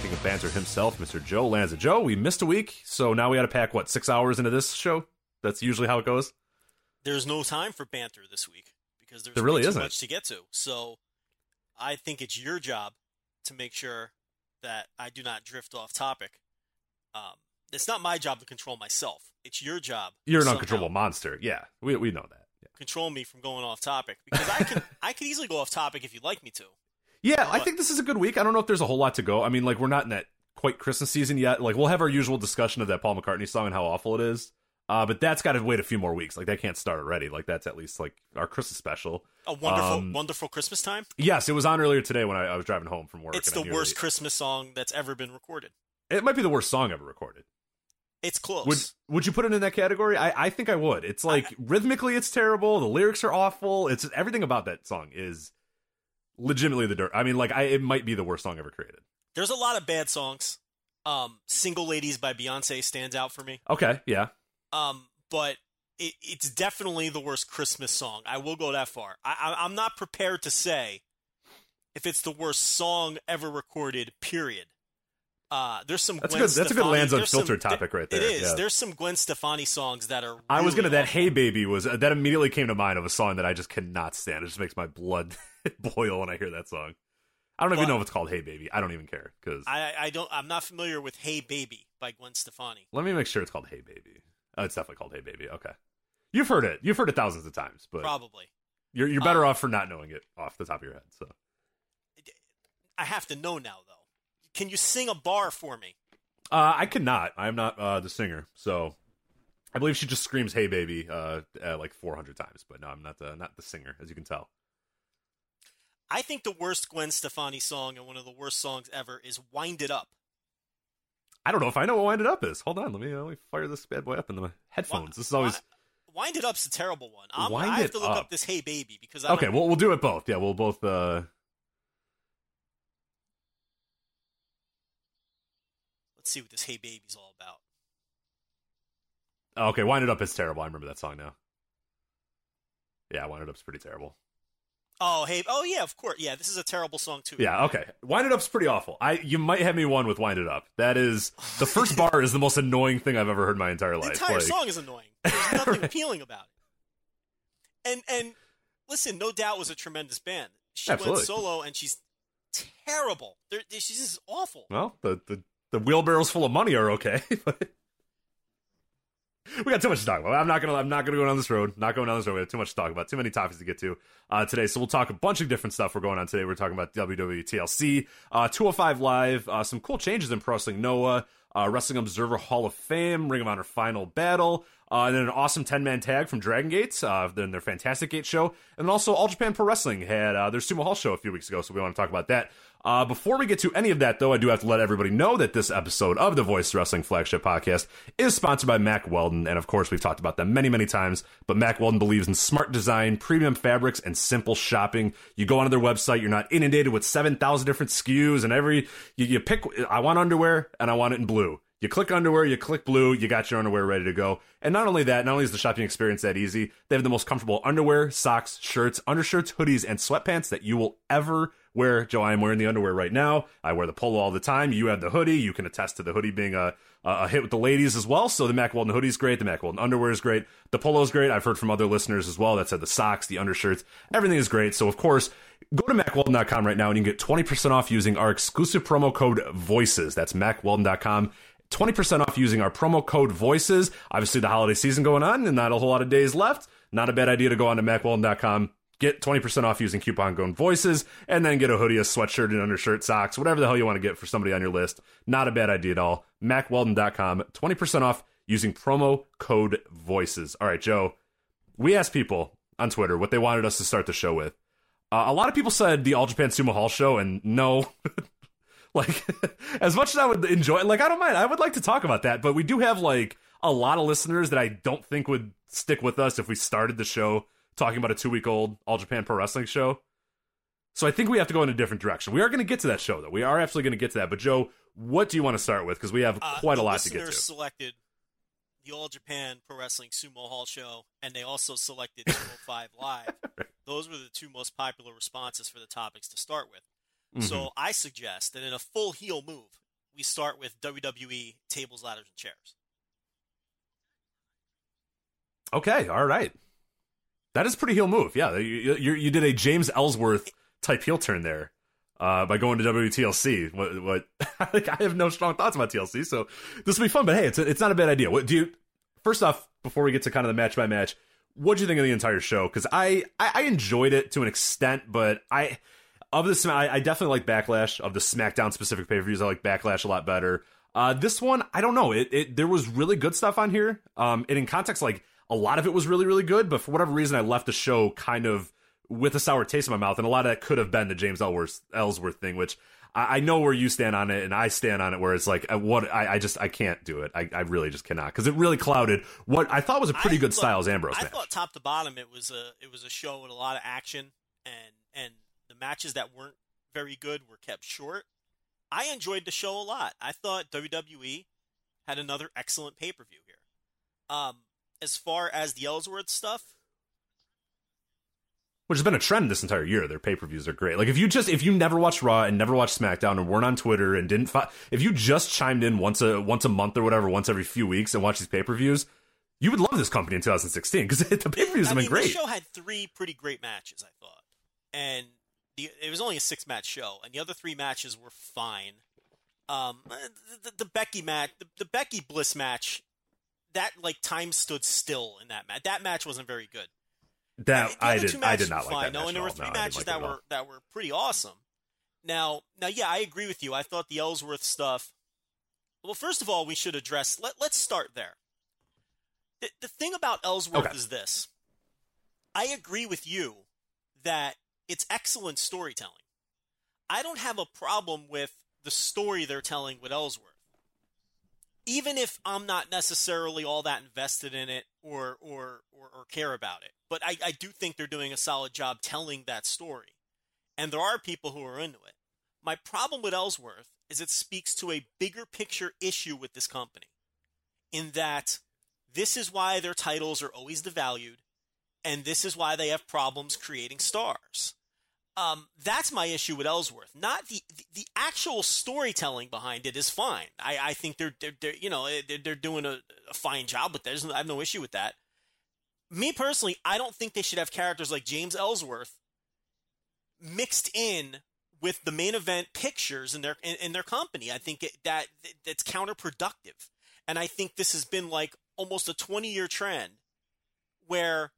of banter himself, Mr. Joe Lanza. Joe, we missed a week, so now we got to pack, what, six hours into this show? That's usually how it goes? There's no time for banter this week because there's There really isn't. much to get to. So I think it's your job to make sure that I do not drift off topic. Um, it's not my job to control myself. It's your job. You're an uncontrollable monster. Yeah, we, we know that. Yeah. Control me from going off topic because I can. I could easily go off topic if you'd like me to. Yeah, I think this is a good week. I don't know if there's a whole lot to go. I mean, like, we're not in that quite Christmas season yet. Like, we'll have our usual discussion of that Paul McCartney song and how awful it is. Uh, but that's got to wait a few more weeks. Like, that can't start already. Like, that's at least, like, our Christmas special. A wonderful, Um, wonderful Christmas time. Yes, it was on earlier today when I, I was driving home from work. It's the worst Christmas song that's ever been recorded. It might be the worst song ever recorded. It's close. Would would you put it in that category? I, I think I would. It's like rhythmically it's terrible. The lyrics are awful. It's everything about that song is legitimately the dirt. I mean, like I it might be the worst song ever created. There's a lot of bad songs. Um, "Single Ladies" by Beyonce stands out for me. Okay, yeah. Um, but it, it's definitely the worst Christmas song. I will go that far. I, I, I'm not prepared to say if it's the worst song ever recorded. Period. Uh, there's some. That's Gwen good- that's a good Stefani- Lands Unfiltered some- topic right there. there, is. yeah. There's some Gwen Stefani songs that are. I was gonna that. Hey Baby was uh, that immediately came to mind of a song that I just cannot stand. It just makes my blood boil when I hear that song. I don't even Well- know if it's called Hey Baby. I don't even care because I, I don't. I'm not familiar with "Hey Baby" by Gwen Stefani. let me make sure it's called Hey Baby. Oh, it's definitely called Hey Baby. Okay, you've heard it. You've heard it thousands of times, but Probably. you're you're better Uh, off for not knowing it off the top of your head. So I have to know now, though. Can you sing a bar for me? Uh, I could not. I'm not uh, the singer, so I believe she just screams "Hey, baby" uh, uh, like 400 times. But no, I'm not the not the singer, as you can tell. I think the worst Gwen Stefani song and one of the worst songs ever is "Wind It Up." I don't know if I know what "Wind It Up" is. Hold on, let me uh, let me fire this bad boy up in the headphones. This is always "Wind It Up's a terrible one. I'm, Wind I have to look Up. up this "Hey Baby" because I okay. Well, we'll do it both. Yeah, we'll both. uh let's see what this "Hey Baby's all about. Oh, okay, "Wind It Up" is terrible. I remember that song now. Yeah, "Wind It Up's pretty terrible. Oh, hey, oh yeah, of course, yeah. This is a terrible song too. Yeah, okay. "Wind It Up's pretty awful. I you might have me one with "Wind It Up." That is the first bar is the most annoying thing I've ever heard in my entire the life. entire Like- song is annoying. There's nothing appealing about it. And and listen, no doubt was a tremendous band. She Absolutely. went solo, and she's terrible. They're, they she's just awful. Well, the, the the wheelbarrows full of money are okay, we got too much to talk about. I'm not gonna I'm not gonna go down this road. Not going down this road. We have too much to talk about. Too many topics to get to uh, today. So we'll talk a bunch of different stuff. We're going on today. We're talking about WWE TLC, uh, 205 Live, uh, some cool changes in Pro Wrestling Noah, uh, Wrestling Observer Hall of Fame, Ring of Honor Final Battle. Uh, and then an awesome 10 man tag from Dragon Gates, uh, then their Fantastic Gate show. And also All Japan Pro Wrestling had their Sumo Hall show a few weeks ago, so we want to talk about that. Uh, before we get to any of that, though, I do have to let everybody know that this episode of the Voice Wrestling Flagship Podcast is sponsored by Mack Weldon. And of course, we've talked about them many, many times, but Mack Weldon believes in smart design, premium fabrics, and simple shopping. You go onto their website, you're not inundated with 7,000 different SKUs, and every, you, you pick, I want underwear and I want it in blue. You click underwear, you click blue, you got your underwear ready to go. And not only that, not only is the shopping experience that easy, they have the most comfortable underwear, socks, shirts, undershirts, hoodies, and sweatpants that you will ever wear. Joe, I am wearing the underwear right now. I wear the polo all the time. You have the hoodie. You can attest to the hoodie being a, a hit with the ladies as well. So the Mack Weldon hoodie is great. The Mack Weldon underwear is great. The polo is great. I've heard from other listeners as well that said the socks, the undershirts, everything is great. So of course, go to MackWeldon.com right now and you can get 20% off using our exclusive promo code VOICES. That's MackWeldon.com. 20% off using our promo code VOICES. Obviously, the holiday season going on and not a whole lot of days left. Not a bad idea to go on to MackWeldon.com, get 20% off using coupon code VOICES, and then get a hoodie, a sweatshirt, an undershirt, socks, whatever the hell you want to get for somebody on your list. Not a bad idea at all. MackWeldon.com, 20% off using promo code VOICES. All right, Joe, we asked people on Twitter what they wanted us to start the show with. Uh, a lot of people said the All Japan Sumo Hall show, and no, like as much as I would enjoy, like I don't mind. I would like to talk about that, but we do have like a lot of listeners that I don't think would stick with us if we started the show talking about a two week old All Japan Pro Wrestling show. So I think we have to go in a different direction. We are going to get to that show though. We are absolutely going to get to that. But Joe, what do you want to start with? Because we have Uh, quite a lot to get to. selected the All Japan Pro Wrestling Sumo Hall show, and they also selected 205 Live. Those were the two most popular responses for the topics to start with. Mm-hmm. So I suggest that in a full heel move, we start with WWE tables, ladders, and chairs. Okay, all right. That is a pretty heel move. Yeah, you, you, you did a James Ellsworth type heel turn there uh, by going to WTLC. What, what like, I have no strong thoughts about TLC, so this will be fun. But hey, it's it's not a bad idea. What do you? First off, before we get to kind of the match by match, what do you think of the entire show? Because I, I I enjoyed it to an extent, but I of this I, I definitely like Backlash of the SmackDown specific pay per views. I like Backlash a lot better. Uh, this one, I don't know. It, it there was really good stuff on here. Um, and in context, like a lot of it was really really good, but for whatever reason, I left the show kind of with a sour taste in my mouth, and a lot of that could have been the James Ellsworth Ellsworth thing, which I, I know where you stand on it, and I stand on it. Where it's like, uh, what I, I just I can't do it. I, I really just cannot because it really clouded what I thought was a pretty I- good look, Styles Ambrose I match. thought top to bottom it was a it was a show with a lot of action and and the matches that weren't very good were kept short. I enjoyed the show a lot. I thought WWE had another excellent pay per view here. Um, as far as the Ellsworth stuff, which has been a trend this entire year. Their pay per views are great. Like if you just if you never watched Raw and never watched SmackDown and weren't on Twitter and didn't fo- if you just chimed in once a once a month or whatever, once every few weeks and watch these pay per views, you would love this company in 2016 because the pay per views have mean, been great. the show had three pretty great matches. I thought, and the, it was only a six match show, and the other three matches were fine. Um, the, the, the Becky match, the, the Becky Bliss match, that like time stood still in that match. That match wasn't very good. that I did I did not like that. No, match and there were three No, matches like that were that were pretty awesome. Now, now, yeah, I agree with you. I thought the Ellsworth stuff. Well, first of all, we should address. Let, let's start there. The, the thing about Ellsworth Okay. is this. I agree with you that it's excellent storytelling. I don't have a problem with the story they're telling with Ellsworth. Even if I'm not necessarily all that invested in it or or or, or care about it. But I, I do think they're doing a solid job telling that story. And there are people who are into it. My problem with Ellsworth is it speaks to a bigger picture issue with this company. In that this is why their titles are always devalued, and this is why they have problems creating stars. Um, that's my issue with Ellsworth. Not the, the the actual storytelling behind it is fine. I, I think they're, they're, they're you know they're, they're doing a, a fine job with that. I have no issue with that. Me personally, I don't think they should have characters like James Ellsworth mixed in with the main event pictures in their in, in their company. I think it, that that's counterproductive, and I think this has been like almost a twenty year trend where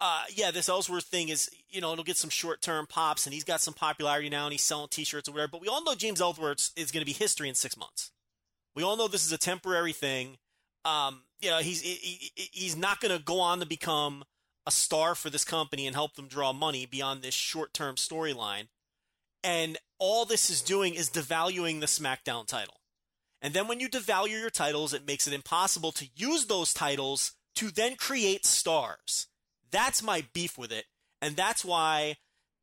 uh, yeah, this Ellsworth thing is, you know, it'll get some short term pops and he's got some popularity now and he's selling t shirts or whatever. But we all know James Ellsworth is going to be history in six months. We all know this is a temporary thing. Um, you know, he's, he, he- he's not going to go on to become a star for this company and help them draw money beyond this short term storyline. And all this is doing is devaluing the SmackDown title. And then when you devalue your titles, it makes it impossible to use those titles to then create stars. That's my beef with it. And that's why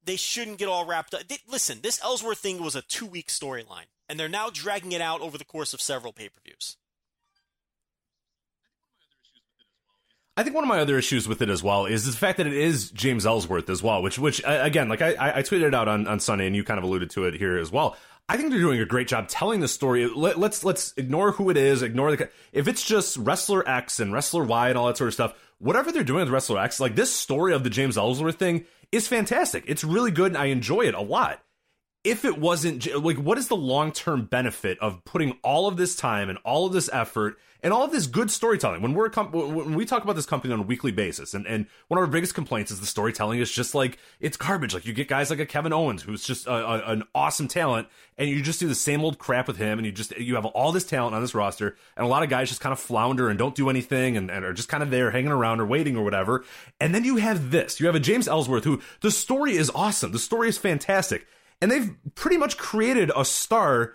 they shouldn't get all wrapped up. They, listen, this Ellsworth thing was a two week storyline, and they're now dragging it out over the course of several pay per views. I think one of my other issues with it as well is the fact that it is James Ellsworth as well, which, which uh, again, like I, I tweeted out on, on Sunday, and you kind of alluded to it here as well. I think they're doing a great job telling the story. Let, let's let's ignore who it is, ignore the if it's just wrestler X and wrestler Y and all that sort of stuff. Whatever they're doing with wrestler X, like this story of the James Ellsworth thing is fantastic. It's really good, and I enjoy it a lot if it wasn't like what is the long-term benefit of putting all of this time and all of this effort and all of this good storytelling? When we're when we talk about this company on a weekly basis and, and one of our biggest complaints is the storytelling is just like it's garbage. Like you get guys like a kevin owens who's just a, a, an awesome talent and you just do the same old crap with him and you just you have all this talent on this roster and a lot of guys just kind of flounder and don't do anything and, and are just kind of there hanging around or waiting or whatever. And then you have this. You have a james ellsworth who the story is awesome. The story is fantastic and they've pretty much created a star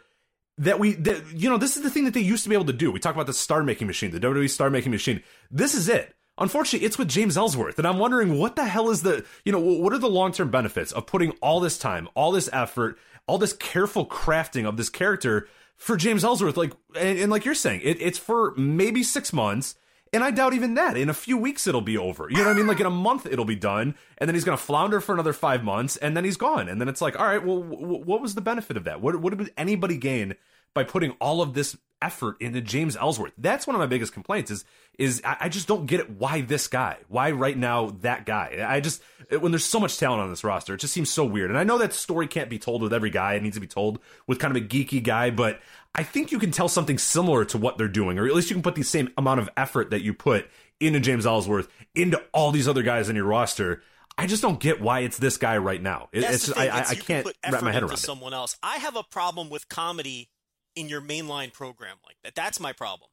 that we that, you know this is the thing that they used to be able to do. We talk about the star making machine the wwe star making machine. This is it. Unfortunately it's with james ellsworth and i'm wondering what the hell is the you know what are the long-term benefits of putting all this time all this effort all this careful crafting of this character for james ellsworth? Like and, and like you're saying it, it's for maybe six months and I doubt even that. In a few weeks, it'll be over. You know what I mean? Like in a month, it'll be done. And then he's to flounder for another five months. And then he's gone. And then it's like, all right, well, w- what was the benefit of that? What, what did anybody gain by putting all of this effort into James Ellsworth? That's one of my biggest complaints is, is I, just don't get it. Why this guy? Why right now that guy? I just, when there's so much talent on this roster, it just seems so weird. And I know that story can't be told with every guy. It needs to be told with kind of a geeky guy, but I think you can tell something similar to what they're doing, or at least you can put the same amount of effort that you put into James Ellsworth into all these other guys in your roster. I just don't get why it's this guy right now. It, it's just, I, I, I can't can wrap my head around it. Someone else. I have a problem with comedy in your mainline program like that. That's my problem.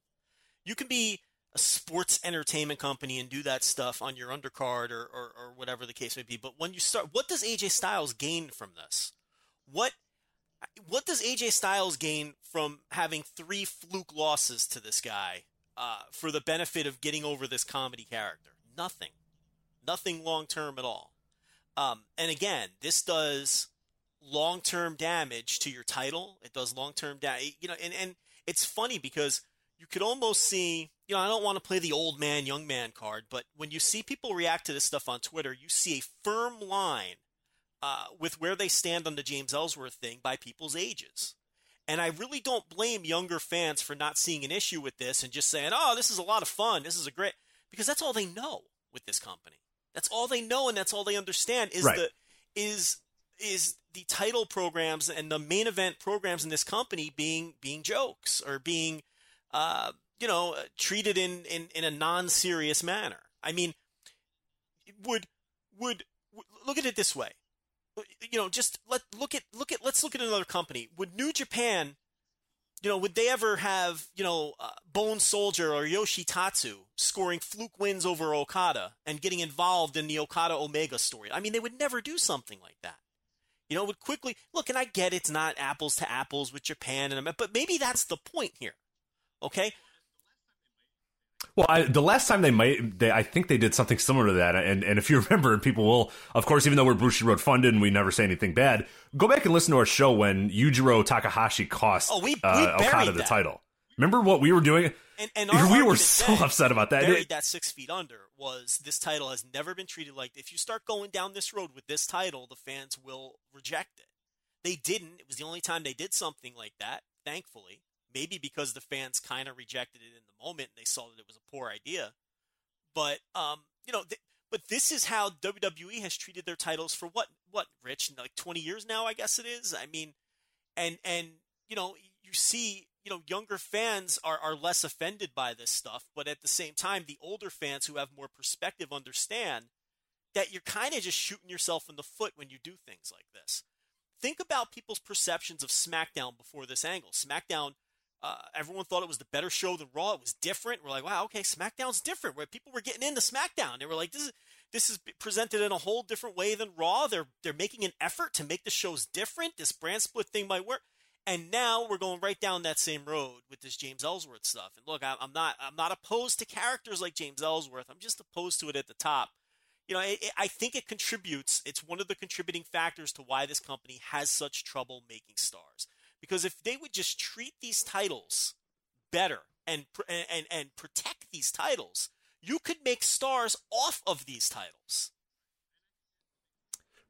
You can be a sports entertainment company and do that stuff on your undercard or, or, or whatever the case may be. But when you start, what does AJ Styles gain from this? What what does AJ Styles gain from having three fluke losses to this guy uh, for the benefit of getting over this comedy character? Nothing. Nothing long term at all. Um, and again, this does long term damage to your title. It does long term damage. You know, and, and it's funny because you could almost see, you know, I don't want to play the old man, young man card, but when you see people react to this stuff on Twitter, you see a firm line uh, with where they stand on the James Ellsworth thing by people's ages. And I really don't blame younger fans for not seeing an issue with this and just saying, oh, this is a lot of fun. This is a great, because that's all they know with this company. That's all they know and that's all they understand is right. the, is, is the title programs and the main event programs in this company being, being jokes or being, uh, you know, treated in, in, in a non-serious manner. I mean, would, would, look at it this way you know, just let look at look at let's look at another company. Would New Japan, you know, would they ever have you know uh, Bone Soldier or Yoshitatsu scoring fluke wins over Okada and getting involved in the Okada Omega story? I mean, they would never do something like that. You know, would quickly look, and I get it's not apples to apples with Japan, and but maybe that's the point here. Okay, well, I, the last time they might, they, I think they did something similar to that. And and if you remember, and people will, of course, even though we're Bushiroad funded and we never say anything bad, go back and listen to our show when Yujiro Takahashi cost oh, we, we uh, Okada the title. Remember what we were doing? And, and we were so upset about that. Buried that six feet under was this title has never been treated like. If you start going down this road with this title, the fans will reject it. They didn't. It was the only time they did something like that. Thankfully, maybe because the fans kind of rejected it in the moment and they saw that it was a poor idea. But um, you know, th- but this is how WWE has treated their titles for what what Rich like 20 years now, I guess it is. I mean, and and you know, you see, you know, younger fans are are less offended by this stuff, but at the same time, the older fans who have more perspective understand that you're kind of just shooting yourself in the foot when you do things like this. Think about people's perceptions of SmackDown before this angle. SmackDown uh, everyone thought it was the better show than Raw. It was different. We're like, wow, okay, SmackDown's different. Where people were getting into SmackDown, they were like, this is this is presented in a whole different way than Raw. They're they're making an effort to make the shows different. This brand split thing might work. And now we're going right down that same road with this James Ellsworth stuff. And look, I'm not I'm not opposed to characters like James Ellsworth. I'm just opposed to it at the top. You know, it, it, I think it contributes. It's one of the contributing factors to why this company has such trouble making stars. Because if they would just treat these titles better and and and protect these titles, you could make stars off of these titles.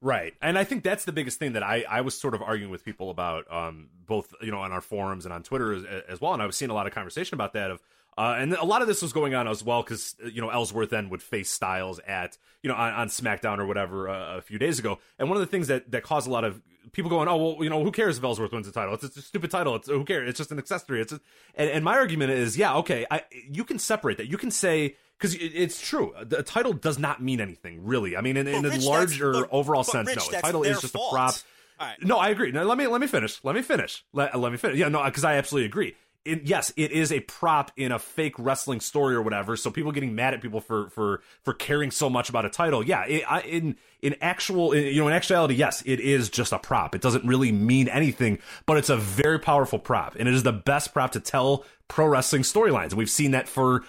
Right. And I think that's the biggest thing that I, I was sort of arguing with people about, um, both, you know, on our forums and on Twitter as, as well. And I was seeing a lot of conversation about that of, uh, and a lot of this was going on as well because you know Ellsworth then would face Styles at you know on, on SmackDown or whatever uh, a few days ago, and one of the things that that caused a lot of people going, oh well, you know who cares if Ellsworth wins the title? It's, it's a stupid title. It's who cares? It's just an accessory. It's and, and my argument is, yeah, okay, I, you can separate that. You can say because it's true. The title does not mean anything, really. I mean, in, in Rich, a larger look, overall sense, Rich, no. A title is just fault. a prop. Right. No, I agree. Now let me let me finish. Let me finish. Let, let me finish. Yeah, no, because I absolutely agree. Yes, it is a prop in a fake wrestling story or whatever. So people getting mad at people for for for caring so much about a title. Yeah, it, I, in in actual in, you know in actuality, yes, it is just a prop. It doesn't really mean anything, but it's a very powerful prop, and it is the best prop to tell pro wrestling storylines. We've seen that for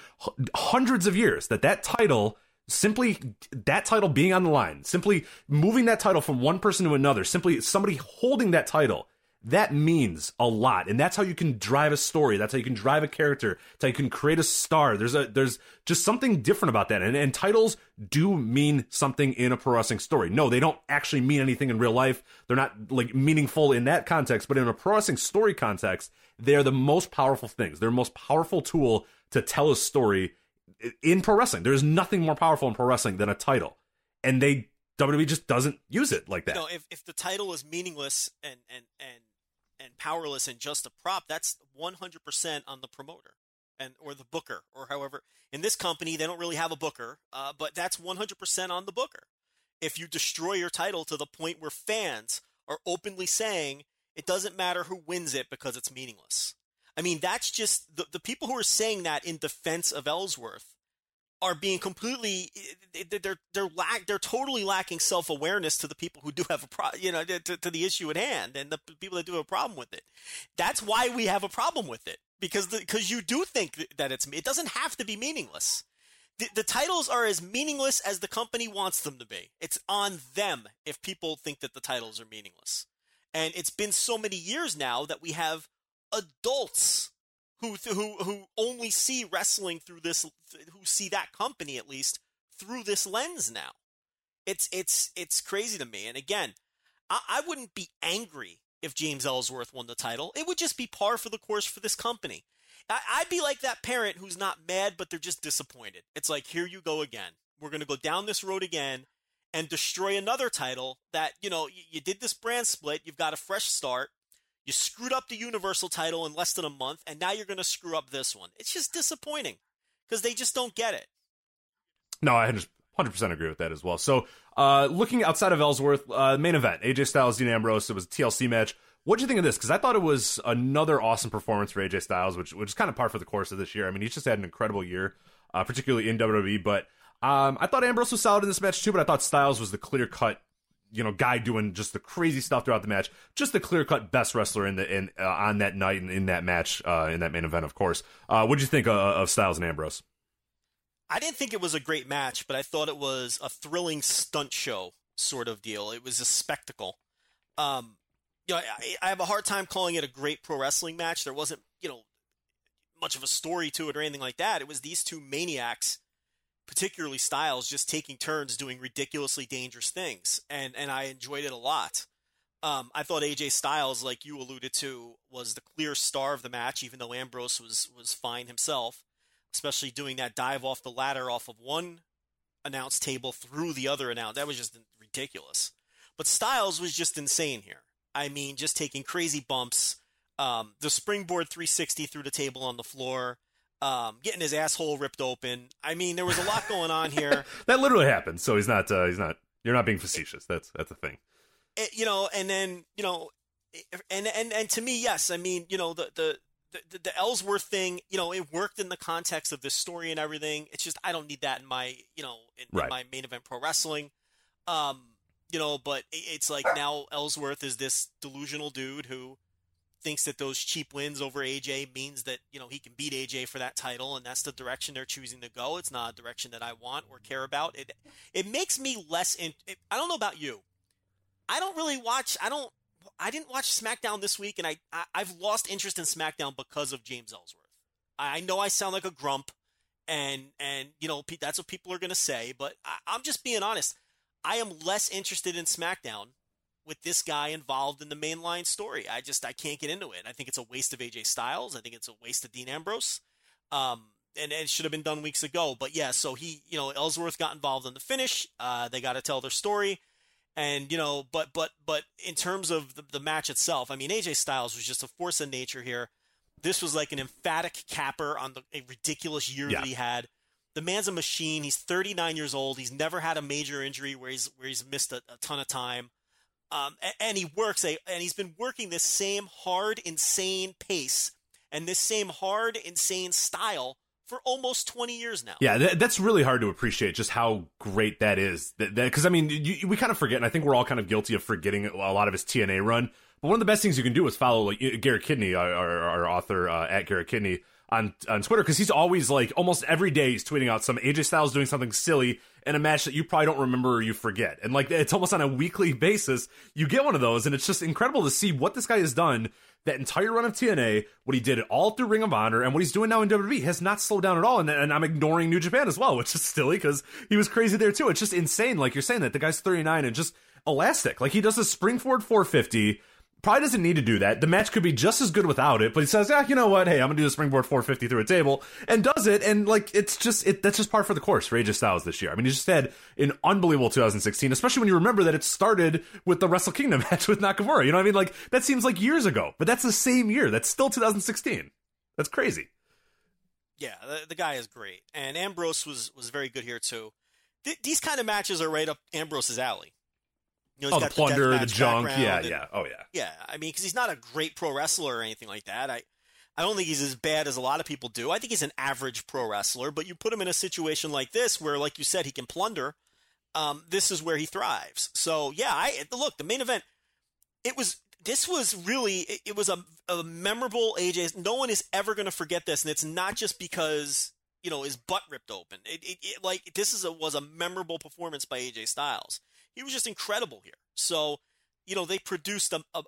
hundreds of years. That that title simply that title being on the line, simply moving that title from one person to another, simply somebody holding that title that means a lot and that's how you can drive a story. That's how you can drive a character. That's how you can create a star. There's a there's just something different about that and, and titles do mean something in a pro wrestling story. No they don't actually mean anything in real life. They're not like meaningful in that context but in a pro wrestling story context they're the most powerful things. They're the most powerful tool to tell a story in pro wrestling there's nothing more powerful in pro wrestling than a title and they WWE just doesn't use it like that. Know, if, if the title is meaningless and, and, and and powerless and just a prop, that's 100% on the promoter and or the booker or however. In this company, they don't really have a booker, uh, but that's 100% on the booker. If you destroy your title to the point where fans are openly saying it doesn't matter who wins it because it's meaningless. I mean, that's just the, the people who are saying that in defense of Ellsworth are being completely eh, eh, they're they're lack they're totally lacking self awareness to the people who do have a pro you know to, to the issue at hand and the people that do have a problem with it. That's why we have a problem with it because because you do think that it's it doesn't have to be meaningless. The, the titles are as meaningless as the company wants them to be. It's on them if people think that the titles are meaningless. And it's been so many years now that we have adults who who who only see wrestling through this who see that company at least through this lens now. It's it's it's crazy to me. And again, I, I wouldn't be angry if James Ellsworth won the title. It would just be par for the course for this company. I, I'd be like that parent who's not mad, but they're just disappointed. It's like, here you go again. We're going to go down this road again and destroy another title that, you know, you, you did this brand split. You've got a fresh start. You screwed up the Universal title in less than a month, and now you're going to screw up this one. It's just disappointing because they just don't get it. No, I 100% agree with that as well. So, uh, looking outside of Ellsworth, uh, main event AJ Styles, Dean Ambrose. It was a TLC match. What do you think of this? Because I thought it was another awesome performance for AJ Styles, which which is kind of par for the course of this year. I mean, he's just had an incredible year, uh, particularly in WWE. But um, I thought Ambrose was solid in this match too. But I thought Styles was the clear cut you know guy doing just the crazy stuff throughout the match. Just the clear cut best wrestler in the in uh, on that night and in that match uh, in that main event of course. Uh, what do you think uh, of styles and ambrose? I didn't think it was a great match but i thought it was a thrilling stunt show sort of deal. It was a spectacle. Um you know I, I have a hard time calling it a great pro wrestling match. There wasn't you know much of a story to it or anything like that. It was these two maniacs particularly Styles, just taking turns doing ridiculously dangerous things, and and I enjoyed it a lot. Um, I thought AJ Styles, like you alluded to, was the clear star of the match, even though Ambrose was was fine himself, especially doing that dive off the ladder off of one announce table through the other announce. That was just ridiculous. But Styles was just insane here. I mean, just taking crazy bumps, um, the springboard 360 through the table on the floor, um, getting his asshole ripped open. I mean, there was a lot going on here. that literally happened. So he's not. Uh, he's not. You're not being facetious. That's that's a thing. It, you know, and then you know, and and and to me, yes. I mean, you know, the the. The, the Ellsworth thing, you know, it worked in the context of this story and everything. It's just I don't need that in my, you know, in, right. in my main event pro wrestling. Um, you know, but it's like now Ellsworth is this delusional dude who thinks that those cheap wins over AJ means that you know he can beat AJ for that title, and that's the direction they're choosing to go. It's not a direction that I want or care about. It it makes me less. In, it, I don't know about you. I don't really watch. I don't. I didn't watch SmackDown this week, and I, I have lost interest in SmackDown because of James Ellsworth. I, know I sound like a grump, and and you know that's what people are going to say. But I, I'm just being honest. I am less interested in SmackDown with this guy involved in the mainline story. I just I can't get into it. I think it's a waste of AJ Styles. I think it's a waste of Dean Ambrose. Um, and, it should have been done weeks ago. But yeah, so he, you know, Ellsworth got involved in the finish. Uh, they got to tell their story, and you know, but but but in terms of the, the match itself, I mean, AJ Styles was just a force of nature here. This was like an emphatic capper on the a ridiculous year Yeah. that he had. The man's a machine. He's 39 years old. He's never had a major injury where he's where he's missed a, a ton of time. Um, and, he works a and he's been working this same hard, insane pace and this same hard, insane style for almost 20 years now. Yeah, that, that's really hard to appreciate just how great that is. Because I mean, you, we kind of forget, and I think we're all kind of guilty of forgetting a lot of his TNA run. But one of the best things you can do is follow like Garrett Kidney, our, our, our author uh, at Garrett Kidney on on Twitter, because he's always like almost every day he's tweeting out some AJ Styles doing something silly in a match that you probably don't remember or you forget, and like it's almost on a weekly basis you get one of those, and it's just incredible to see what this guy has done that entire run of TNA, what he did all through Ring of Honor, and what he's doing now in WWE has not slowed down at all. And, and I'm ignoring New Japan as well, which is silly because he was crazy there too. It's just insane. Like you're saying that the guy's 39 and just elastic. Like he does a springboard 450. Probably doesn't need to do that. The match could be just as good without it, but he says, "Yeah, you know what? Hey, I'm gonna do the springboard 450 through a table," and does it. And like, it's just it. That's just par for the course for AJ Styles this year. I mean, he just had an unbelievable 2016, especially when you remember that it started with the Wrestle Kingdom match with Nakamura. You know what I mean? Like that seems like years ago, but that's the same year. That's still 2016. That's crazy. Yeah, the, the guy is great, and Ambrose was was very good here too. Th- these kind of matches are right up Ambrose's alley. You know, Oh, the plunder, the deathmatch junk. Yeah, and- yeah. Oh, yeah. Yeah, I mean, because he's not a great pro wrestler or anything like that. I, I don't think he's as bad as a lot of people do. I think he's an average pro wrestler. But you put him in a situation like this, where, like you said, he can plunder. Um, this is where he thrives. So yeah, I look the main event. It was this was really it, it was a, a memorable AJ. No one is ever going to forget this, and it's not just because you know his butt ripped open. It, it, it like this is a was a memorable performance by AJ Styles. He was just incredible here. So you know, they produced a, a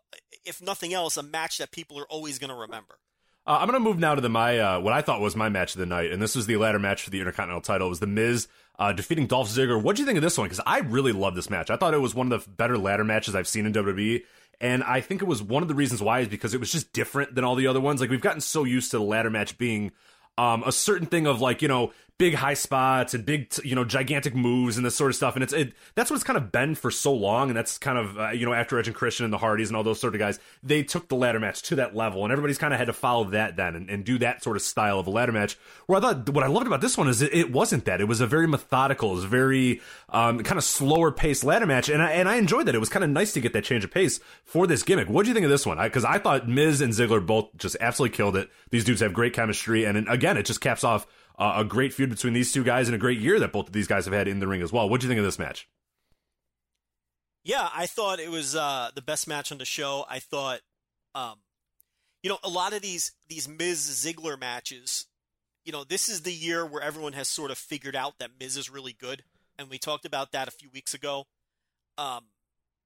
if nothing else, a match that people are always going to remember. Uh, I'm gonna move now to the my uh, what I thought was my match of the night, and this was the ladder match for the Intercontinental title. It was the Miz uh, defeating Dolph Ziggler. What do you think of this one? Because I really love this match. I thought it was one of the better ladder matches I've seen in WWE, and I think it was one of the reasons why is because it was just different than all the other ones. Like we've gotten so used to the ladder match being um, a certain thing of like you know big high spots and big you know gigantic moves and this sort of stuff. And it's it that's what it's kind of been for so long. And that's kind of uh, you know after Edge and Christian and the Hardys and all those sort of guys they took the ladder match to that level. And everybody's kind of had to follow that then and, and do that sort of style of a ladder match. Where I thought what I loved about this one is it, it wasn't that. It was a very methodical it was very um, kind of slower paced ladder match. And I, and I enjoyed that. It was kind of nice to get that change of pace for this gimmick. What do you think of this one? Because I, I thought Miz and Ziggler both just absolutely killed it. These dudes have great chemistry. And, and again it just caps off uh, a great feud between these two guys and a great year that both of these guys have had in the ring as well. What do you think of this match? Yeah, I thought it was uh, the best match on the show. I thought, um, you know, a lot of these these Miz Ziggler matches, you know, this is the year where everyone has sort of figured out that Miz is really good, and we talked about that a few weeks ago. Um,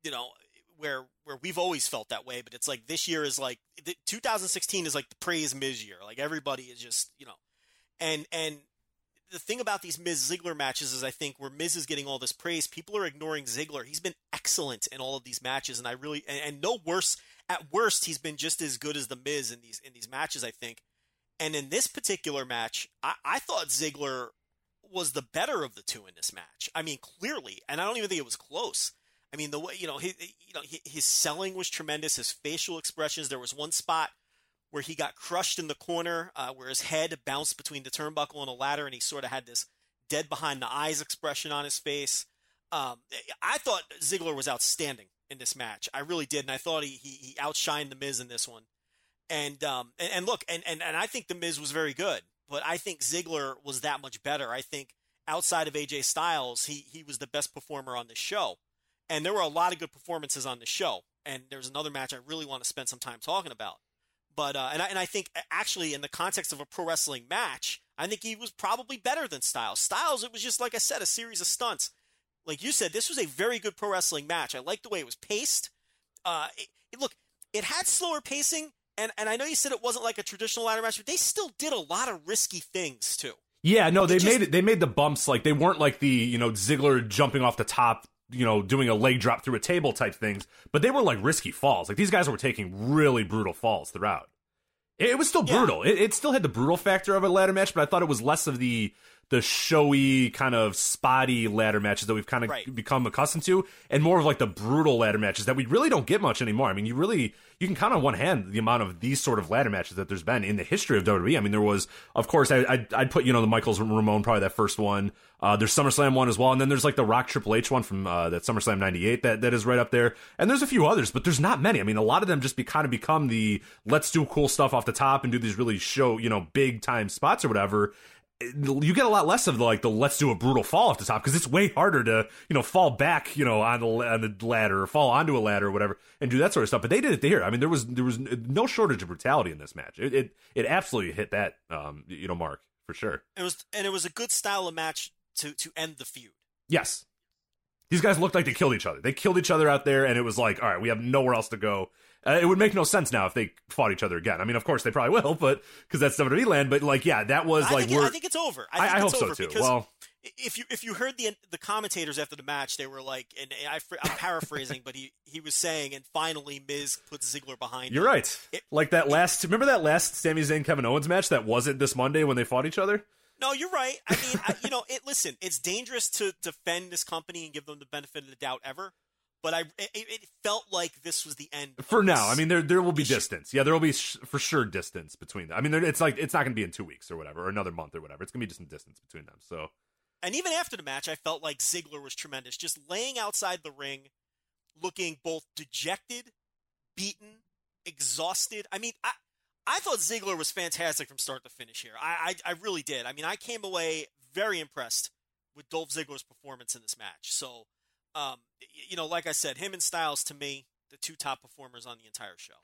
you know, where where we've always felt that way, but it's like this year is like the, 2016 is like the praise Miz year. Like everybody is just you know, and and the thing about these Miz Ziggler matches is I think where Miz is getting all this praise, people are ignoring Ziggler. He's been excellent in all of these matches, and I really and, and no worse at worst he's been just as good as the Miz in these in these matches. I think, and in this particular match, I, I thought Ziggler was the better of the two in this match. I mean, clearly, and I don't even think it was close. I mean, the way you know his you know his selling was tremendous. His facial expressions. There was one spot where he got crushed in the corner, uh, where his head bounced between the turnbuckle and a ladder, and he sort of had this dead behind the eyes expression on his face. Um, I thought Ziggler was outstanding in this match. I really did, and I thought he he, he outshined the Miz in this one. And um and, and look, and, and and I think the Miz was very good, but I think Ziggler was that much better. I think outside of AJ Styles, he he was the best performer on the show. And there were a lot of good performances on the show. And there's another match I really want to spend some time talking about. But uh, and I and I think actually in the context of a pro wrestling match, I think he was probably better than Styles. Styles, it was just like I said, a series of stunts. Like you said, this was a very good pro wrestling match. I liked the way it was paced. Uh, it, it- look, it had slower pacing, and and I know you said it wasn't like a traditional ladder match, but they still did a lot of risky things too. Yeah, no, they just- made it. They made the bumps like they weren't like the you know Ziggler jumping off the top, you know, doing a leg drop through a table type things, but they were like risky falls. Like these guys were taking really brutal falls throughout. It, it was still Yeah. brutal. It, it still had the brutal factor of a ladder match, but I thought it was less of the the showy kind of spotty ladder matches that we've kind of Right. become accustomed to, and more of like the brutal ladder matches that we really don't get much anymore. I mean, you really you can count on one hand the amount of these sort of ladder matches that there's been in the history of WWE. I mean, there was, of course, I, I'd, I'd put you know the Michaels Ramon probably that first one. Uh, there's SummerSlam one as well, and then there's like the Rock Triple H one from uh, that SummerSlam '98 that that is right up there, and there's a few others, but there's not many. I mean, a lot of them just be kind of become the let's do cool stuff off the top and do these really show you know big time spots or whatever you get a lot less of the, like the let's do a brutal fall off the top because it's way harder to you know fall back you know on the on the ladder or fall onto a ladder or whatever and do that sort of stuff. But they did it there. I mean, there was there was no shortage of brutality in this match. It it, it absolutely hit that um you know mark for sure. It was and it was a good style of match to to end the feud. Yes. These guys looked like they killed each other. They killed each other out there, and it was like, all right, we have nowhere else to go. Uh, it would make no sense now if they fought each other again. I mean, of course they probably will, but because that's WWE land. But like, yeah, that was I like think. I think it's over. I, I- think I it's hope so, too. Well- if you if you heard the the commentators after the match, they were like, and I, I'm paraphrasing, but he he was saying, and finally Miz puts Ziggler behind. You're him. right. It- like that last. Remember that last Sami Zayn Kevin Owens match that wasn't this Monday when they fought each other? No, you're right. I mean, I, you know, it. Listen, it's dangerous to defend this company and give them the benefit of the doubt ever. But I, it, it felt like this was the end of For now. I mean, there there will be issue. distance. Yeah, there will be sh- for sure distance between them. I mean, there, it's like it's not going to be in two weeks or whatever, or another month or whatever. It's going to be just some distance between them. So And even after the match, I felt like Ziggler was tremendous. Just laying outside the ring, looking both dejected, beaten, exhausted. I mean, I, I thought Ziggler was fantastic from start to finish here. I, I, I really did. I mean, I came away very impressed with Dolph Ziggler's performance in this match. So, um, you know, like I said, him and Styles, to me, the two top performers on the entire show.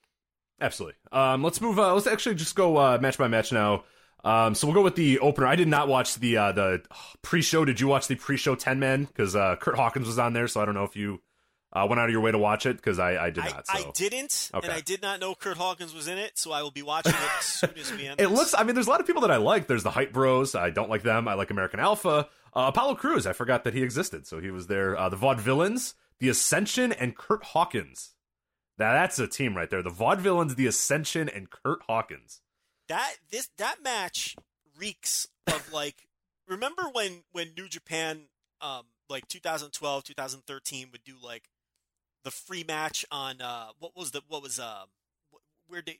Absolutely. Um, let's move. Uh, let's actually just go uh, match by match now. Um, so we'll go with the opener. I did not watch the uh, the pre-show. Did you watch the pre-show ten man? Because uh, Kurt Hawkins was on there, so I don't know if you uh, went out of your way to watch it. Because I, I did I, not. So. I didn't, Okay. and I did not know Kurt Hawkins was in it, so I will be watching it as soon as we end. It looks. I mean, there's a lot of people that I like. There's the Hype Bros. I don't like them. I like American Alpha. Uh, Apollo Crews. I forgot that he existed, so he was there. Uh, the Vaudevillains, the Ascension, and Kurt Hawkins. Now that's a team right there. The Vaudevillains, the Ascension, and Kurt Hawkins. that this that match reeks of like remember when when New Japan um like 2012 2013 would do like the free match on uh what was the what was uh where they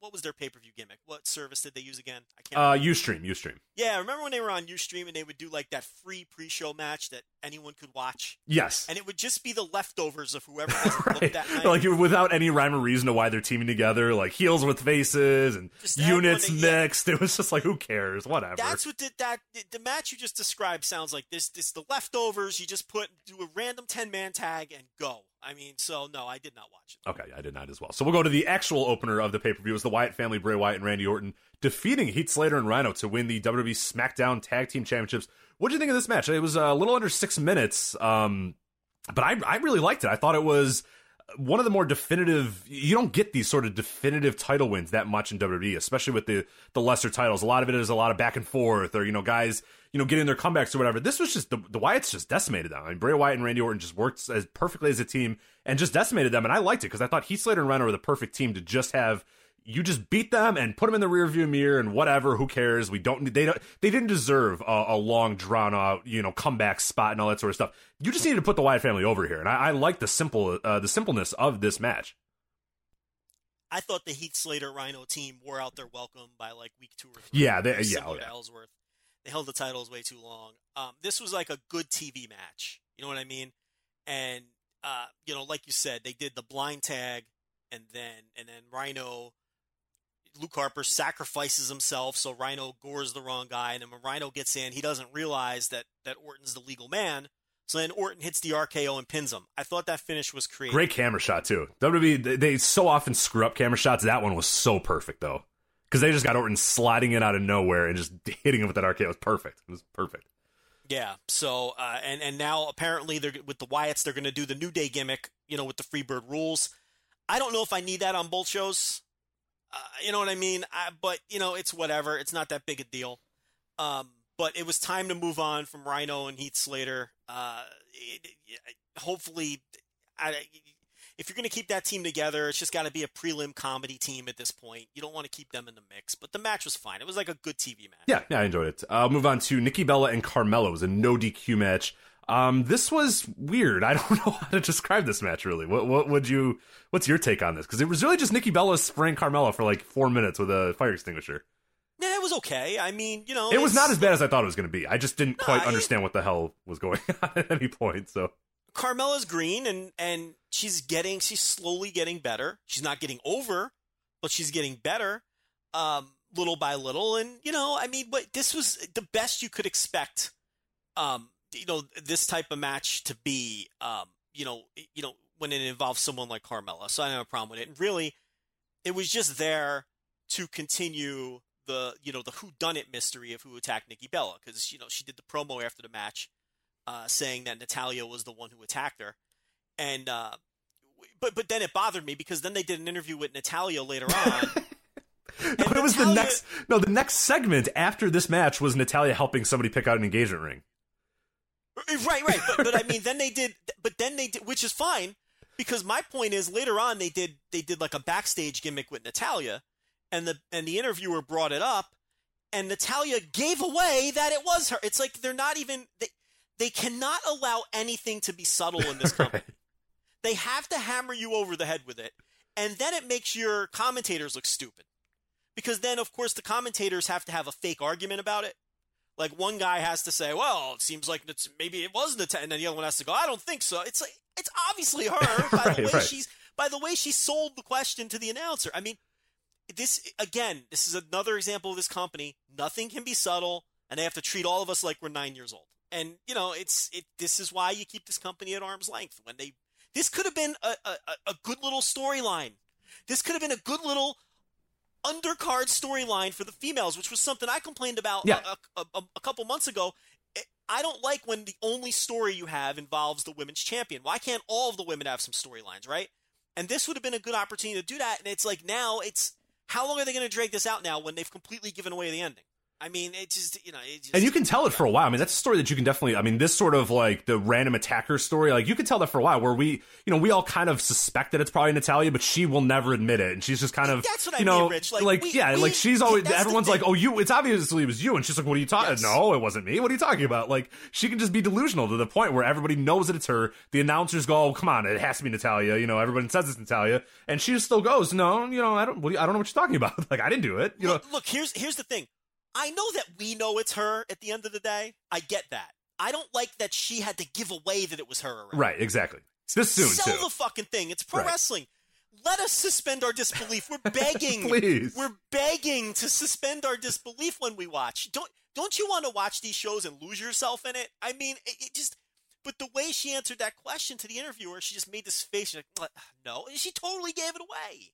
what was their pay-per-view gimmick what service did they use again I can't Uh, remember. UStream, UStream. yeah remember when they were on Ustream and they would do like that free pre-show match that anyone could watch Yes. and it would just be the leftovers of whoever right. that night Like without any rhyme or reason to why they're teaming together, like heels with faces and Just units mixed. It was just like, who cares? Whatever. That's what did that the match you just described sounds like. This this the leftovers. You just put do a random ten man tag and go. I mean, so no, I did not watch it. Okay, I did not as well. So we'll go to the actual opener of the pay per view. Was the Wyatt family, Bray Wyatt and Randy Orton, defeating Heath Slater and Rhino to win the WWE SmackDown Tag Team Championships. What did you think of this match? It was a little under six minutes, um, but I, I really liked it. I thought it was one of the more definitive. You don't get these sort of definitive title wins that much in WWE, especially with the the lesser titles. A lot of it is a lot of back and forth, or you know, guys, you know, getting their comebacks or whatever. This was just the the Wyatts just decimated them. I mean, Bray Wyatt and Randy Orton just worked as perfectly as a team and just decimated them. And I liked it because I thought Heath Slater and Rhino were the perfect team to just have. You just beat them and put them in the rearview mirror and whatever. Who cares? We don't. They don't. They didn't deserve a, a long, drawn out, you know, comeback spot and all that sort of stuff. You just needed to put the Wyatt family over here, and I, I like the simple, uh, the simpleness of this match. I thought the Heath Slater Rhino team wore out their welcome by like week two or three. Yeah, they- yeah, similar oh, to yeah. Ellsworth. They held the titles way too long. Um, this was like a good TV match. You know what I mean? And uh, you know, like you said, they did the blind tag, and then and then Rhino. Luke Harper sacrifices himself, so Rhino gores the wrong guy, and then when Rhino gets in, he doesn't realize that that Orton's the legal man. So then Orton hits the RKO and pins him. I thought that finish was creative. Great camera shot too. WWE they, they so often screw up camera shots. That one was so perfect though, because they just got Orton sliding in out of nowhere and just hitting him with that RKO. It was perfect. It was perfect. Yeah. So uh, and and now apparently they're with the Wyatts they're going to do the New Day gimmick, you know, with the Freebird rules. I don't know if I need that on both shows. Uh, you know what I mean? I, but you know, it's whatever. It's not that big a deal. Um, but it was time to move on from Rhino and Heath Slater. Uh, it, it, hopefully, I, if you're going to keep that team together, it's just got to be a prelim comedy team at this point. You don't want to keep them in the mix. But the match was fine. It was like a good TV match. Yeah, yeah, I enjoyed it. Uh, I'll move on to Nikki Bella and Carmella. It was a no DQ match. Um, this was weird. I don't know how to describe this match really. What what would you? What's your take on this? Because it was really just Nikki Bella spraying Carmella for like four minutes with a fire extinguisher. Yeah, it was okay. I mean, you know, It was not as bad as I thought it was going to be. I just didn't quite understand what the hell was going on at any point. So Carmella's green and and she's getting she's slowly getting better. She's not getting over, but she's getting better um little by little and you know, I mean, but this was the best you could expect um you know this type of match to be um you know, you know when it involves someone like Carmella. So I don't have a problem with it. And really it was just there to continue the you know the who done it mystery of who attacked Nikki Bella because you know she did the promo after the match uh, saying that Natalya was the one who attacked her, and uh, but but then it bothered me because then they did an interview with Natalya later on. no, it was the next. No, the next segment after this match was Natalya helping somebody pick out an engagement ring. right, right, but but I mean then they did, but then they did, which is fine because my point is later on they did they did like a backstage gimmick with Natalya, and the and the interviewer brought it up, and Natalya gave away that it was her. It's like they're not even they they cannot allow anything to be subtle in this company. Right. They have to hammer you over the head with it, and then it makes your commentators look stupid. Because then, of course, the commentators have to have a fake argument about it. Like one guy has to say, "Well, it seems like it's, maybe it wasn't a," t-, and then the other one has to go, "I don't think so." It's like it's obviously her by Right, the way right. she's by the way she sold the question to the announcer. I mean, this again, this is another example of this company. Nothing can be subtle, and they have to treat all of us like we're nine years old. And you know, it's it. This is why you keep this company at arm's length. When they, this could have been a, a- a good little storyline. This could have been a good little undercard storyline for the females, which was something I complained about Yeah. a, a, a, couple months ago. I- I don't like when the only story you have involves the women's champion. Why can't all of the women have some storylines, right? And this would have been a good opportunity to do that. And it's like now it's how long are they going to drag this out now when they've completely given away the ending? I mean, it just you know, it just, And you can tell it for a while. I mean, that's a story that you can definitely. I mean, this sort of like the random attacker story, like you can tell that for a while. Where we, you know, we all kind of suspect that it's probably Natalya, but she will never admit it, and she's just kind of, That's what I you know, mean, Rich. Like, we- yeah, we- like she's always. Everyone's like, oh, you. It's obviously it was you, and she's like, what are you talking? Yes. No, it wasn't me. What are you talking about? Like she can just be delusional to the point where everybody knows that it's her. The announcers go, oh, come on, it has to be Natalya. You know, everyone says it's Natalya, and she just still goes, no, you know, I don't. I don't know what you're talking about. Like I didn't do it. You know, look, here's here's the thing. I know that we know it's her at the end of the day. I get that. I don't like that she had to give away that it was her. Already. right? Exactly. This soon Sell too. the fucking thing. It's pro Right. wrestling. Let us suspend our disbelief. We're begging. Please. We're begging to suspend our disbelief when we watch. Don't don't you want to watch these shows and lose yourself in it? I mean, it, it just. But the way she answered that question to the interviewer, she just made this face. Like, uh, no, and she totally gave it away.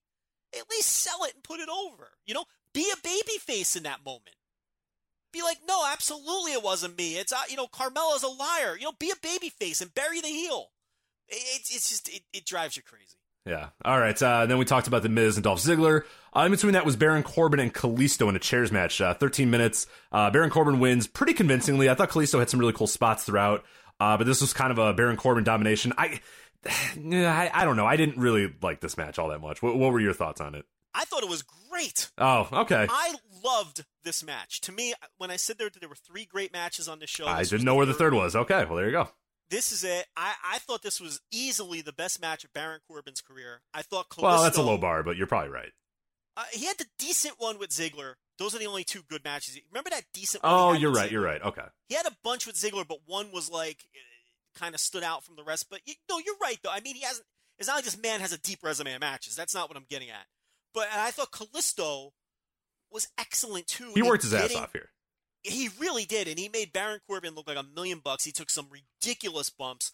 At least sell it and put it over. You know, be a baby face in that moment. Be like, no, absolutely, it wasn't me. It's uh, you know, Carmella's a liar. You know, be a baby face and bury the heel. It, it's it's just it, it drives you crazy. Yeah. All right. Uh, then we talked about the Miz and Dolph Ziggler. Uh, in between that was Baron Corbin and Kalisto in a chairs match. Uh, 13 minutes. Uh, Baron Corbin wins pretty convincingly. I thought Kalisto had some really cool spots throughout, uh, but this was kind of a Baron Corbin domination. I, I, I don't know. I didn't really like this match all that much. What, what were your thoughts on it? I thought it was great. Oh, okay. I loved this match. To me, when I said there there were three great matches on this show, I this didn't know where the third was. Okay. Well, there you go. This is it. I, I thought this was easily the best match of Baron Corbin's career. I thought Kalisto, Well, that's a low bar, but you're probably right. Uh, he had the decent one with Ziggler. Those are the only two good matches. Remember that decent one? Oh, you're right. You're right. Okay. He had a bunch with Ziggler, but one was like kind of stood out from the rest. But you, no, you're right though. I mean, he hasn't. It's not like this man has a deep resume of matches. That's not what I'm getting at. But and I thought Kalisto was excellent too. He worked his ass off here. He really did, and he made Baron Corbin look like a million bucks. He took some ridiculous bumps.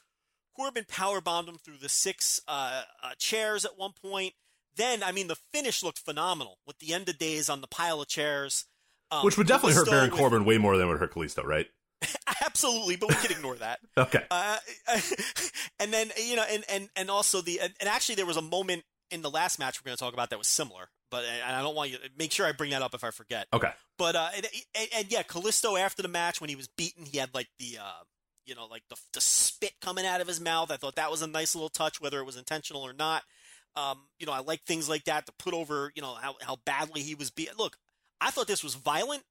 Corbin power bombed him through the six uh, uh, chairs at one point. Then, I mean, the finish looked phenomenal with the end of days on the pile of chairs. Um, Which would definitely hurt Baron with- Corbin way more than it would hurt Kalisto, right? Absolutely, but we can ignore that. Okay. Uh, and then you know, and and and also the and, and actually there was a moment in the last match we're going to talk about that was similar, but and I don't want you make sure I bring that up if I forget. Okay. But uh, and, and, and yeah, Kalisto after the match when he was beaten, he had like the uh, you know, like the the spit coming out of his mouth. I thought that was a nice little touch, whether it was intentional or not. Um, you know, I like things like that to put over, you know, how how badly he was beat. Look, I thought this was violent.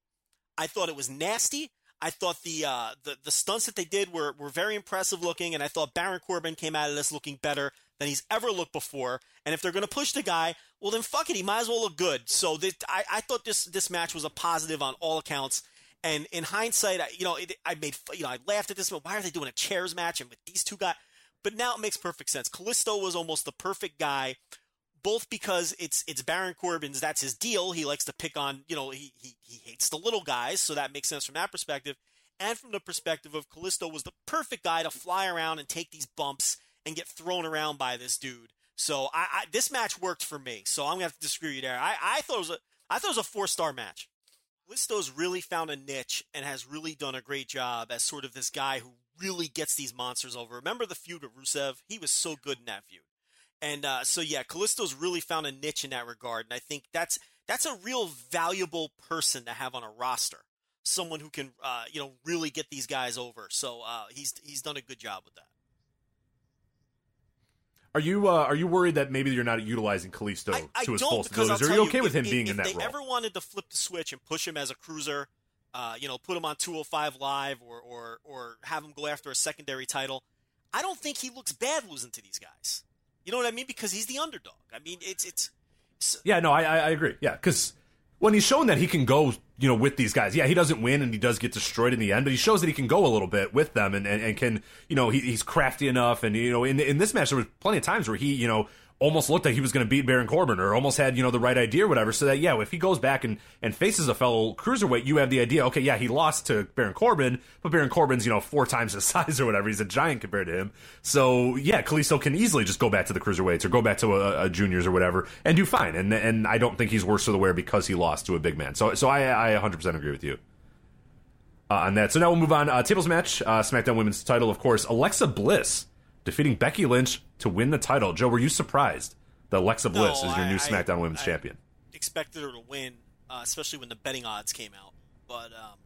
I thought it was nasty. I thought the uh, the the stunts that they did were were very impressive looking, and I thought Baron Corbin came out of this looking better than he's ever looked before. And if they're going to push the guy, well then fuck it, he might as well look good. So this, I I thought this this match was a positive on all accounts. And in hindsight, I, you know, it, I made you know I laughed at this, but why are they doing a chairs match and with these two guys? But now it makes perfect sense. Kalisto was almost the perfect guy both because it's it's Baron Corbin's that's his deal. He likes to pick on, you know, he he he hates the little guys, so that makes sense from that perspective. And from the perspective of Kalisto was the perfect guy to fly around and take these bumps and get thrown around by this dude. So I, I this match worked for me. So I'm gonna have to disagree with you there. I, I thought it was a I thought it was a four star match. Kalisto's really found a niche and has really done a great job as sort of this guy who really gets these monsters over. Remember the feud with Rusev? He was so good in that feud. And uh, so yeah, Kalisto's really found a niche in that regard, and I think that's that's a real valuable person to have on a roster. Someone who can, uh, you know, really get these guys over. So uh, he's he's done a good job with that. Are you uh, are you worried that maybe you're not utilizing Kalisto I, I to his full abilities? Are you you, okay with if- him being if in that role? If they ever wanted to flip the switch and push him as a cruiser, uh, you know, put him on 205 live or or or have him go after a secondary title, I don't think he looks bad losing to these guys. You know what I mean? Because he's the underdog. I mean, it's it's. it's Yeah, no, I I agree. Yeah, because when he's shown that he can go, you know, with these guys, yeah, he doesn't win and he does get destroyed in the end, but he shows that he can go a little bit with them and, and, and can, you know, he, he's crafty enough. And, you know, in, in this match, there was plenty of times where he, you know, almost looked like he was going to beat Baron Corbin or almost had, you know, the right idea or whatever. So that, yeah, if he goes back and, and faces a fellow cruiserweight, you have the idea, okay, yeah, he lost to Baron Corbin, but Baron Corbin's, you know, four times his size or whatever. He's a giant compared to him. So, yeah, Kalisto can easily just go back to the cruiserweights or go back to a, a juniors or whatever and do fine. And and I don't think he's worse for the wear because he lost to a big man. So, so I, I 100% agree with you. Uh, on that. So now we'll move on. Uh, tables match, uh, SmackDown Women's title, of course. Alexa Bliss defeating Becky Lynch to win the title. Joe, were you surprised that Alexa Bliss No, is your I- new I- SmackDown Women's I- champion? expected her to win, uh, especially when the betting odds came out. But um,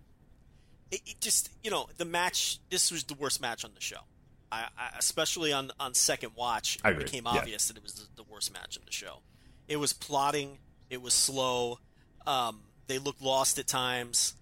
it, it just you know the match. This was the worst match on the show. I, I especially on on second watch, I it became yeah. obvious that it was the, the worst match on the show. It was plotting. It was slow. Um, they looked lost at times.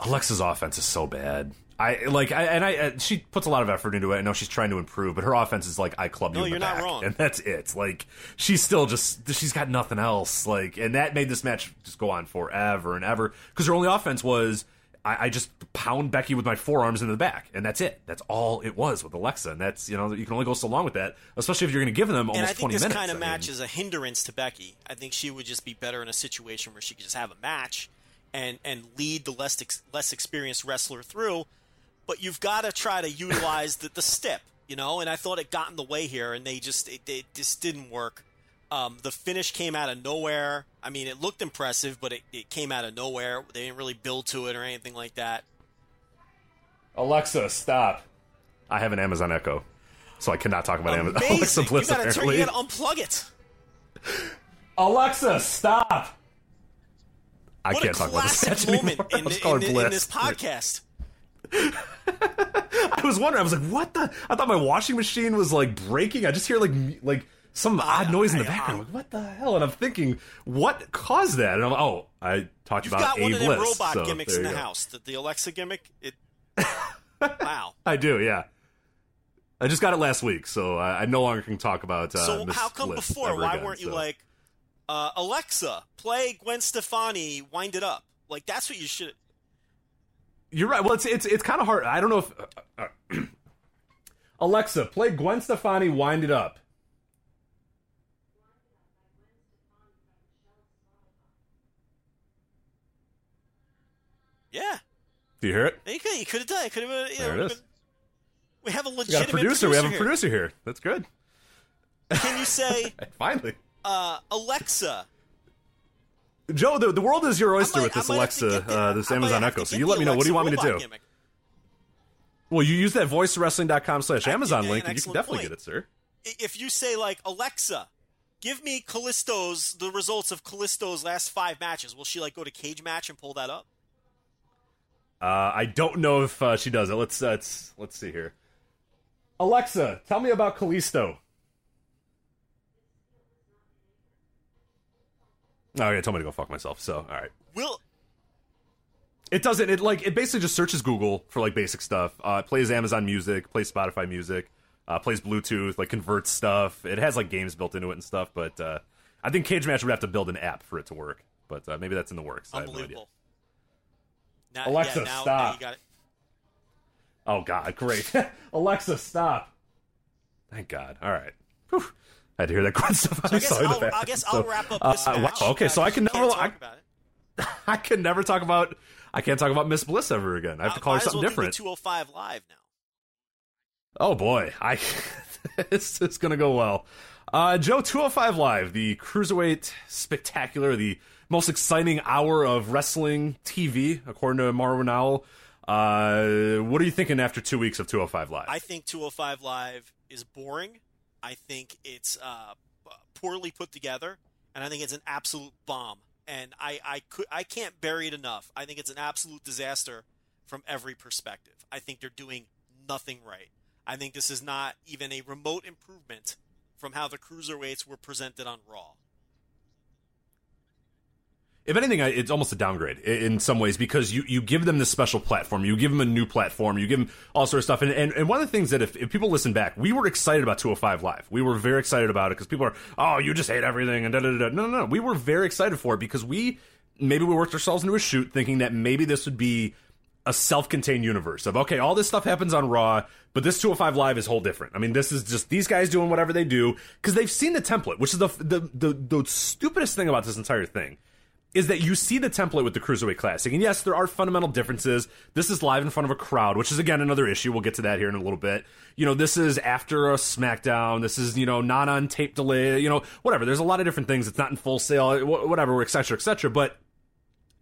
Alexa's offense is so bad. I like, I, and I, uh, she puts a lot of effort into it. I know she's trying to improve, but her offense is like I clubbed No, you in the you're not back, wrong. and that's it. Like she's still just she's got nothing else. Like, and that made this match just go on forever and ever because her only offense was I, I just pound Becky with my forearms into the back, and that's it. That's all it was with Alexa, and that's you know you can only go so long with that, especially if you're going to give them almost and I think twenty this minutes. kind of I match mean, is a hindrance to Becky. I think she would just be better in a situation where she could just have a match and and lead the less ex, less experienced wrestler through. But you've got to try to utilize the, the step, you know. And I thought it got in the way here, and they just it, it just didn't work. Um, the finish came out of nowhere. I mean, it looked impressive, but it, it came out of nowhere. They didn't really build to it or anything like that. Alexa, stop. I have an Amazon Echo, so I cannot talk about Amazon. Alexa Bliss you gotta turn, you gotta unplug it. Alexa, stop. I What can't a talk about this match moment anymore. in, in, in, this podcast. I was wondering. I was like, "What the?" I thought my washing machine was like breaking. I just hear like like some odd noise in the background. I'm like, what the hell? And I'm thinking, what caused that? And I'm like, oh, I talked You've about got one a of them robot so gimmicks in the go. house. The, the Alexa gimmick. It. wow. I do, yeah. I just got it last week, so I, I no longer can talk about. Uh, So Miss how come before? Why again, weren't you so. like, uh, Alexa, play Gwen Stefani, wind it up? Like that's what you should. You're right. Well, it's it's it's kind of hard. I don't know if uh, uh, Alexa play Gwen Stefani, wind it up. Yeah. Do you hear it? You could. You could have done. it. Could have. You know, There it is. been- We have a We legitimate got a producer. We have a here. producer here. That's good. Can you say, Finally, uh, Alexa? Joe. The, the world is your oyster might- with this I might have to Alexa, uh, this I Amazon Echo. So you let me know. What do you want me to do? gimmick. Well, you use that voicewrestling.com slash Amazon link, and you can definitely point. get it, sir. If you say like Alexa, Give me Kalisto's the results of Kalisto's last five matches. Will she like go to Cagematch and pull that up? Uh, I don't know if uh, she does it. Let's uh, let's let's see here. Alexa, tell me about Kalisto. Oh, yeah, told me to go fuck myself. So, all right. Will It doesn't. It like it basically just searches Google for like basic stuff. Uh, it plays Amazon Music, plays Spotify Music, uh, plays Bluetooth, like converts stuff. It has like games built into it and stuff. But uh, I think Cagematch would have to build an app for it to work. But uh, maybe that's in the works. I have no idea. unbelievable. Now, Alexa, yeah, now, stop. Now you got it. Oh God, great! Alexa, stop. Thank God. All right. Whew. I had to hear that grunt stuff. So I guess I'll, I guess So, I'll wrap up this uh, wow, match. okay, so I can never. talk I, about it. I can never talk about. I can't talk about Miss Bliss ever again. I have to Uh, call her something well different. 205 live now. Oh boy, I it's it's gonna go well. Uh, Joe, 205 Live, the cruiserweight spectacular, the most exciting hour of wrestling TV, according to Mauro Ranallo. Uh, what are you thinking after two weeks of 205 Live? I think 205 Live is boring. I think it's uh, poorly put together, and I think it's an absolute bomb. And I, I could I can't bury it enough. I think it's an absolute disaster from every perspective. I think they're doing nothing right. I think this is not even a remote improvement from how the cruiserweights were presented on Raw. If anything, it's almost a downgrade in some ways because you, you give them this special platform, you give them a new platform, you give them all sort of stuff. And, and, and one of the things that if, if people listen back, we were excited about 205 Live. We were very excited about it because people are, oh, you just hate everything and da da. da. No, no, no. We were very excited for it because we maybe we worked ourselves into a shoot thinking that maybe this would be a self-contained universe of okay, all this stuff happens on Raw, but this 205 Live is whole different. I mean, this is just these guys doing whatever they do because they've seen the template, which is the, the the the stupidest thing about this entire thing is that you see the template with the Cruiserweight Classic. And yes, there are fundamental differences. This is live in front of a crowd, which is again another issue. We'll get to that here in a little bit. You know, this is after a SmackDown. This is, you know, not on tape delay, you know, whatever. There's a lot of different things. It's not in Full Sail, whatever, et cetera, et cetera. But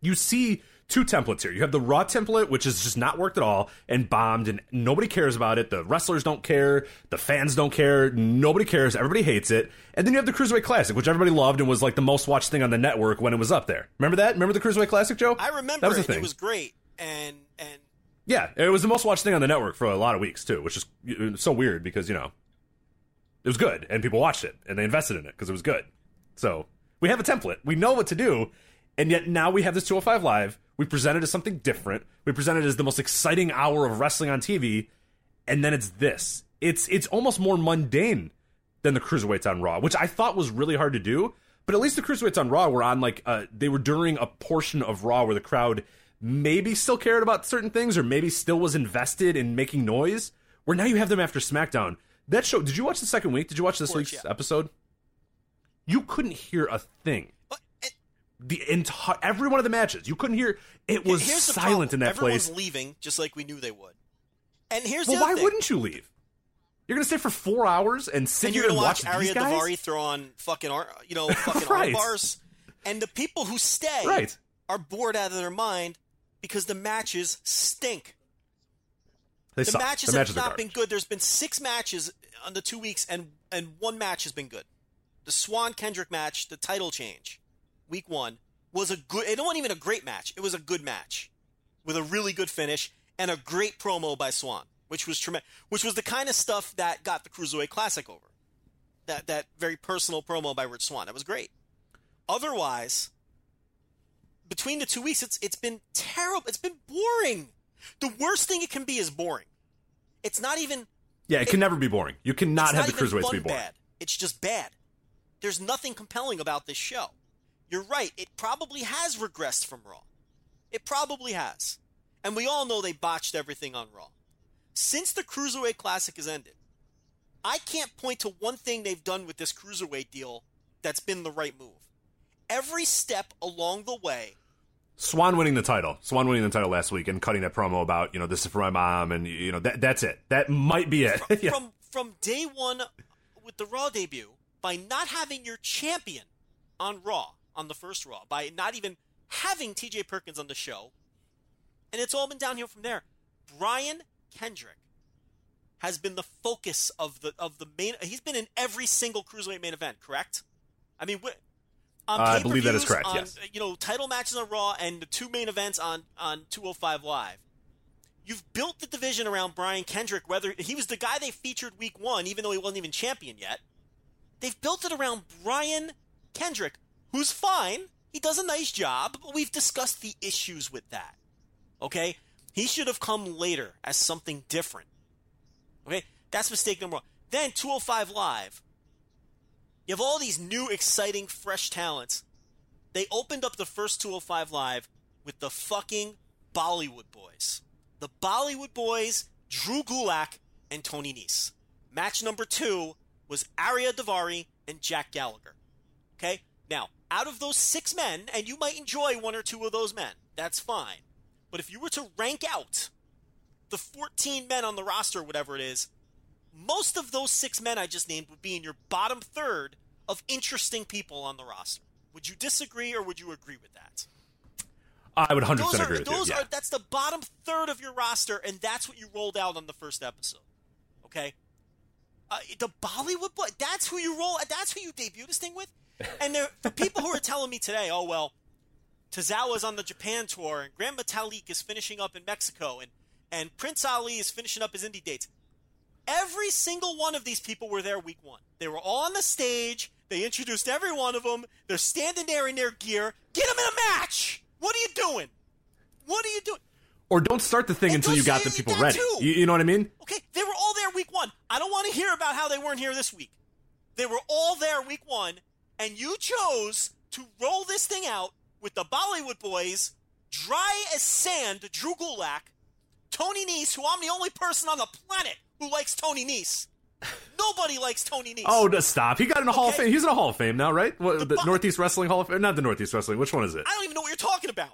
you see two templates here. You have the Raw template, which has just not worked at all and bombed, and nobody cares about it. The wrestlers don't care. The fans don't care. Nobody cares. Everybody hates it. And then you have the Cruiserweight Classic, which everybody loved and was like the most watched thing on the network when it was up there. Remember that? Remember the Cruiserweight Classic, Joe? I remember that was the thing. It was great, and and Yeah, it was the most watched thing on the network for a lot of weeks too, which is so weird because you know it was good and people watched it and they invested in it because it was good. So we have a template, we know what to do, and yet now we have this 205 live. We present it as something different. We present it as the most exciting hour of wrestling on TV, and then it's this. It's it's almost more mundane than the cruiserweights on Raw, which I thought was really hard to do. But at least the cruiserweights on Raw were on like uh, they were during a portion of Raw where the crowd maybe still cared about certain things or maybe still was invested in making noise. Where now you have them after SmackDown. That show. Did you watch the second week? Did you watch this course, week's yeah. episode? You couldn't hear a thing. The entire every one of the matches, you couldn't hear. It was here's silent in that Everyone's place. leaving just like we knew they would. And here's Well, why thing. wouldn't you leave? You're gonna stay for four hours and sit and here you're and gonna watch, watch guys? Daivari throw on fucking ar- you know fucking Right. arm bars, and the people who stay Right. are bored out of their mind because the matches stink. They The suck. matches, the have not been good. There's been six matches on the two weeks, and and one match has been good. The Swann Kendrick match, the title change, week one, was a good. It wasn't even a great match. It was a good match with a really good finish and a great promo by Swann, which was tremendous. Which was the kind of stuff that got the Cruiserweight Classic over. That that very personal promo by Rich Swann. That was great. Otherwise, between the two weeks, it's it's been terrible. It's been boring. The worst thing it can be is boring. It's not even. Yeah, it can never be boring. You cannot have the cruiserweights be boring. bad. It's just bad. There's nothing compelling about this show. You're right. It probably has regressed from Raw. It probably has. And we all know they botched everything on Raw. Since the Cruiserweight Classic has ended, I can't point to one thing they've done with this Cruiserweight deal that's been the right move. Every step along the way, Swann winning the title. Swann winning the title last week and cutting that promo about you know this is for my mom and you know that that's it. That might be it. Yeah. from from day one with the Raw debut, by not having your champion on Raw on the first Raw, by not even having T.J. Perkins on the show, and it's all been downhill from there. Brian Kendrick has been the focus of the of the main. He's been in every single cruiserweight main event, correct? I mean, wh- on I believe that is correct, on, yes. You know, title matches on Raw and the two main events on on 205 Live. You've built the division around Brian Kendrick. Whether he was the guy they featured week one, even though he wasn't even champion yet, they've built it around Brian Kendrick, who's fine. He does a nice job, but we've discussed the issues with that. Okay, he should have come later as something different. Okay, that's mistake number one. Then 205 Live. You have all these new, exciting, fresh talents. They opened up the first 205 Live with the fucking Bollywood Boys. The Bollywood Boys, Drew Gulak, and Tony Nese. Match number two was Ariya Daivari and Jack Gallagher. Okay? Now, out of those six men, and you might enjoy one or two of those men, that's fine. But if you were to rank out the 14 men on the roster, whatever it is, most of those six men I just named would be in your bottom third of interesting people on the roster. Would you disagree or would you agree with that? I would 100% Those are agree with those you. Yeah. are that's the bottom third of your roster, and that's what you rolled out on the first episode. Okay, uh, the Bollywood boy. That's who you roll. That's who you debut this thing with. And there, for people who are telling me today, oh well, Tozawa's on the Japan tour, and Grand Metalik is finishing up in Mexico, and and Prince Ali is finishing up his indie dates. Every single one of these people were there week one. They were all on the stage. They introduced every one of them. They're standing there in their gear. Get them in a match. What are you doing? What are you doing? Or don't start the thing And until you got the people ready. You, you know what I mean? Okay, they were all there week one. I don't want to hear about how they weren't here this week. They were all there week one, and you chose to roll this thing out with the Bollywood boys, dry as sand, Drew Gulak, Tony Nese, who I'm the only person on the planet who likes Tony Nese. Nobody likes Tony Nese. Oh, no, stop. He got in the Hall of Fame. He's in a Hall of Fame now, right? What, The the, Bo- Northeast Wrestling Hall of Fame? Not the Northeast Wrestling. Which one is it? I don't even know what you're talking about.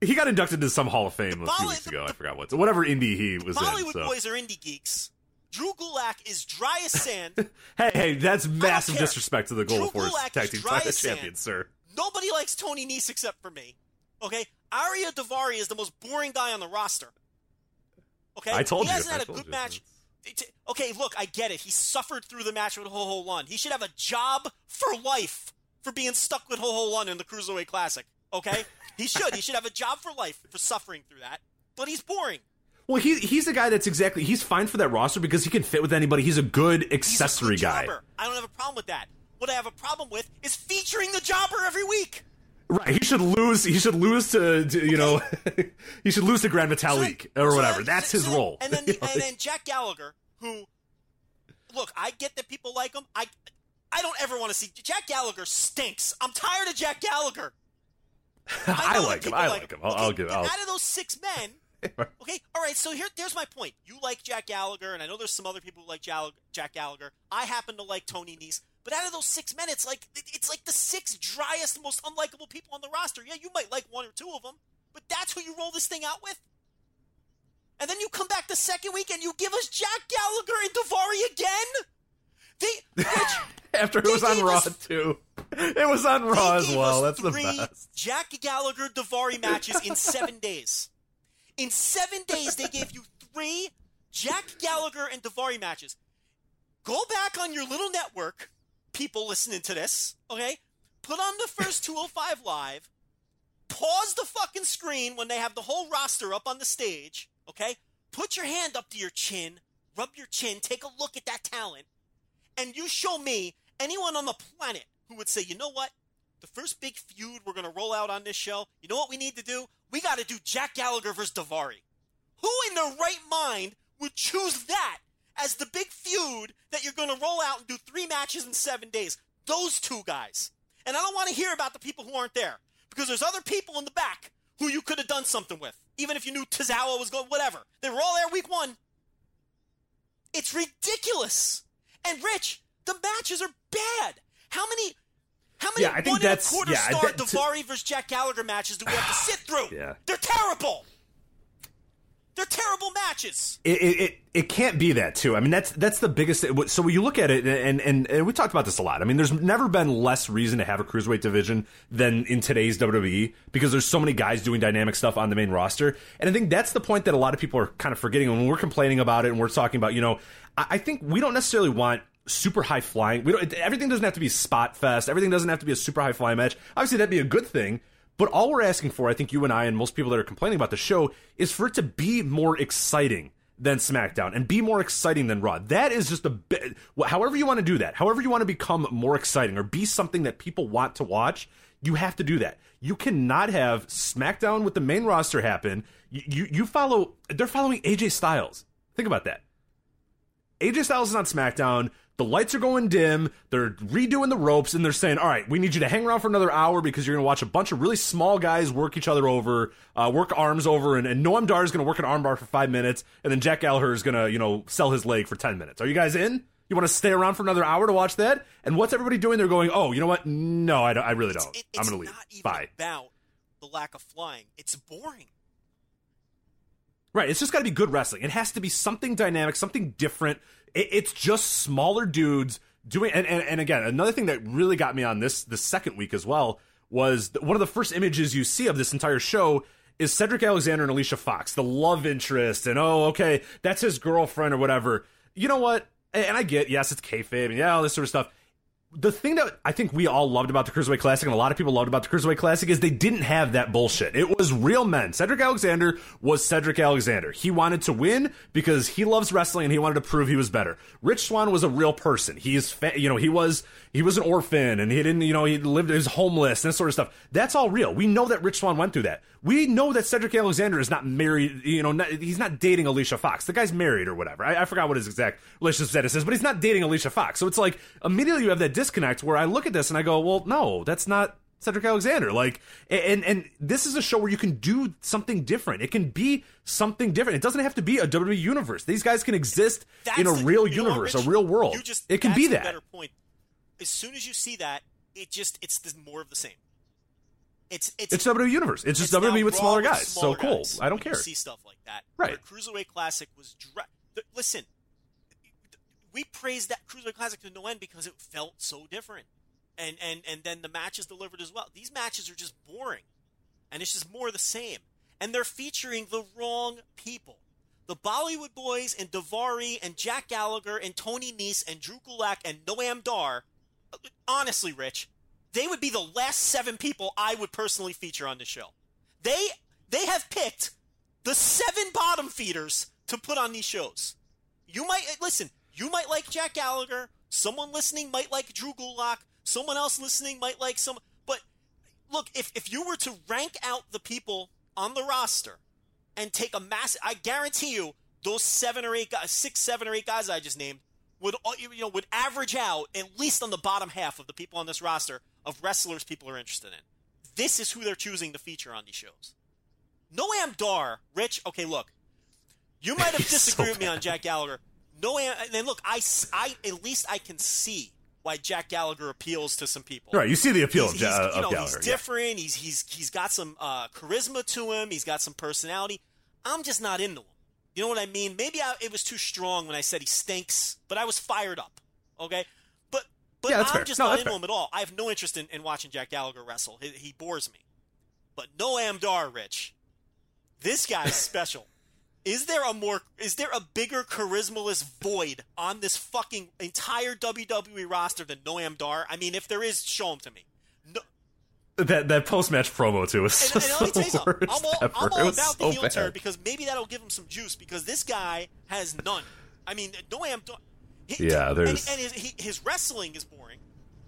He got inducted into some Hall of Fame a few Bolly- weeks ago. I forgot what. Whatever indie he was Bollywood in. So. boys are indie geeks. Drew Gulak is dry as sand. Hey, hey, that's massive disrespect to the Drew Golden Force Gulak Tag Team title champions, sir. Nobody likes Tony Nese except for me. Okay? Ariya Daivari is the most boring guy on the roster. Okay? I told he you. He hasn't I had a good you. match. Okay, look, I get it. He suffered through the match with Ho Ho Lun. He should have a job for life for being stuck with Ho Ho Lun in the Cruiserweight Classic. Okay? He should. he should have a job for life for suffering through that. But he's boring. Well, he, he's the guy that's exactly. He's fine for that roster because he can fit with anybody. He's a good He's a accessory good guy. jobber. I don't have a problem with that. What I have a problem with is featuring the jobber every week. Right. He should lose. He should lose to, to you know, he should lose to Grand Metalik or So whatever. That's so his role. And then, the, and then Jack Gallagher, who, look, I get that people like him. I, I don't ever want to see Jack Gallagher stinks. I'm tired of Jack Gallagher. I, that like him. I like like him. I'll, I'll give. Out of those six men, okay, all right. So here, there's my point. You like Jack Gallagher, and I know there's some other people who like Jack Gallagher. I happen to like Tony Nese. But out of those six men, it's like it's like the six driest, most unlikable people on the roster. Yeah, you might like one or two of them, but that's who you roll this thing out with. And then you come back the second week and you give us Jack Gallagher and Daivari again. They, After it was on Raw us- too. It was on Raw as well. That's the best. Jack Gallagher Daivari matches in seven days. In seven days, they gave you three Jack Gallagher and Daivari matches. Go back on your little network, people listening to this, okay? Put on the first 205 Live. Pause the fucking screen when they have the whole roster up on the stage, okay? Put your hand up to your chin, rub your chin, take a look at that talent, and you show me anyone on the planet who would say, you know what? The first big feud we're going to roll out on this show, you know what we need to do? We got to do Jack Gallagher versus Daivari. Who in their right mind would choose that as the big feud that you're going to roll out and do three matches in seven days? Those two guys. And I don't want to hear about the people who aren't there because there's other people in the back who you could have done something with, even if you knew Tozawa was going, whatever. They were all there week one. It's ridiculous. And Rich, the matches are bad. How many? How many Yeah, I think one and a quarter yeah, star to- Daivari versus Jack Gallagher matches do we have to sit through? Yeah. They're terrible. They're terrible matches. It, it, it, it can't be that too. I mean, that's that's the biggest. So when you look at it, and, and and we talked about this a lot. I mean, there's never been less reason to have a cruiserweight division than in today's WWE because there's so many guys doing dynamic stuff on the main roster. And I think that's the point that a lot of people are kind of forgetting when we're complaining about it and we're talking about. You know, I, I think we don't necessarily want super high flying. We don't. Everything doesn't have to be spot fest. Everything doesn't have to be a super high flying match. Obviously, that'd be a good thing. But all we're asking for, I think you and I and most people that are complaining about the show, is for it to be more exciting than SmackDown and be more exciting than Raw. That is just a bit. However you want to do that, however you want to become more exciting or be something that people want to watch, you have to do that. You cannot have SmackDown with the main roster happen. You you, you follow. They're following AJ Styles. Think about that. AJ Styles is on SmackDown. The lights are going dim. They're redoing the ropes, and they're saying, "All right, we need you to hang around for another hour because you're going to watch a bunch of really small guys work each other over, uh, work arms over, and, and Noam Dar is going to work an armbar for five minutes, and then Jack Gallagher is going to, you know, sell his leg for ten minutes. Are you guys in? You want to stay around for another hour to watch that? And what's everybody doing? They're going, "Oh, you know what? No, I, don't, I really don't. It- I'm going to leave. Bye." about the lack of flying. It's boring. Right. It's just got to be good wrestling. It has to be something dynamic, something different. It, it's just smaller dudes doing. And, and and again, another thing that really got me on this the second week as well was one of the first images you see of this entire show is Cedric Alexander and Alicia Fox, the love interest, and oh, okay, that's his girlfriend or whatever. You know what? And I get, yes, it's kayfabe, and yeah, all this sort of stuff the thing that I think we all loved about the Cruiserweight Classic, and a lot of people loved about the Cruiserweight Classic, is they didn't have that bullshit. It was real men. Cedric Alexander was Cedric Alexander. He wanted to win because he loves wrestling and he wanted to prove he was better. Rich Swann was a real person. He's, fa- you know, he was he was an orphan and he didn't, you know, he lived, he was homeless and that sort of stuff. That's all real. We know that Rich Swann went through that. We know that Cedric Alexander is not married, you know, not, he's not dating Alicia Fox. The guy's married or whatever. I, I forgot what his exact relationship status is, but he's not dating Alicia Fox. So it's like immediately you have that disconnect where I look at this and I go, well, no, that's not Cedric Alexander. Like, and and this is a show where you can do something different. It can be something different. It doesn't have to be a WWE universe. These guys can exist That's in a the- real know universe, Rich? a real world. You just, it can be that. Better point. As soon as you see that, it just it's the, more of the same. It's it's It's WWE universe. It's just it's WWE with smaller guys. smaller so cool. guys I don't care. see stuff like that. Right. Where Cruiserweight Classic was. Dra- th- listen, we praised that Cruiserweight Classic to no end because it felt so different, and and and then the matches delivered as well. These matches are just boring, and it's just more the same. And they're featuring the wrong people. The Bollywood Boys and Daivari and Jack Gallagher and Tony Nese and Drew Gulak and Noam Dar. Uh, honestly, Rich, they would be the last seven people I would personally feature on the show. They they have picked the seven bottom feeders to put on these shows. You might eh, listen. You might like Jack Gallagher. Someone listening might like Drew Gulak. Someone else listening might like some. But look, if if you were to rank out the people on the roster and take a mass, I guarantee you those seven or eight guys, six, seven or eight guys I just named would uh, you know would average out at least on the bottom half of the people on this roster of wrestlers people are interested in. This is who they're choosing to feature on these shows. Noam Dar, Rich. Okay, look, you might have He's so disagreed with me on Jack Gallagher. Noam, and then look, I at least I can see why Jack Gallagher appeals to some people. Right. You see the appeal He's, of, he's, you of know, Gallagher. he's yeah. different. He's he's he's got some uh, charisma to him. He's got some personality. I'm just not into him. You know what I mean? Maybe I, it was too strong when I said he stinks, but I was fired up. Okay, but but Yeah, I'm fair. just No, not into fair. him at all. I have no interest in, in watching Jack Gallagher wrestle. He, he bores me. But Noam Dar, Rich, this guy's special. Is there a more is there a bigger charismaless void on this fucking entire WWE roster than Noam Dar? I mean, if there is, show him to me. No, That that post match promo too was and, and just let me tell you the something. worst I'm all, ever. I'm It all was about so the heel bad. turn because maybe that'll give him some juice because this guy has none. I mean, he- Yeah, and- there's- and, his, he, his wrestling is boring.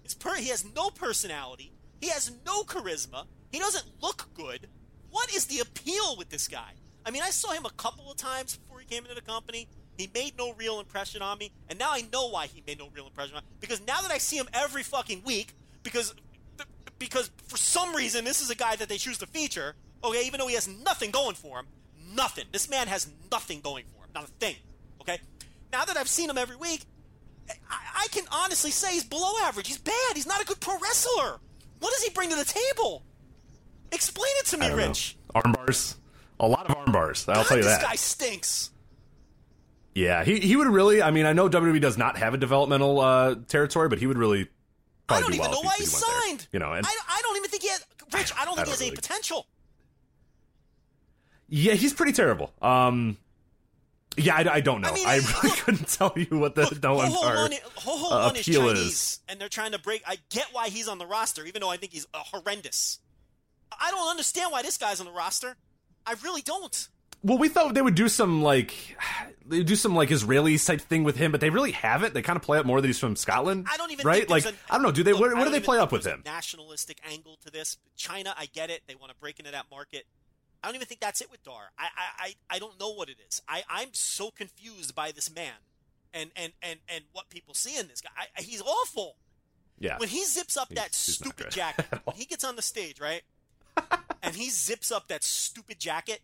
His per, he has no personality. He has no charisma. He doesn't look good. What is the appeal with this guy? I mean, I saw him a couple of times before he came into the company. He made no real impression on me, and now I know why he made no real impression on me. Because now that I see him every fucking week, because because for some reason this is a guy that they choose to feature. Okay, even though he has nothing going for him, nothing. This man has nothing going for him, not a thing. Okay, now that I've seen him every week, I, I can honestly say he's below average. He's bad. He's not a good pro wrestler. What does he bring to the table? Explain it to me, don't know. Rich. Arm bars. A lot of arm bars. I'll God, tell you this that. This guy stinks. Yeah, he he would really. I mean, I know WWE does not have a developmental uh, territory, but he would really. I don't even know why he went there. signed. You know, and I, I don't even think he has. Rich, I don't I think he has don't any potential. yeah, he's pretty terrible. Um, Yeah, I, I don't know. I, I really look- couldn't tell you what the no one are. One, Ho Ho uh, One is appeal Chinese, is. and they're trying to break. I get why he's on the roster, even though I think he's uh, horrendous. I don't understand why this guy's on the roster. I really don't. Well, we thought they would do some like they do some like Israeli type thing with him, but they really haven't. They kind of play up more that he's from Scotland. I don't even right. think like I don't know. Do they? Look, what what do they play up with him? nationalistic angle to this. China, I get it. They want to break into that market. I don't even think that's it with Dar. I I, I, don't know what it is. I, I'm so confused by this man and, and, and, and what people see in this guy. I, he's awful. Yeah. When he zips up He's- that stupid jacket, when he gets on the stage, right? and he zips up that stupid jacket.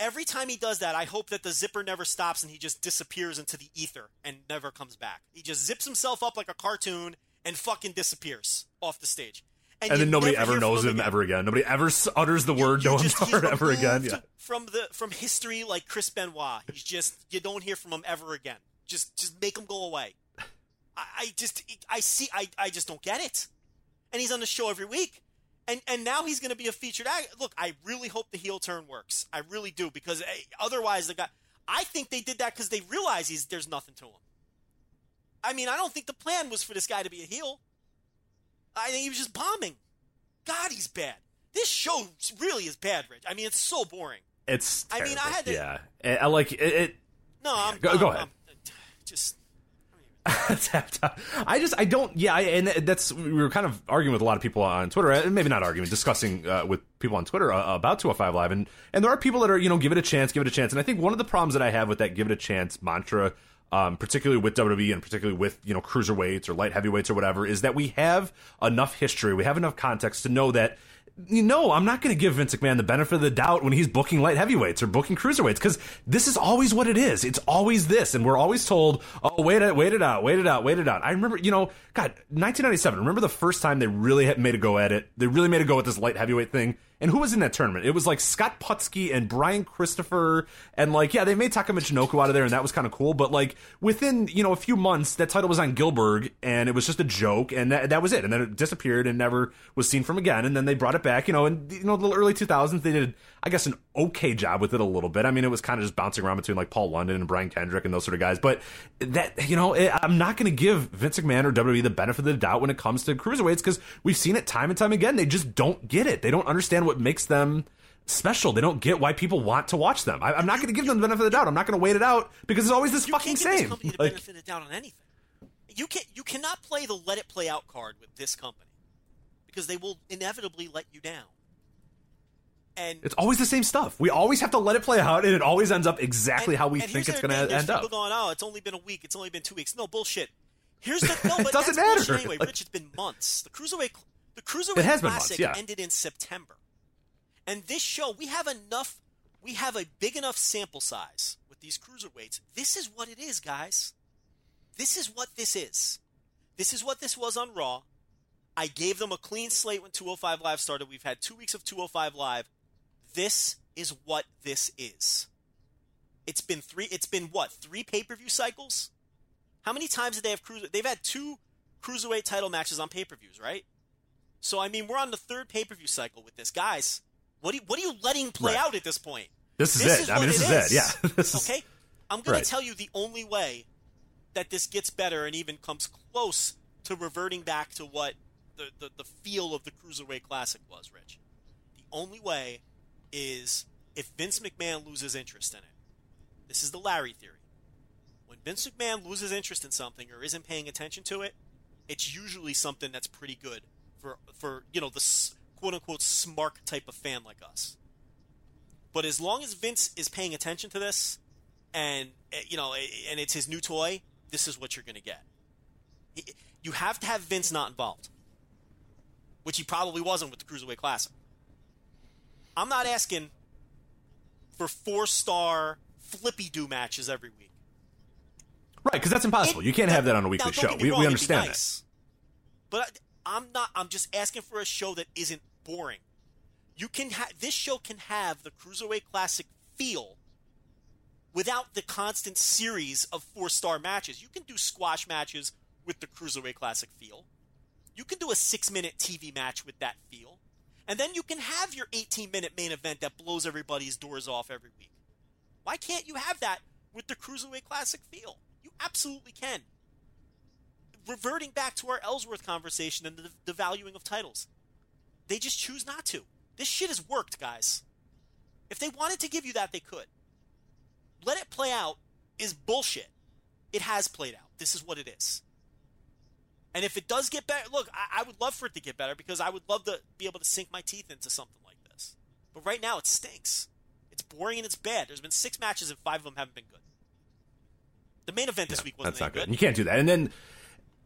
Every time he does that, I hope that the zipper never stops and he just disappears into the ether and never comes back. He just zips himself up like a cartoon and fucking disappears off the stage. and you then nobody ever knows him again. ever again. Nobody ever utters the word You just- he's ever again. Yeah. From the from history, like Chris Benoit, he's just you don't hear from him ever again. Just just make him go away. I, I just I see I, I just don't get it. And he's on the show every week. And and now he's going to be a featured act. Look, I really hope the heel turn works. I really do because eh, otherwise the guy. I think they did that because they realize he's there's nothing to him. I mean, I don't think the plan was for this guy to be a heel. I think he was just bombing. God, he's bad. This show really is bad, Rich. I mean, it's so boring. It's. I mean, I had to- Yeah. I, I like it. it No, I'm Go- I'm- go ahead. I'm- just I just I don't yeah I, and that's we were kind of arguing with a lot of people on Twitter and maybe not arguing discussing uh, with people on Twitter uh, about 205 live and and there are people that are you know give it a chance give it a chance and I think one of the problems that I have with that give it a chance mantra um, particularly with WWE and particularly with you know cruiserweights or light heavyweights or whatever is that we have enough history we have enough context to know that you know, I'm not going to give Vince McMahon the benefit of the doubt when he's booking light heavyweights or booking cruiserweights because this is always what it is. It's always this, and we're always told, "Oh, wait it, wait it out, wait it out, wait it out." I remember, you know, God, 1997. Remember the first time they really made a go at it? They really made a go at this light heavyweight thing. And who was in that tournament? It was like Scott Putski and Brian Christopher, and like, yeah, they made Taka Michinoku out of there, and that was kind of cool. But like, within you know a few months, that title was on Gillberg, and it was just a joke, and that, that was it. And then it disappeared and never was seen from again. And then they brought it back, you know, in you know the early 2000s, they did, I guess, an okay job with it a little bit. I mean, it was kind of just bouncing around between like Paul London and Brian Kendrick and those sort of guys. But that, you know, it, I'm not going to give Vince McMahon or WWE the benefit of the doubt when it comes to cruiserweights because we've seen it time and time again. They just don't get it. They don't understand what makes them special. They don't get why people want to watch them. I, I'm not going to give them the benefit of the doubt. I'm not going to wait it out because it's always this you fucking can't give this same. the Like, benefit of the doubt on anything. You can you cannot play the let it play out card with this company because they will inevitably let you down. And it's always the same stuff. We always have to let it play out, and it always ends up exactly and- how we think it's going to end people up. going, oh, it's only been a week. It's only been two weeks. No bullshit. Here's the no, It doesn't matter. anyway. Like- Rich, it's been months. The cruiserweight, the cruiserweight been months, classic yeah. ended in September, and this show we have enough. We have a big enough sample size with these cruiserweights. This is what it is, guys. This is what this is. This is what this was on Raw. I gave them a clean slate when 205 Live started. We've had two weeks of 205 Live. This is what this is. It's been three. It's been what three pay per view cycles? How many times did they have cruiser? They've had two cruiserweight title matches on pay per views, right? So I mean, we're on the third pay per view cycle with this, guys. What are you, what are you letting play Right. out at this point? This is it. I what mean, this is it. Yeah. Okay. I'm going Right. to tell you the only way that this gets better and even comes close to reverting back to what the, the, the feel of the Cruiserweight Classic was, Rich. The only way is if Vince McMahon loses interest in it. This is the Larry theory. When Vince McMahon loses interest in something or isn't paying attention to it, it's usually something that's pretty good for for you know the quote unquote smart type of fan like us. But as long as Vince is paying attention to this, and eh, you know, eh, and it's his new toy, this is what you're going to get. You have to have Vince not involved, which he probably wasn't with the Cruiserweight Classic. I'm not asking for four star flippy do matches every week. Right, because that's impossible. It- you can't have that on a weekly show. We, wrong, we understand nice. But I, I'm not. I'm just asking for a show that isn't boring. You can have this show can have the Cruiserweight Classic feel without the constant series of four star matches. You can do squash matches with the Cruiserweight Classic feel. You can do a six minute TV match with that feel. And then you can have your 18 minute main event that blows everybody's doors off every week. Why can't you have that with the Cruiserweight Classic feel. You absolutely can. Reverting back to our Ellsworth conversation and the, the valuing of titles, they just choose not to. This shit has worked, guys. If they wanted to give you that, they could. Let it play out is bullshit. It has played out. This is what it is. And if it does get better, look, I, I, would love for it to get better because I would love to be able to sink my teeth into something like this. But right now, it stinks. It's boring and it's bad. There's been six matches and five of them haven't been good. The main event this yeah, week wasn't that's not good. good. You can't do that. And then,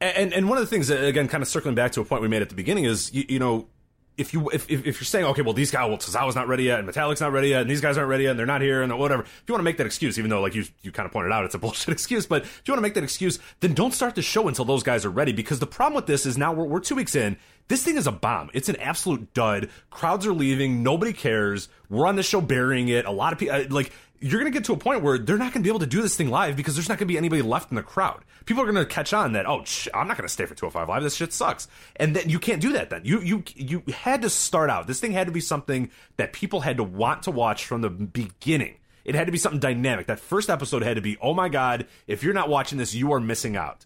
and and one of the things, that, again, kind of circling back to a point we made at the beginning is, you, you know, if you if, if, if you're saying okay, well these guys, well Tozawa's not ready yet, and Metalik's not ready yet, and these guys aren't ready yet, and they're not here, and whatever. If you want to make that excuse, even though like you you kind of pointed out, it's a bullshit excuse, but if you want to make that excuse, then don't start the show until those guys are ready. Because the problem with this is now we're, we're two weeks in. This thing is a bomb. It's an absolute dud. Crowds are leaving. Nobody cares. We're on the show burying it. A lot of people uh, like you're going to get to a point where they're not going to be able to do this thing live because there's not going to be anybody left in the crowd. People are going to catch on that, oh, sh- I'm not going to stay for 205 live. This shit sucks. And then you can't do that then. You, you, you had to start out. This thing had to be something that people had to want to watch from the beginning. It had to be something dynamic. That first episode had to be, oh my God, if you're not watching this, you are missing out.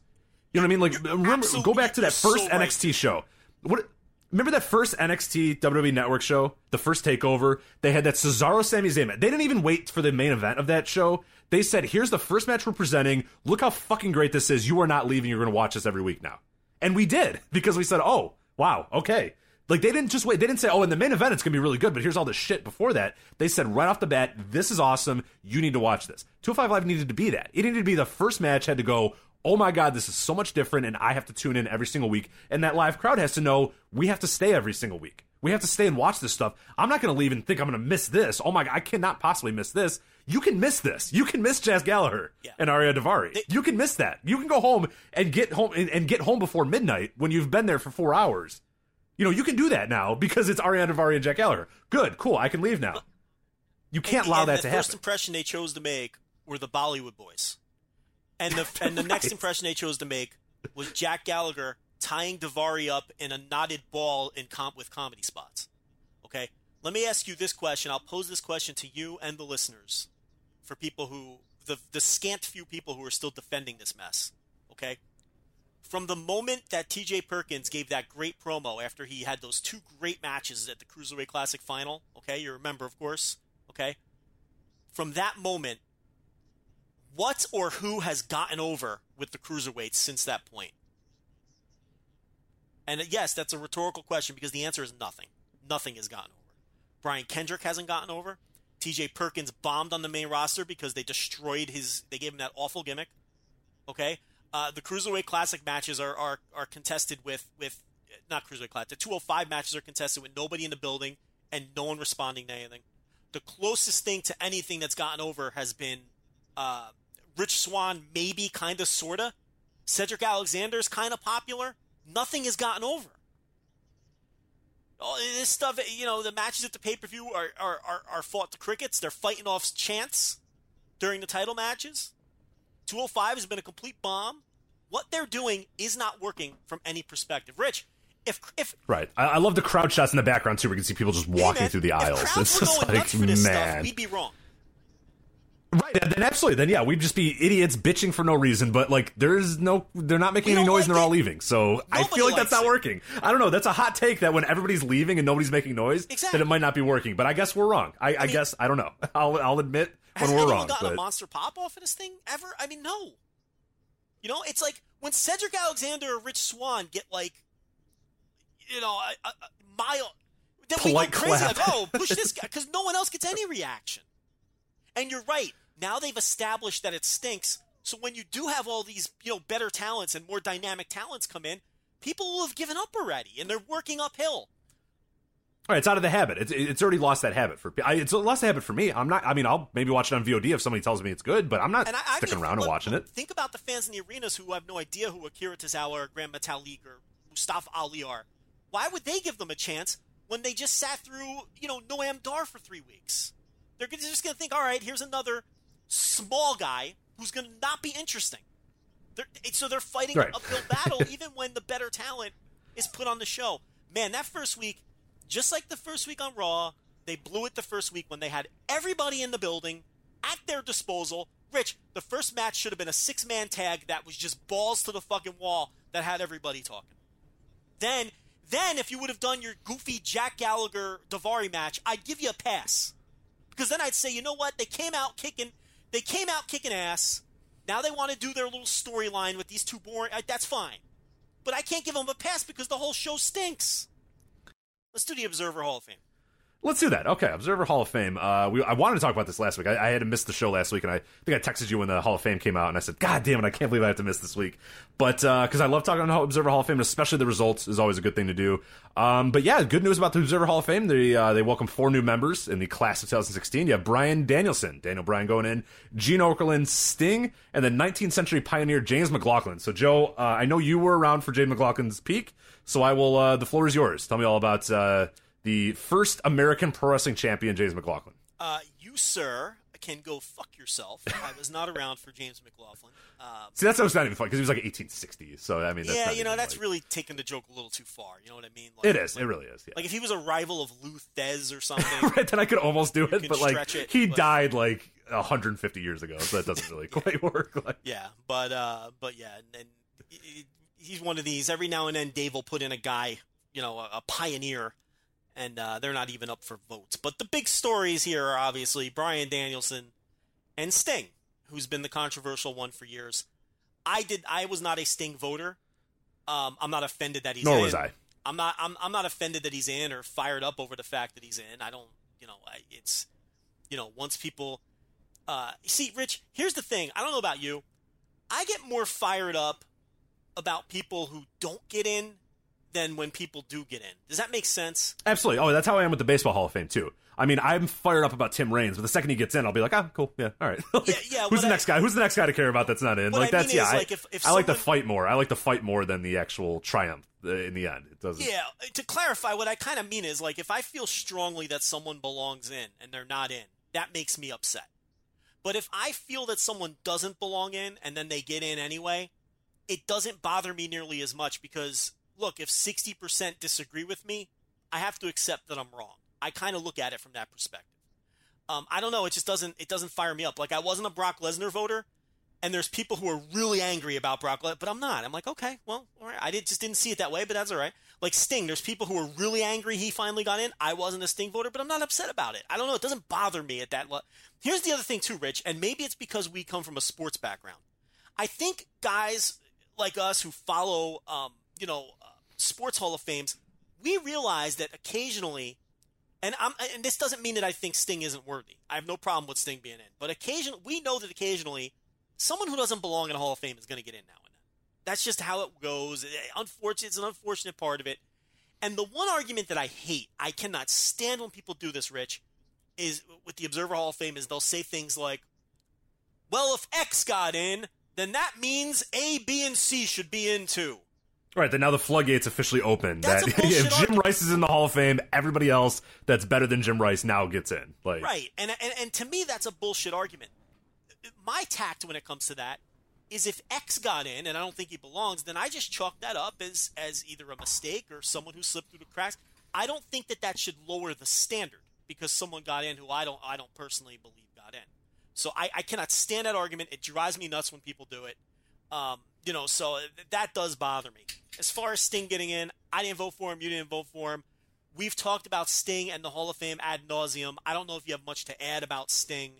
You know what I mean? Like, remember, go back to that first so NXT right. show. What Remember that first NXT WWE Network show, the first takeover? They had that Cesaro Sami Zayn. They didn't even wait for the main event of that show. They said, "Here's the first match we're presenting. Look how fucking great this is. You are not leaving. You're going to watch this every week now." And we did because we said, "Oh, wow, okay." Like they didn't just wait. They didn't say, "Oh, in the main event it's going to be really good," but here's all the shit before that. They said right off the bat, "This is awesome. You need to watch this." 205 Live needed to be that. It needed to be the first match had to go, oh my god, this is so much different, and I have to tune in every single week. And that live crowd has to know we have to stay every single week. We have to stay and watch this stuff. I'm not going to leave and think I'm going to miss this. Oh my god, I cannot possibly miss this. You can miss this. You can miss Jack Gallagher yeah. and Ariya Daivari. They, you can miss that. You can go home and get home and, and, get home before midnight when you've been there for four hours. You know, you can do that now because it's Ariya Daivari and Jack Gallagher. Good, cool. I can leave now. You can't and, allow and that to happen. The first impression they chose to make were the Bollywood boys. And the and the right. next impression they chose to make was Jack Gallagher tying Daivari up in a knotted ball in comp with comedy spots. Okay, let me ask you this question. I'll pose this question to you and the listeners, for people who the the scant few people who are still defending this mess. Okay, from the moment that T.J. Perkins gave that great promo after he had those two great matches at the Cruiserweight Classic final. Okay, you remember, of course. Okay, from that moment what or who has gotten over with the cruiserweights since that point? And yes, that's a rhetorical question because the answer is nothing. Nothing has gotten over. Brian Kendrick hasn't gotten over. TJ Perkins bombed on the main roster because they destroyed his. They gave him that awful gimmick. Okay, uh, the cruiserweight classic matches are, are are contested with with not cruiserweight classic. The 205 matches are contested with nobody in the building and no one responding to anything. The closest thing to anything that's gotten over has been uh, Rich Swann, maybe, kind of, sort of. Cedric Alexander's kind of popular. Nothing has gotten over. All this stuff, you know, the matches at the pay per view are, are, are, are fought to crickets. They're fighting off chants during the title matches. 205 has been a complete bomb. What they're doing is not working from any perspective. Rich, if if right, I, I love the crowd shots in the background too. We can see people just walking hey man, through the aisles. It's just like man, stuff, we'd be wrong. Right, then absolutely. Then yeah, we'd just be idiots bitching for no reason. But like, there's no, they're not making any noise like and they're it. all leaving. So Nobody I feel like that's not it. working. I don't know. That's a hot take that when everybody's leaving and nobody's making noise, exactly. that it might not be working. But I guess we're wrong. I, I, I mean, guess I don't know. I'll I'll admit when we're wrong. Gotten but... a monster pop off of this thing ever? I mean, no. You know, it's like when Cedric Alexander or Rich Swann get like, you know, a, a mile. Then Polite we go crazy clap. like, oh, push this guy because no one else gets any reaction. And you're right now they've established that it stinks. So when you do have all these, you know, better talents and more dynamic talents come in, people will have given up already, and they're working uphill. All right, it's out of the habit. It's it's already lost that habit for. I, it's lost the habit for me. I'm not. I mean, I'll maybe watch it on VOD if somebody tells me it's good, but I'm not I, sticking I mean, around look, and watching it. Think about the fans in the arenas who have no idea who Akira Tozawa or Gran Metalik or Mustafa Ali are. Why would they give them a chance when they just sat through, you know, Noam Dar for three weeks? They're just going to think, all right, here's another small guy who's going to not be interesting. They're, so they're fighting right. an uphill battle even when the better talent is put on the show. Man, that first week, just like the first week on Raw, they blew it the first week when they had everybody in the building at their disposal, Rich, the first match should have been a six man tag that was just balls to the fucking wall that had everybody talking. Then, then if you would have done your goofy Jack Gallagher Daivari match, I'd give you a pass. Because then I'd say, you know what? They came out kicking, they came out kicking ass. Now they want to do their little storyline with these two boring. uh, That's fine, but I can't give them a pass because the whole show stinks. Let's do the Observer Hall of Fame. Let's do that. Okay, Observer Hall of Fame. Uh, we, I wanted to talk about this last week. I, I had to miss the show last week, and I think I texted you when the Hall of Fame came out, and I said, "God damn it, I can't believe I have to miss this week." But because I love talking about Observer Hall of Fame, and especially the results is always a good thing to do. Um, but yeah, good news about the Observer Hall of Fame. They uh, they welcome four new members in the class of 2016. You have Bryan Danielson, Daniel Bryan going in, Gene Okerlund, Sting, and the 19th century pioneer James McLaughlin. So Joe, uh, I know you were around for James McLaughlin's peak, so I will. Uh, the floor is yours. Tell me all about. The first American pro wrestling champion, James McLaughlin. Uh, you, sir, can go fuck yourself. I was not around for James McLaughlin. Um, See, that's not even funny because he was like 1860. So I mean, that's yeah, you know, that's like- really taking the joke a little too far. You know what I mean? Like, it is. Like, it really is. Yeah. like if he was a rival of Lou Thesz or something. right, then I could almost do it, but like it, he but- died like 150 years ago, so that doesn't really quite work. Like, Yeah, but uh, but yeah, and, and he- he's one of these. Every now and then, Dave will put in a guy, you know, a, a pioneer, and uh, they're not even up for votes. But the big stories here are obviously Bryan Danielson and Sting, who's been the controversial one for years. I did. I was not a Sting voter. Um, I'm not offended that he's. Nor in. was I. I'm not. I'm. I'm not offended that he's in or fired up over the fact that he's in. I don't. You know. I, it's. You know. Once people. Uh, see, Rich. Here's the thing. I don't know about you. I get more fired up about people who don't get in than when people do get in. Does that make sense? Absolutely. Oh, that's how I am with the Baseball Hall of Fame too. I mean, I'm fired up about Tim Raines, but the second he gets in, I'll be like, ah, cool, yeah, all right. Like, Yeah, yeah, Who's the I- next guy? Who's the next guy to care about that's not in? Like I that's yeah. is, I, like, if- if I like to fight more. I like to fight more than the actual triumph uh, in the end. It doesn't. Yeah. To clarify, what I kind of mean is like if I feel strongly that someone belongs in and they're not in, that makes me upset. But if I feel that someone doesn't belong in and then they get in anyway, it doesn't bother me nearly as much because look, if 60% disagree with me, I have to accept that I'm wrong. I kind of look at it from that perspective. Um, I don't know. It just doesn't. It doesn't fire me up. Like I wasn't a Brock Lesnar voter, and there's people who are really angry about Brock Lesnar, but I'm not. I'm like, okay, well, all right. I did just didn't see it that way, but that's all right. Like Sting, there's people who are really angry he finally got in. I wasn't a Sting voter, but I'm not upset about it. I don't know. It doesn't bother me at that. Le- Here's the other thing too, Rich, and maybe it's because we come from a sports background. I think guys like us who follow, um, you know, sports Hall of Fames, we realize that occasionally, and I'm, and this doesn't mean that I think Sting isn't worthy. I have no problem with Sting being in, but occasionally, we know that occasionally, someone who doesn't belong in a Hall of Fame is going to get in now and then. That's just how it goes. Unfortunate, it's an unfortunate part of it. And the one argument that I hate, I cannot stand when people do this, Rich, is with the Observer Hall of Fame, is they'll say things like, "Well, if X got in, then that means A, B, and C should be in too." Right, then now the floodgates officially open. That's that if Jim argument. Rice is in the Hall of Fame, everybody else that's better than Jim Rice now gets in. Like, Right, and, and and to me, that's a bullshit argument. My tact when it comes to that is if X got in, and I don't think he belongs, then I just chalk that up as as either a mistake or someone who slipped through the cracks. I don't think that that should lower the standard because someone got in who I don't I don't personally believe got in. So I, I cannot stand that argument. It drives me nuts when people do it. Um, you know, so that does bother me. As far as Sting getting in, I didn't vote for him. You didn't vote for him. We've talked about Sting and the Hall of Fame ad nauseum. I don't know if you have much to add about Sting.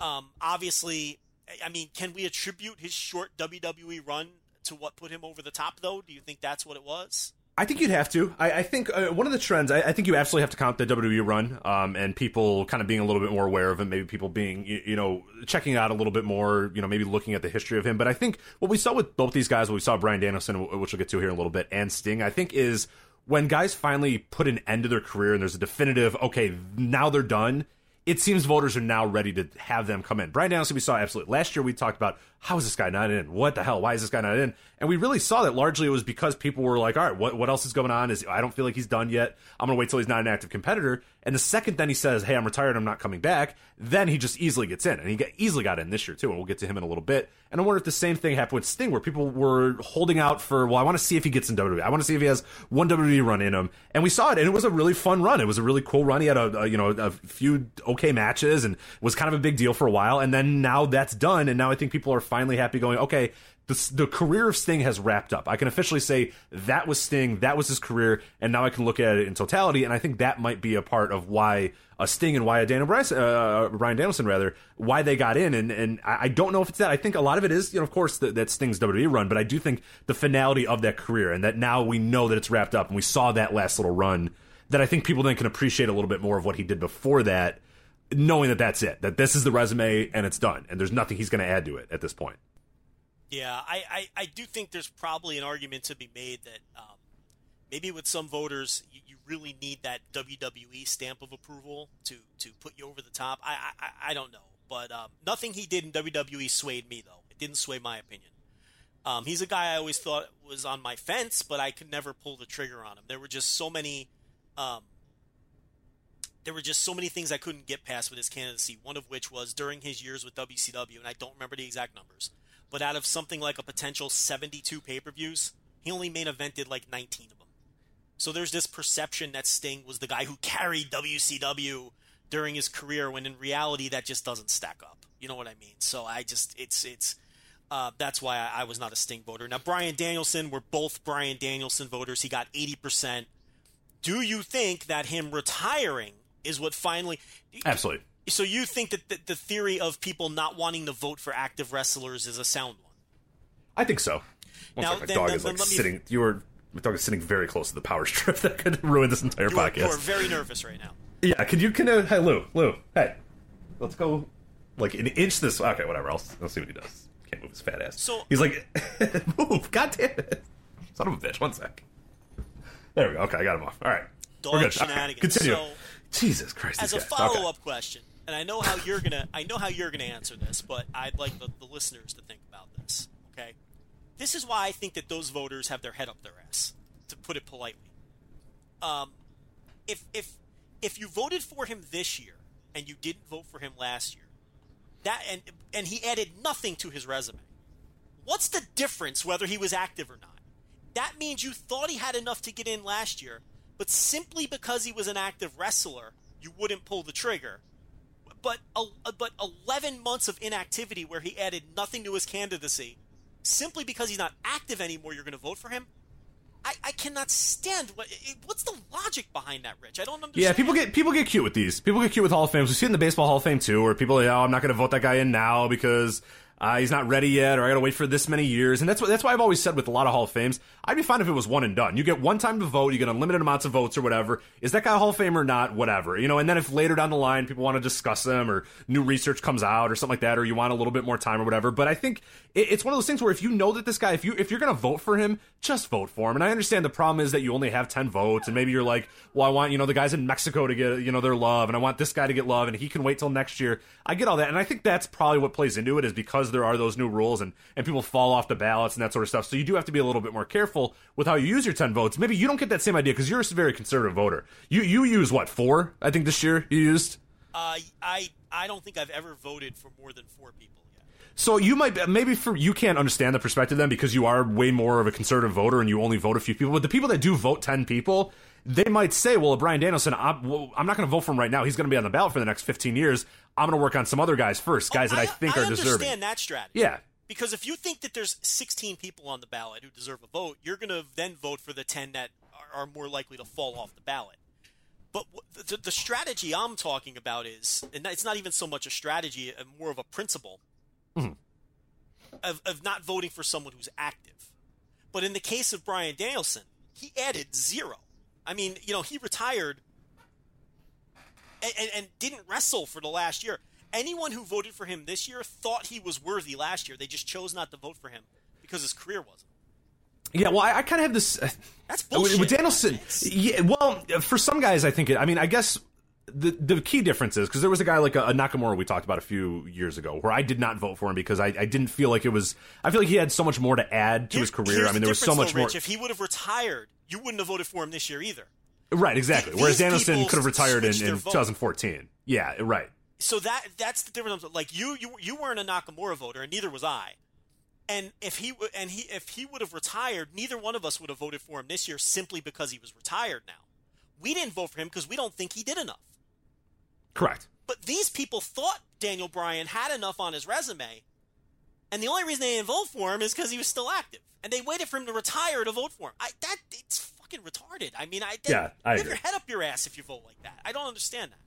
Um, obviously, I mean, can we attribute his short WWE run to what put him over the top, though? Do you think that's what it was? I think you'd have to. I, I think uh, one of the trends. I, I think you absolutely have to count the WWE run, um, and people kind of being a little bit more aware of it. Maybe people being, you, you know, checking out a little bit more. You know, maybe looking at the history of him. But I think what we saw with both these guys, what we saw Bryan Danielson, which we'll get to here in a little bit, and Sting, I think is when guys finally put an end to their career and there's a definitive, okay, now they're done. It seems voters are now ready to have them come in. Bryan Danielson, we saw absolutely. Last year, we talked about how is this guy not in? What the hell? Why is this guy not in? And we really saw that largely it was because people were like, all right, what, what else is going on? Is I don't feel like he's done yet. I'm going to wait till he's not an active competitor. And the second then he says, hey, I'm retired, I'm not coming back, then he just easily gets in. And he easily got in this year, too. And we'll get to him in a little bit. And I wonder if the same thing happened with Sting, where people were holding out for, well, I want to see if he gets in WWE. I want to see if he has one WWE run in him. And we saw it, and it was a really fun run. It was a really cool run. He had a, a you know a few okay okay matches and was kind of a big deal for a while. And then now that's done. And now I think people are finally happy going, okay, the, the career of Sting has wrapped up. I can officially say that was Sting, that was his career, and now I can look at it in totality. And I think that might be a part of why a Sting and why a Daniel Bryce, uh, Bryan Danielson rather, why they got in. And and I don't know if it's that. I think a lot of it is, you know, of course, that, that Sting's WWE run, but I do think the finality of that career and that now we know that it's wrapped up and we saw that last little run. That I think people then can appreciate a little bit more of what he did before that, knowing that that's it, that this is the resume and it's done, and there's nothing he's going to add to it at this point. Yeah, I, I, I, do think there's probably an argument to be made that um, maybe with some voters, you, you, really need that WWE stamp of approval to, to put you over the top. I, I, I don't know. But um, nothing he did in WWE swayed me, though. It didn't sway my opinion. Um, he's a guy I always thought was on my fence, but I could never pull the trigger on him. There were just so many. Um, there were just so many things I couldn't get past with his candidacy. One of which was during his years with WCW, and I don't remember the exact numbers but out of something like a potential 72 pay per views, he only main evented like 19 of them. So there's this perception that Sting was the guy who carried WCW during his career, when in reality that just doesn't stack up. You know what I mean? So I just it's it's uh, that's why I, I, was not a Sting voter. Now Bryan Danielson, we're both Bryan Danielson voters. He got 80 percent. Do you think that him retiring is what finally? Absolutely. So you think that the, the, theory of people not wanting to vote for active wrestlers is a sound one? I think so. One now, second, my dog then, is like sitting. F- you were my dog is sitting very close to the power strip that could ruin this entire you podcast. you are very nervous right now. Yeah, can you can uh, hey Lou Lou hey, let's go like an inch this. Okay, whatever. I'll I'll see what he does. Can't move his fat ass. So he's like, move, god damn it, son of a bitch. One sec. There we go. Okay, I got him off. All right, dog we're good. shenanigans. Continue. So, Jesus Christ. As a follow up okay. question, and I know how you're gonna I know how you're gonna answer this, but I'd like the, the listeners to think about this. Okay, this is why I think that those voters have their head up their ass, to put it politely. Um, if if if you voted for him this year and you didn't vote for him last year, that and and he added nothing to his resume. What's the difference whether he was active or not? That means you thought he had enough to get in last year, but simply because he was an active wrestler, you wouldn't pull the trigger but but 11 months of inactivity where he added nothing to his candidacy, simply because he's not active anymore, you're going to vote for him. I, I cannot stand what what's the logic behind that, Rich? I don't understand. Yeah, people get people get cute with these. People get cute with Hall of Fames. We see it in the Baseball Hall of Fame too, where people, oh, I'm not going to vote that guy in now because uh, he's not ready yet, or I got to wait for this many years. And that's what that's why I've always said with a lot of Hall of Fames, I'd be fine if it was one and done. You get one time to vote, you get unlimited amounts of votes or whatever. Is that guy a Hall of Famer or not? Whatever, you know. And then if later down the line people want to discuss them, or new research comes out, or something like that, or you want a little bit more time or whatever. But I think it, it's one of those things where if you know that this guy, if you if you're gonna vote for him, just vote for him. And I understand the problem is that you only have ten votes, and maybe you're like, well, I want you know the guys in Mexico to get you know their love, and I want this guy to get love, and he can wait till next year. I get all that, and I think that's probably what plays into it is because there are those new rules and, and people fall off the ballots and that sort of stuff. So you do have to be a little bit more careful with how you use your 10 votes. Maybe you don't get that same idea because you're a very conservative voter. You you use what, four? I think this year you used? Uh, I, I don't think I've ever voted for more than four people. yet. So you might maybe for you can't understand the perspective then because you are way more of a conservative voter and you only vote a few people. But the people that do vote ten people, they might say, "Well, Bryan Danielson, I'm, well, I'm not going to vote for him right now. He's going to be on the ballot for the next 15 years. I'm going to work on some other guys first, guys oh, that I, I think I are deserving." I understand that strategy. Yeah, because if you think that there's 16 people on the ballot who deserve a vote, you're going to then vote for the 10 that are, are, more likely to fall off the ballot. But the, the, strategy I'm talking about is, and it's not even so much a strategy, uh, more of a principle mm-hmm. of, of not voting for someone who's active. But in the case of Bryan Danielson, he added zero. I mean, you know, he retired and, and, didn't wrestle for the last year anyone who voted for him this year thought he was worthy last year. They just chose not to vote for him because his career wasn't. Yeah, well, I, I kind of have this. Uh, That's bullshit. With Danielson, yeah, well, for some guys, I think it. I mean, I guess the the key difference is because there was a guy like a, a, Nakamura we talked about a few years ago where I did not vote for him because I, I didn't feel like it was. I feel like he had so much more to add to Here, his career. I mean, there was so much though, more. If he would have retired, you wouldn't have voted for him this year either. Right, exactly. Th- Whereas Danielson could have retired in, in 2014. Yeah, right so that that's the difference. Like you, you, you weren't a Nakamura voter, and neither was I. And if he and he if he would have retired, neither one of us would have voted for him this year simply because he was retired. Now, we didn't vote for him because we don't think he did enough. Correct. But these people thought Daniel Bryan had enough on his resume, and the only reason they didn't vote for him is because he was still active, and they waited for him to retire to vote for him. I that it's fucking retarded. I mean, I Yeah, I you have your head up your ass if you vote like that. I don't understand that.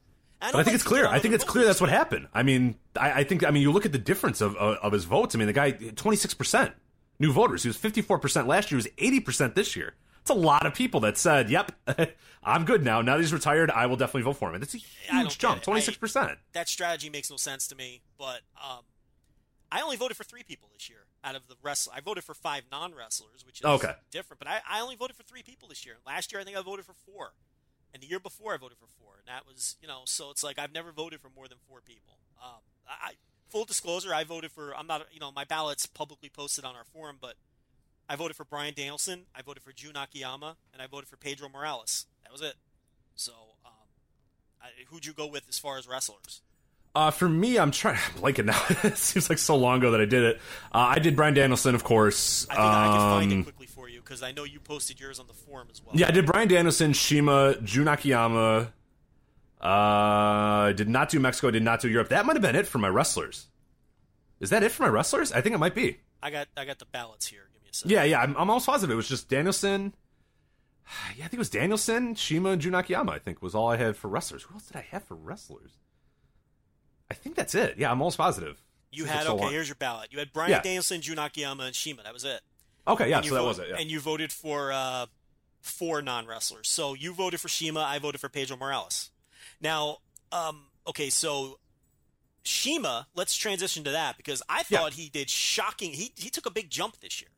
But I think it's clear. I think it's clear that's what happened. I mean, I, I think. I mean, you look at the difference of of, of his votes. I mean, the guy twenty six percent new voters. He was fifty four percent last year. He was eighty percent this year. It's a lot of people that said, "Yep, I'm good now. Now that he's retired, I will definitely vote for him." And that's a I huge jump. Twenty six percent. that strategy makes no sense to me. But um, I only voted for three people this year out of the wrestle. I voted for five non wrestlers, which is Okay. different. But I, I only voted for three people this year. Last year, I think I voted for four, and the year before, I voted for four, and that was you know. So it's like I've never voted for more than four people. Um, I, full disclosure, I voted for. I'm not you know my ballot's publicly posted on our forum, but I voted for Bryan Danielson, I voted for Jun Akiyama, and I voted for Pedro Morales. That was it. So. Um, I, who'd you go with as far as wrestlers? Uh, for me, I'm trying. I'm blanking now. it seems like so long ago that I did it. Uh, I did Bryan Danielson, of course. I think I can find Um, it quickly for you because I know you posted yours on the forum as well. Yeah, I did Bryan Danielson, Shima, Jun Akiyama. Uh, I did not do Mexico. I did not do Europe. That might have been it for my wrestlers. Is that it for my wrestlers? I think it might be. I got I got the ballots here. Give me a second. Yeah, yeah. I'm, I'm almost positive it was just Danielson. Yeah, I think it was Danielson, Shima, and Jun Akiyama. I think was all I had for wrestlers. Who else did I have for wrestlers? I think that's it. Yeah, I'm almost positive. you had okay. long. Here's your ballot. You had Brian Yeah. Danielson, Jun Akiyama, and Shima. That was it. Okay, yeah. So that was it. Yeah. And you voted for uh, four non wrestlers. So you voted for Shima. I voted for Pedro Morales. Now, um, okay, so Shima. Let's transition to that because I Yeah. thought he did shocking. He he took a big jump this year.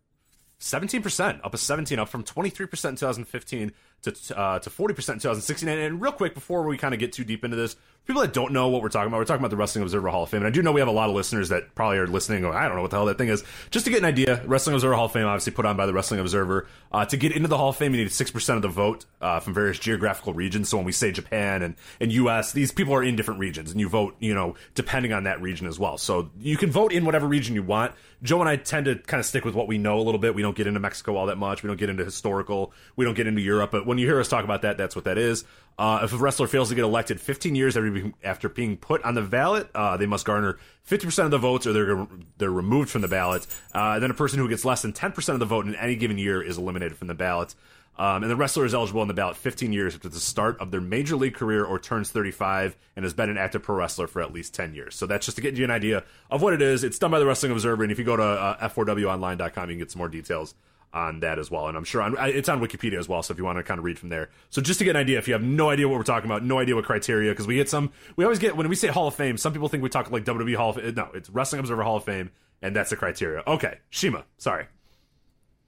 Seventeen percent, up a seventeen, up from twenty three percent in two thousand fifteen to uh, to forty percent in two thousand sixteen. And, and real quick, before we kind of get too deep into this, people that don't know what we're talking about, we're talking about the Wrestling Observer Hall of Fame. And I do know we have a lot of listeners that probably are listening. Going, I don't know what the hell that thing is. Just to get an idea, Wrestling Observer Hall of Fame, obviously put on by the Wrestling Observer. Uh, to get into the Hall of Fame, you need six percent of the vote uh, from various geographical regions. So when we say Japan and and U.S., these people are in different regions, and you vote, you know, depending on that region as well. So you can vote in whatever region you want. Joe and I tend to kind of stick with what we know a little bit. We don't get into Mexico all that much. We don't get into historical. We don't get into Europe. But when you hear us talk about that, that's what that is. Uh, if a wrestler fails to get elected 15 years after being put on the ballot, uh, they must garner 50% of the votes or they're, they're removed from the ballot. Uh, then a person who gets less than 10% of the vote in any given year is eliminated from the ballot. Um, and the wrestler is eligible on the ballot 15 years after the start of their major league career or turns 35 and has been an active pro wrestler for at least 10 years. So that's just to get you an idea of what it is. It's done by the Wrestling Observer, and if you go to uh, f4wonline.com, you can get some more details on that as well. And I'm sure on, it's on Wikipedia as well. So if you want to kind of read from there, so just to get an idea, if you have no idea what we're talking about, no idea what criteria, because we get some, we always get when we say Hall of Fame, some people think we talk like WWE Hall of Fame. No, it's Wrestling Observer Hall of Fame, and that's the criteria. Okay, Shima, sorry.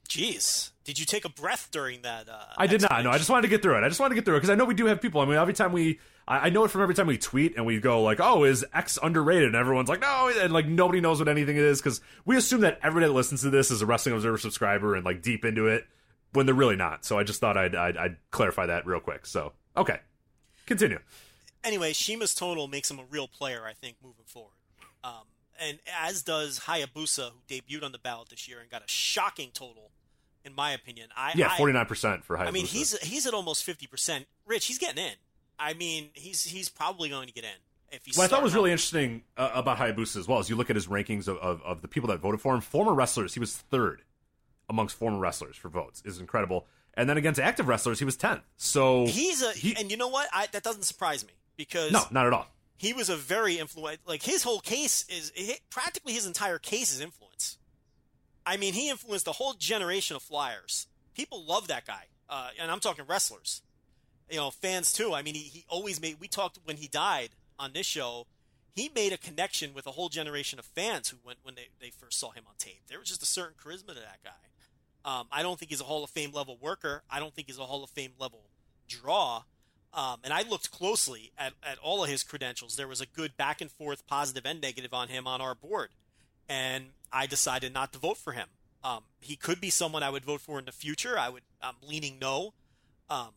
Jeez, did you take a breath during that? Uh, I did not. No, I just wanted to get through it. I just wanted to get through it because I know we do have people. I mean, every time we, I, I know it from every time we tweet and we go like, "Oh, is X underrated?" and everyone's like, "No," and like nobody knows what anything is because we assume that everybody that listens to this is a Wrestling Observer subscriber and like deep into it when they're really not. So I just thought I'd I'd, I'd clarify that real quick. So okay, continue. anyway, Shima's total makes him a real player, I think, moving forward. Um, and as does Hayabusa, who debuted on the ballot this year and got a shocking total, in my opinion. I Yeah, forty nine percent for Hayabusa. I mean, he's he's at almost fifty percent. Rich, he's getting in. I mean, he's he's probably going to get in if he's. What I thought was really interesting uh, about Hayabusa as well is you look at his rankings of, of, of the people that voted for him. Former wrestlers, he was third amongst former wrestlers for votes. is incredible. And then against active wrestlers, he was tenth. So He's a, he- and you know what? I, that doesn't surprise me because no, not at all. he was a very influential. Like his whole case is hi- practically his entire case is influence. I mean, he influenced a whole generation of flyers. People love that guy, uh, and I'm talking wrestlers. You know, fans too. I mean, he, he always made. We talked when he died on this show. He made a connection with a whole generation of fans who went when they, they first saw him on tape. There was just a certain charisma to that guy. Um, I don't think he's a Hall of Fame level worker. I don't think he's a Hall of Fame level draw. Um, and I looked closely at, at all of his credentials. There was a good back and forth, positive and negative on him on our board. And I decided not to vote for him. Um, he could be someone I would vote for in the future. I would, I'm leaning no. Uh,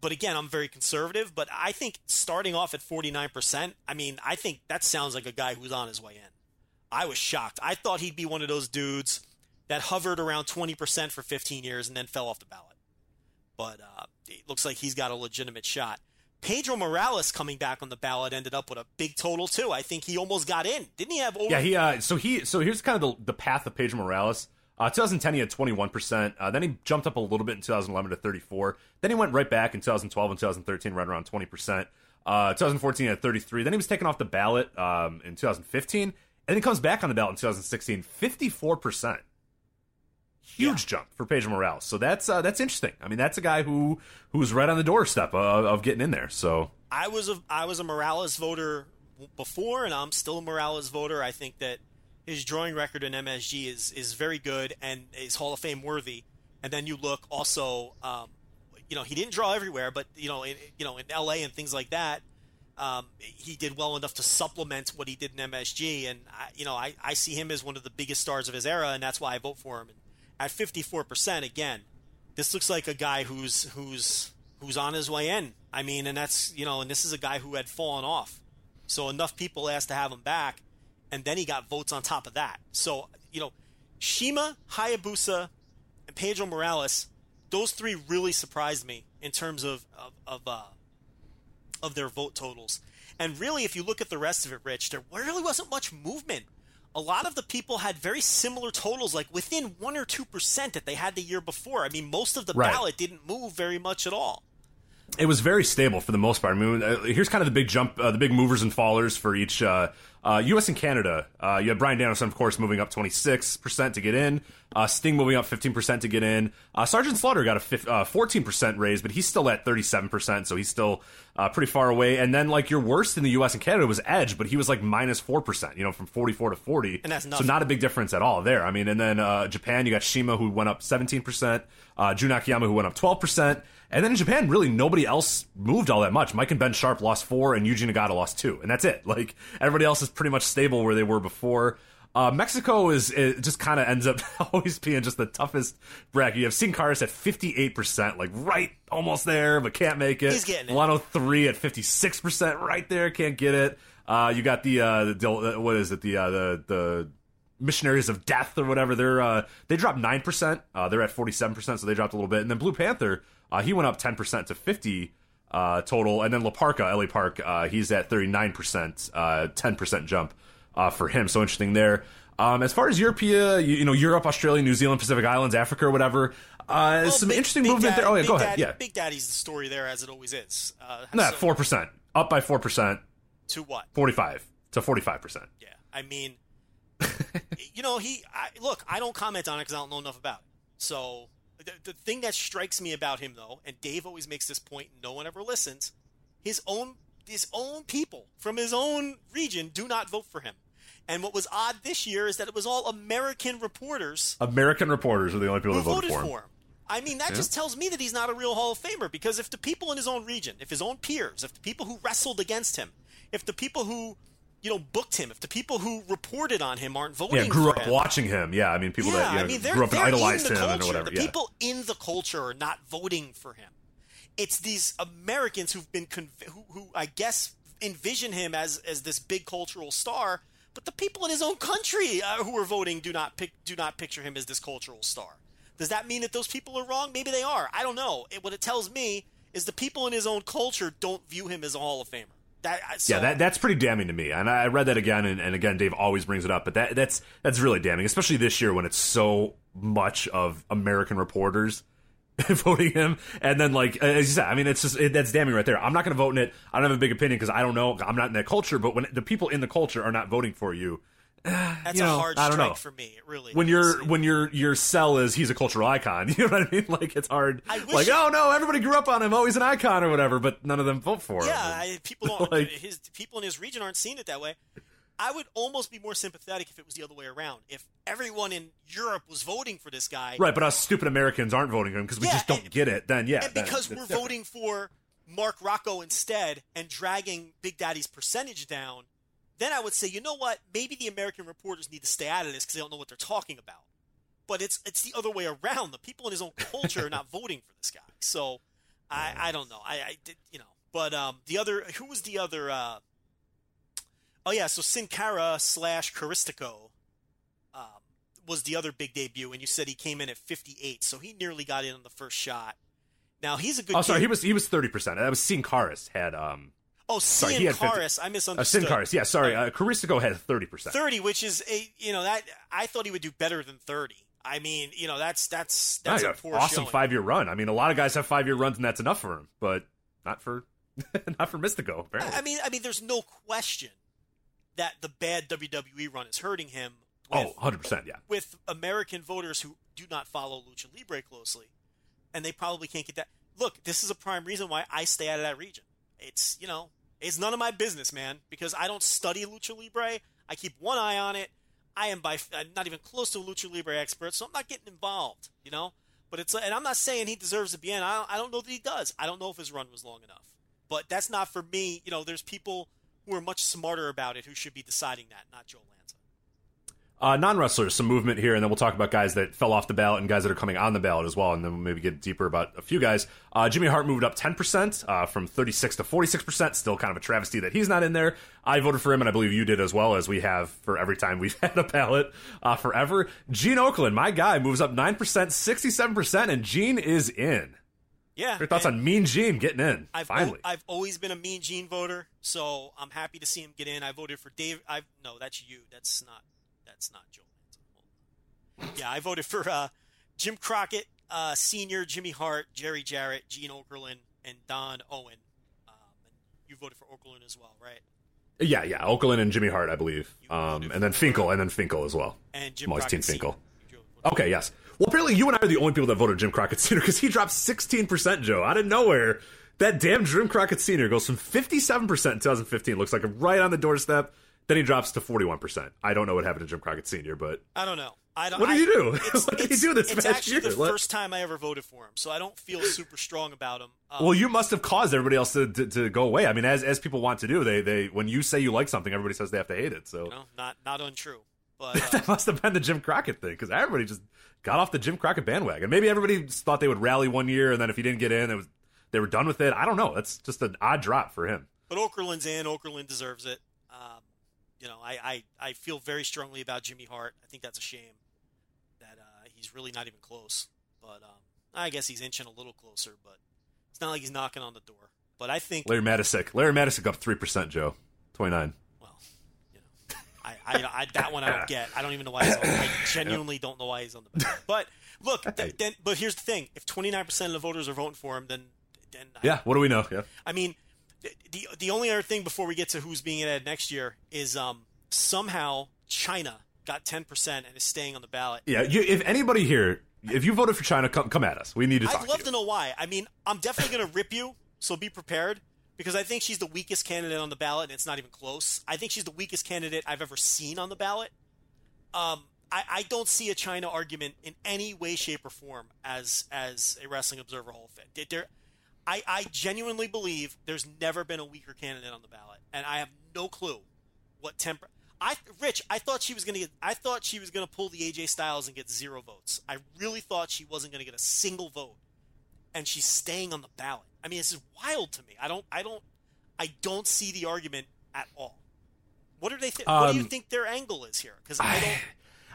but again, I'm very conservative. But I think starting off at 49%, I mean, I think that sounds like a guy who's on his way in. I was shocked. I thought he'd be one of those dudes that hovered around 20% for 15 years and then fell off the ballot. But uh, it looks like he's got a legitimate shot. Pedro Morales coming back on the ballot ended up with a big total too. I think he almost got in. Didn't he have over? Yeah, he. Uh, so he. So here's kind of the, the path of Pedro Morales. Uh, 2010 he had 21 percent. Uh, then he jumped up a little bit in 2011 to 34. Then he went right back in 2012 and 2013, right around 20 percent. Uh, 2014 he had 33. Then he was taken off the ballot um, in 2015, and then he comes back on the ballot in 2016, 54 percent. Huge jump for Pedro Morales. So that's uh, that's interesting. I mean, that's a guy who who's right on the doorstep of, of getting in there. So I was a I was a Morales voter before, and I'm still a Morales voter. I think that his drawing record in MSG is is very good and is Hall of Fame worthy. And then you look also, um, you know, he didn't draw everywhere, but you know, in, you know, in LA and things like that, um, he did well enough to supplement what he did in MSG. And I, you know, I, I see him as one of the biggest stars of his era, and that's why I vote for him. And at 54%, again, this looks like a guy who's who's who's on his way in. I mean, and that's you know, and this is a guy who had fallen off. So enough people asked to have him back, and then he got votes on top of that. So you know, Shima, Hayabusa, and Pedro Morales, those three really surprised me in terms of of of, uh, of their vote totals. And really, if you look at the rest of it, Rich, there really wasn't much movement. A lot of the people had very similar totals, like within one or two percent that they had the year before. I mean, most of the Right. ballot didn't move very much at all. it was very stable for the most part. I mean, uh, here's kind of the big jump, uh, the big movers and fallers for each uh, uh, U.S. and Canada. Uh, you have Bryan Danielson, of course, moving up 26% to get in. Uh, Sting moving up 15% to get in. Uh, Sergeant Slaughter got a fif- uh, 14% raise, but he's still at 37%, so he's still uh, pretty far away. And then, like, your worst in the U.S. and Canada was Edge, but he was like minus 4%, you know, from 44 to 40. And that's So not a big difference at all there. I mean, and then uh, Japan, you got Shima, who went up 17%, uh, Jun Akiyama, who went up 12%. And then in Japan, really nobody else moved all that much. Mike and Ben Sharpe lost four, and Yuji Nagata lost two, and that's it. Like everybody else is pretty much stable where they were before. Uh, Mexico is it just kind of ends up always being just the toughest bracket. You have Sin Caras at fifty eight percent, like right almost there, but can't make it. He's getting it. Villano three at fifty six percent, right there, can't get it. Uh, you got the uh, the what is it the uh, the the missionaries of death or whatever they're uh they dropped 9% uh they're at 47% so they dropped a little bit and then blue panther uh he went up 10% to 50 uh total and then la parka la park uh he's at 39% uh 10% jump uh for him so interesting there um as far as europe you, you know europe australia new zealand pacific islands africa or whatever uh Well, some Big- interesting Big movement Daddy- there oh yeah go ahead yeah Big Daddy's the story there, as it always is. Uh, nah, so- 4% up by 4% to what? 45 to 45% Yeah, I mean, you know, he I, look. I don't comment on it because I don't know enough about it. So the, the thing that strikes me about him, though, and Dave always makes this point, no one ever listens. His own his own people from his own region do not vote for him. And what was odd this year is that it was all American reporters american reporters are the only people who voted voted for him for him. I mean, that just tells me that he's not a real Hall of Famer because if the people in his own region, if his own peers, if the people who wrestled against him, if the people who, you know, booked him, if the people who reported on him aren't voting yeah grew up him, watching him yeah i mean people yeah, that you know, I mean, they're, grew up and idolized in the him culture. or whatever The yeah people in the culture are not voting for him. It's these Americans who've been conv- who, who I guess envision him as as this big cultural star, but the people in his own country uh, who are voting do not pick do not picture him as this cultural star. Does that mean that those people are wrong? Maybe they are. I don't know. It, what it tells me is the people in his own culture don't view him as a Hall of Famer. That, uh, so, yeah, that that's pretty damning to me. And I read that again, and, and again, Dave always brings it up, but that that's that's really damning, especially this year when it's so much of American reporters voting him, and then like as you said, I mean, it's just it, that's damning right there. I'm not going to vote in it. I don't have a big opinion because I don't know. I'm not in that culture. But when the people in the culture are not voting for you, that's you a hard I don't strike know. for me. It really when is. your when your your sell is he's a cultural icon, you know what I mean? Like it's hard. Like oh no, everybody grew up on him. Oh, he's an icon or whatever, but none of them vote for him. Yeah, I, people don't. Like- his people in his region aren't seeing it that way. I would almost be more sympathetic if it was the other way around. If everyone in Europe was voting for this guy, Right, but us stupid Americans aren't voting for him because we Yeah, just don't and- get it. Then yeah, and then because we're different. voting for Mark Rocco instead and dragging Big Daddy's percentage down, then I would say, you know what? Maybe the American reporters need to stay out of this because they don't know what they're talking about. But it's it's the other way around. The people in his own culture are not voting for this guy. So I I don't know. I, I did you know. But um the other who was the other uh oh yeah so Sin Cara slash Caristico um, was the other big debut, and you said he came in at 58, so he nearly got in on the first shot. Now he's a good. Oh, sorry, kid. he was he was thirty percent. That was Sin Karis had um. Oh, sorry, Cian he had 50 Karis. I Uh, misunderstood. Sin Karis, yeah, sorry. Uh, Caristico had thirty percent. Thirty, which is a you know that I thought he would do better than thirty. I mean, you know that's that's that's a poor awesome showing. five year run. I mean, a lot of guys have five year runs, and that's enough for him, but not for not for Místico. Apparently. I mean, I mean, there's no question that the bad WWE run is hurting him. With, oh, 100 percent, yeah. with American voters who do not follow Lucha Libre closely, and they probably can't get that. Look, this is a prime reason why I stay out of that region. It's you know, it's none of my business, man, because I don't study Lucha Libre. I keep one eye on it. I am by I'm not even close to a Lucha Libre expert, so I'm not getting involved, you know. But it's and I'm not saying he deserves to be in. I don't, I don't know that he does. I don't know if his run was long enough. But that's not for me. You know, there's people who are much smarter about it who should be deciding that, not Joe. Uh, non wrestlers, some movement here, and then we'll talk about guys that fell off the ballot and guys that are coming on the ballot as well, and then we'll maybe get deeper about a few guys. Uh, Jimmy Hart moved up 10%, uh, from 36 to 46%. Still kind of a travesty that he's not in there. I voted for him, and I believe you did as well, as we have for every time we've had a ballot uh, forever. Gene Okerlund, my guy, moves up 9%, 67%, and Gene is in. Yeah. Your thoughts on Mean Gene getting in? I've finally. I've always been a Mean Gene voter, so I'm happy to see him get in. I voted for Dave. I no, that's you. That's not. That's not Joe. Lanza. Yeah, I voted for uh, Jim Crockett, uh, Senior, Jimmy Hart, Jerry Jarrett, Gene Okerlund, and Don Owen. Um, and you voted for Okerlund as well, right? yeah, yeah. Okerlund and Jimmy Hart, I believe. Um, and then Finkel, and then Finkel as well. And Jim I'm Team Finkel. Senior. You voted for- Okay, yes. Well, apparently you and I are the only people that voted Jim Crockett Sr. because he dropped 16%, Joe, out of nowhere. That damn Jim Crockett Sr. goes from 57% in 2015, looks like right on the doorstep. Then he drops to 41%. I don't know what happened to Jim Crockett Sr., but I don't know. I don't. What did I- you do? What did you do this It's actually year? the What- first time I ever voted for him, so I don't feel super strong about him. Um, well, you must have caused everybody else to, to, to go away. I mean, as as people want to do, they they when you say you like something, everybody says they have to hate it. So you know, not not untrue, but uh, that must have been the Jim Crockett thing because everybody just got off the Jim Crockett bandwagon. Maybe everybody thought they would rally one year, and then if he didn't get in, it was they were done with it. I don't know. That's just an odd drop for him. But Okerlund's in. Okerlund deserves it. You know, I, I, I feel very strongly about Jimmy Hart. I think that's a shame that uh, he's really not even close. But um, I guess he's inching a little closer. But it's not like he's knocking on the door. But I think, Larry Matysik. Larry Matysik up three percent. Joe, twenty nine. well, you know, I, I, I that one I don't get. I don't even know why he's on. I genuinely don't know why he's on the ballot. But look, th- then, but here's the thing: if 29 percent of the voters are voting for him, then then I- Yeah. What do we know? Yeah. I mean, the- the only other thing before we get to who's being added next year is um somehow Chyna got ten percent and is staying on the ballot. Yeah. You, if anybody here, if you voted for Chyna, come come at us. We need to talk I'd love to to know why. I mean, I'm definitely going to rip you, so be prepared because I think she's the weakest candidate on the ballot, and it's not even close. I think she's the weakest candidate I've ever seen on the ballot. Um, I, I don't see a Chyna argument in any way, shape, or form as as a Wrestling Observer Hall fan. There- There, I, I genuinely believe there's never been a weaker candidate on the ballot, and I have no clue what temper. I Rich, I thought she was gonna get. I thought she was gonna pull the AJ Styles and get zero votes. I really thought she wasn't gonna get a single vote, and she's staying on the ballot. I mean, this is wild to me. I don't. I don't. I don't see the argument at all. What do they think? what do you Um, think their angle is here? Because I don't.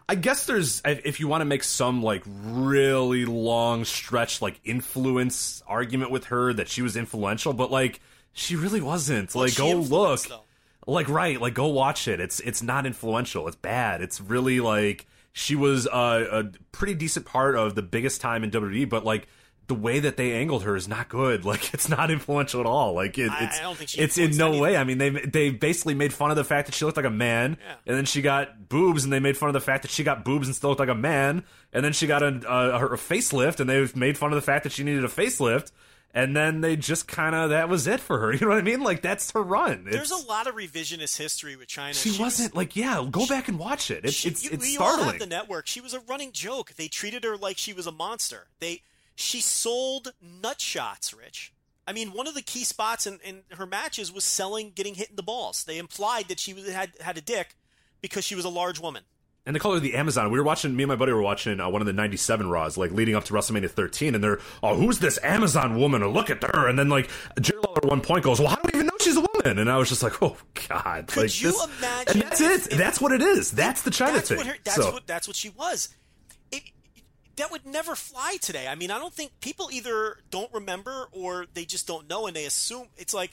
I guess there's if you want to make some like really long stretch like influence argument with her that she was influential, but like she really wasn't. Well, like go look. though. Like right, like go watch it. It's it's not influential. It's bad. It's really like she was a, a pretty decent part of the biggest time in WWE, but like the way that they angled her is not good. Like it's not influential at all. Like it, it's I don't think she it's in no anything. way. I mean they they basically made fun of the fact that she looked like a man, Yeah. and then she got boobs, and they made fun of the fact that she got boobs and still looked like a man, and then she got a, a, her- a facelift, and they made fun of the fact that she needed a facelift. And then they just kind of that was it for her. You know what I mean? Like that's her run. There's a lot of revisionist history with Chyna. she was- wasn't like yeah. Go back and watch it. It's She- it's you, it's you startling. the network. She was a running joke. They treated her like she was a monster. They she sold nut shots, Rich. I mean, one of the key spots in, in her matches was selling getting hit in the balls. They implied that she was, had had a dick because she was a large woman. And they call her the Amazon. We were watching, me and my buddy were watching uh, one of the 97 Raws, like leading up to WrestleMania 13, and they're, oh, who's this Amazon woman? Or look at her. And then, like, Jerry Lawler at one point goes, well, how do we even know she's a woman? And I was just like, oh, God. Could like, you this- imagine And that's if- it. that's what it is. That's the Chyna that's thing. What her, that's so, what that's what she was. That would never fly today. I mean, I don't think people either don't remember or they just don't know and they assume it's like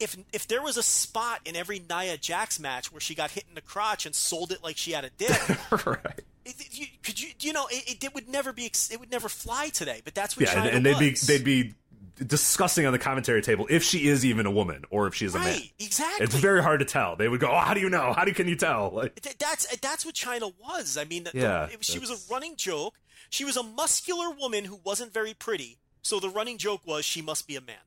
if if there was a spot in every Nia Jax match where she got hit in the crotch and sold it like she had a dick, right. it, you, could you you know it, it would never be it would never fly today. But that's what Yeah, Chyna and, and they'd be they'd be discussing on the commentary table if she is even a woman or if she she's a man. exactly. It's very hard to tell. They would go, "Oh, how do you know? How do can you tell?" Like, that's that's what Chyna was. I mean, Yeah, the, it, she was a running joke. She was a muscular woman who wasn't very pretty. So the running joke was she must be a man.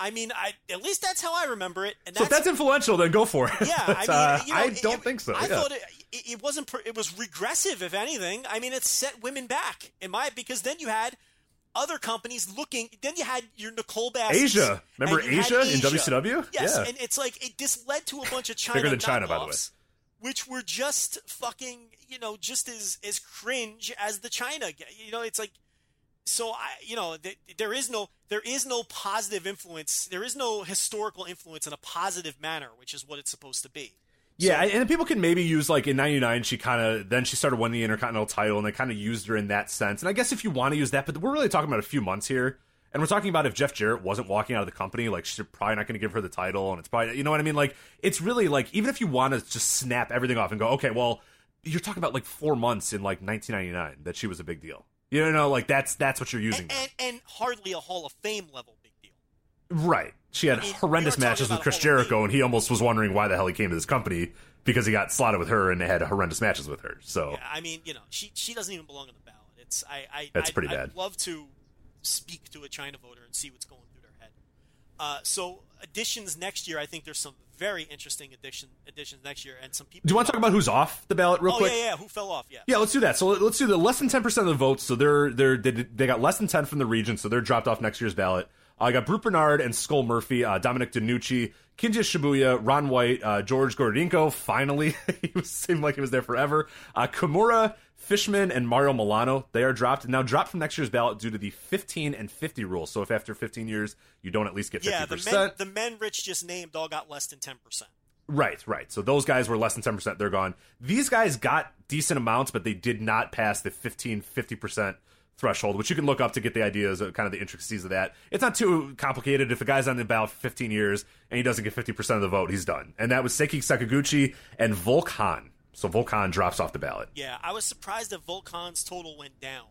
I mean, I at least that's how I remember it. And so if that's influential, then go for it. yeah. I mean, uh, you know, I don't it- think so. I yeah. thought it, it, wasn't. It was regressive, if anything. I mean, it set women back in my because then you had other companies looking. Then you had your Nicole Bass. Asia. Remember Asia in WCW? Yes, Yeah. and it's like it this led to a bunch of Chyna Bigger than Chyna, by the way. Which were just fucking, you know, just as as cringe as the Chyna. You know, it's like so I, you know, th- there is no there is no positive influence. There is no historical influence in a positive manner, which is what it's supposed to be. Yeah, and people can maybe use like in '99, she kind of then she started winning the Intercontinental title, and they kind of used her in that sense. And I guess if you want to use that, but we're really talking about a few months here, and we're talking about if Jeff Jarrett wasn't walking out of the company, like she's probably not going to give her the title, and it's probably you know what I mean. Like it's really like even if you want to just snap everything off and go, okay, well, you're talking about like four months in like 1999 that she was a big deal. You know, like that's that's what you're using, And, and and hardly a Hall of Fame level big deal. right? She had I mean, horrendous we matches with Chris Hall of Fame. Jericho, and he almost was wondering why the hell he came to this company because he got slotted with her and had horrendous matches with her. So. Yeah, I mean, you know, she she doesn't even belong on the ballot. It's I I That's I'd- pretty I'd bad. love to speak to a Chyna voter and see what's going through their head. Uh, so additions next year, I think there's some very interesting addition additions next year, and some people. Do you want to talk about who's off the ballot real Oh quick? yeah, yeah. Who fell off? Yeah. Yeah, let's do that. So let- let's do the less than ten percent of the votes. So they're they're they, they got less than ten from the region, so they're dropped off next year's ballot. Uh, I got Brute Bernard and Skull Murphy, uh, Dominic DeNucci, Kinji Shibuya, Ron White, uh, George Gordienko. Finally, he was, seemed like he was there forever. Uh, Kimura, Fishman, and Mario Milano. They are dropped now. Dropped from next year's ballot due to the fifteen and fifty rule. So if after fifteen years you don't at least get Yeah, fifty the men, the men Rich just named all got less than ten percent. Right, right. So those guys were less than 10%. They're gone. These guys got decent amounts, but they did not pass the 15, 50% threshold, which you can look up to get the ideas of kind of the intricacies of that. It's not too complicated. If a guy's on the ballot for 15 years and he doesn't get 50% of the vote, he's done. And that was Seiji Sakaguchi and Volk Han. So Volk Han drops off the ballot. Yeah, I was surprised that Volk Han's total went down.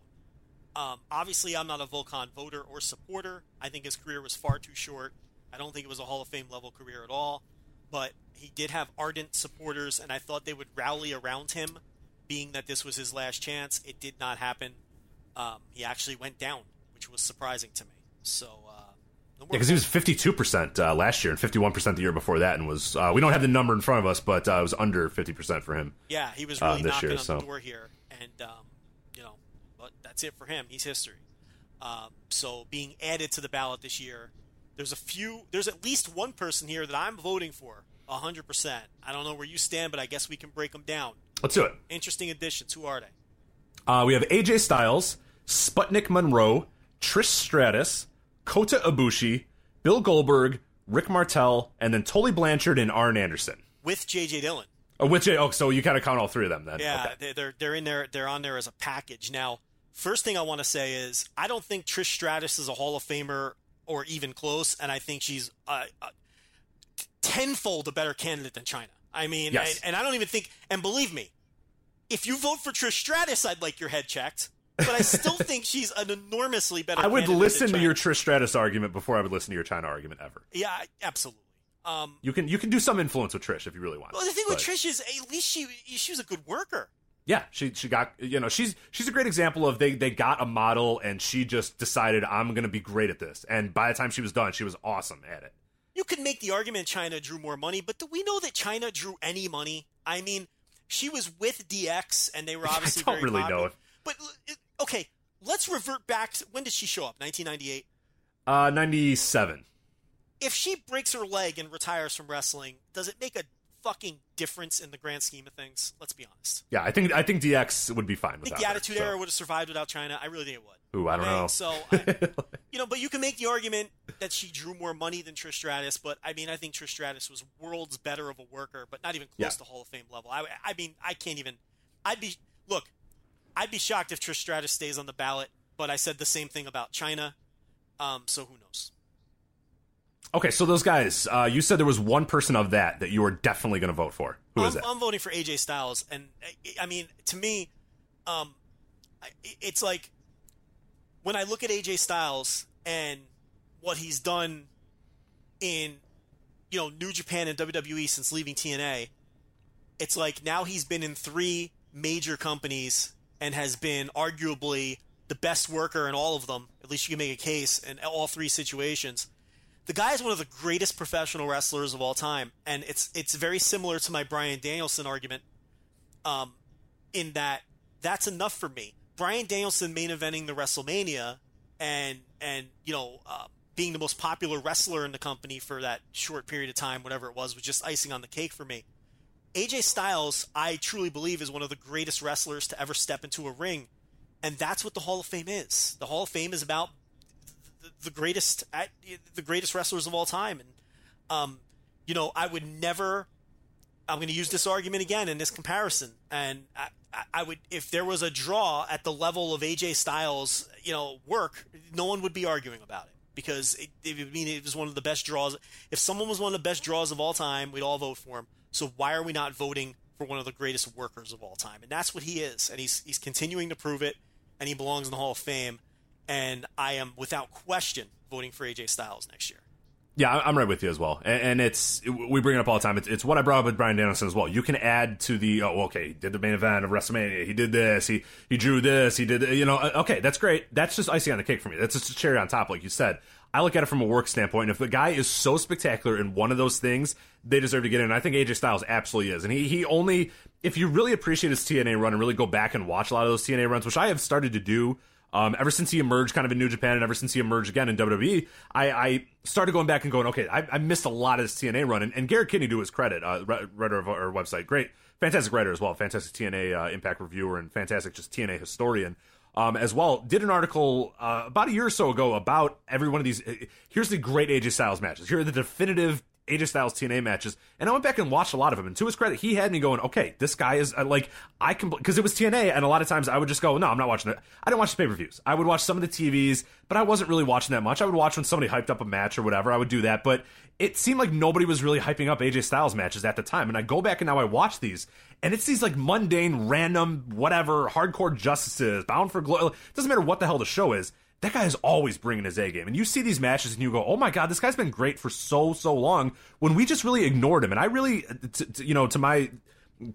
Um, obviously, I'm not a Volkan voter or supporter. I think his career was far too short. I don't think it was a Hall of Fame level career at all. But he did have ardent supporters, and I thought they would rally around him, being that this was his last chance. It did not happen. Um, he actually went down, which was surprising to me. So, uh, more Yeah, because he was 52% uh, last year and 51% the year before that, and was, uh, we don't have the number in front of us, but uh, it was under 50% for him. Yeah, he was uh, really this knocking year, on so. the door here, and um, you know, but that's it for him. He's history. Um, so being added to the ballot this year, there's a few. There's at least one person here that I'm voting for, hundred percent. I don't know where you stand, but I guess we can break them down. Let's do it. Interesting additions. Who are they? Uh, we have AJ Styles, Sputnik Monroe, Trish Stratus, Kota Ibushi, Bill Goldberg, Rick Martel, and then Tully Blanchard and Arn Anderson. With J.J. Dillon. Oh, which oh, so you kind of count all three of them then? Yeah, Okay. they- they're they're in there. They're on there as a package. Now, first thing I want to say is I don't think Trish Stratus is a Hall of Famer or even close, and I think she's uh, uh, tenfold a better candidate than Chyna. I mean, Yes. and, and I don't even think. And believe me, if you vote for Trish Stratus, I'd like your head checked. But I still think she's an enormously better. I would listen to your Trish Stratus argument before I would listen to your Chyna argument ever. Yeah, absolutely. Um, You can you can do some influence with Trish if you really want. well, the thing with Trish is, at least she she was a good worker. Yeah, she she got you know she's she's a great example of they they got a model and she just decided I'm gonna be great at this and by the time she was done she was awesome at it. You could make the argument Chyna drew more money, but do we know that Chyna drew any money? I mean, she was with DX, and they were obviously I don't really know popular. if- But okay, let's revert back. To, when did she show up? 1998. Uh, ninety seven. If she breaks her leg and retires from wrestling, does it make a fucking difference in the grand scheme of things? Let's be honest. Yeah, I think I think DX would be fine I with think the Attitude Era would have survived without Chyna. I really think it would. Ooh, I don't know. So, I, you know, but you can make the argument that she drew more money than Trish Stratus. But I mean, I think Trish Stratus was worlds better of a worker, but not even close Yeah. to Hall of Fame level. I, I mean, I can't even. I'd be look. I'd be shocked if Trish Stratus stays on the ballot, but I said the same thing about Chyna. Um, so who knows? Okay, so those guys, uh, you said there was one person of that that you were definitely going to vote for. Who I'm, is that? I'm voting for AJ Styles, and I- I mean, to me, um, it's like when I look at AJ Styles and what he's done in, you know, New Japan and WWE since leaving TNA, it's like now he's been in three major companies and has been arguably the best worker in all of them. At least you can make a case in all three situations the guy is one of the greatest professional wrestlers of all time, and it's it's very similar to my Bryan Danielson argument, um, in that that's enough for me. Bryan Danielson main eventing the WrestleMania, and and you know uh, being the most popular wrestler in the company for that short period of time, whatever it was, was just icing on the cake for me. AJ Styles, I truly believe, is one of the greatest wrestlers to ever step into a ring, and that's what the Hall of Fame is. The Hall of Fame is about the, greatest at, the greatest wrestlers of all time and um you know I would never I'm going to use this argument again in this comparison and I, I would if there was a draw at the level of AJ Styles you know work no one would be arguing about it because it, it would mean it was one of the best draws. If someone was one of the best draws of all time we'd all vote for him. So why are we not voting for one of the greatest workers of all time? And that's what he is. And he's he's continuing to prove it and he belongs in the Hall of Fame. And I am without question voting for AJ Styles next year. Yeah, I'm right with you as well. And, it's we bring it up all the time. It's, it's what I brought up with Bryan Danielson as well. You can add to the oh, okay, he did the main event of WrestleMania. He did this. He he drew this. He did you know uh, okay, that's great. That's just icing on the cake for me. That's just a cherry on top, like you said. I look at it from a work standpoint. And if the guy is so spectacular in one of those things, they deserve to get in. I think AJ Styles absolutely is. And he he only if you really appreciate his TNA run and really go back and watch a lot of those TNA runs, which I have started to do. Um, ever since he emerged kind of in New Japan and ever since he emerged again in WWE, I, I started going back and going, okay, I, I missed a lot of this TNA run. And, and Garrett Kidney, to his credit, uh, writer of our website, great, fantastic writer as well, fantastic TNA uh, Impact reviewer and fantastic just TNA historian. Um, as well, did an article uh, about a year or so ago about every one of these. Here's the great AJ Styles matches. Here are the definitive AJ Styles TNA matches, and I went back and watched a lot of them. And to his credit, he had me going, "Okay, this guy is uh, like I can," because it was TNA, and a lot of times I would just go, "No, I'm not watching it." I didn't watch the pay per views. I would watch some of the TVs, but I wasn't really watching that much. I would watch when somebody hyped up a match or whatever. I would do that, but it seemed like nobody was really hyping up AJ Styles matches at the time. And I go back and now I watch these, and it's these like mundane, random, whatever, hardcore justices, bound for glory. Doesn't matter what the hell the show is that guy is always bringing his A game. And you see these matches and you go, oh my God, this guy's been great for so, so long when we just really ignored him. And I really, uh, t- t- you know, to my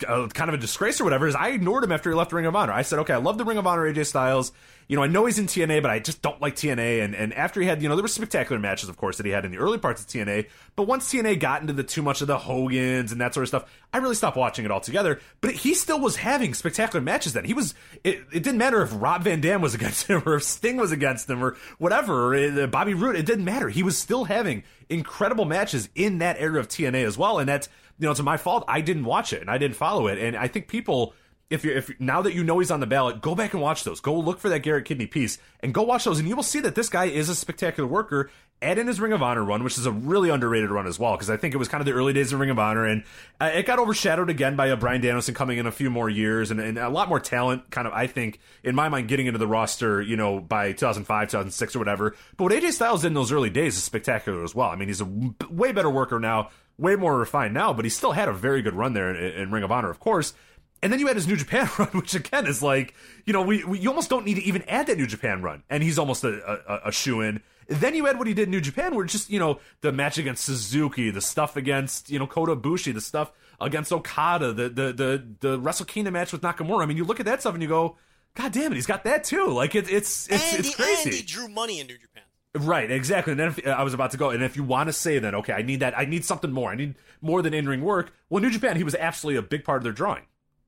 uh, kind of a disgrace or whatever, is I ignored him after he left Ring of Honor. I said, okay, I love the Ring of Honor AJ Styles. You know, I know he's in TNA, but I just don't like TNA. And, and after he had, you know, there were spectacular matches, of course, that he had in the early parts of TNA. But once TNA got into the too much of the Hogans and that sort of stuff, I really stopped watching it altogether. But he still was having spectacular matches then. He was, it, it didn't matter if Rob Van Dam was against him or if Sting was against him or whatever, uh, Bobby Roode. It didn't matter. He was still having incredible matches in that era of TNA as well. And that's, you know, it's my fault. I didn't watch it and I didn't follow it. And I think people, if you if now that you know he's on the ballot, go back and watch those. Go look for that Garrett Kidney piece and go watch those, and you will see that this guy is a spectacular worker. Add in his Ring of Honor run, which is a really underrated run as well, because I think it was kind of the early days of Ring of Honor, and uh, it got overshadowed again by a Bryan Danielson coming in a few more years and, and a lot more talent. Kind of, I think, in my mind, getting into the roster, you know, by 2005, 2006, or whatever. But what AJ Styles did in those early days is spectacular as well. I mean, he's a way better worker now, way more refined now, but he still had a very good run there in, in Ring of Honor, of course. And then you had his New Japan run, which again is like, you know, we, we you almost don't need to even add that New Japan run, and he's almost a, a, a shoe in. Then you had what he did in New Japan, where just you know the match against Suzuki, the stuff against you know Kota Ibushi, the stuff against Okada, the the the the Wrestle Kingdom match with Nakamura. I mean, you look at that stuff and you go, God damn it, he's got that too. Like it, it's it's and it's he, crazy. And he drew money in New Japan. Right, exactly. And then if, uh, I was about to go, and if you want to say that, okay, I need that, I need something more. I need more than in ring work. Well, New Japan, he was absolutely a big part of their drawing.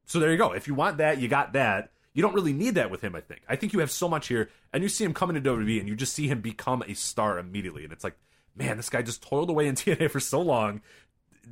So there you go. If you want that, you got that. You don't really need that with him, I think. I think you have so much here, and you see him coming to WWE, and you just see him become a star immediately. And it's like, man, this guy just toiled away in TNA for so long.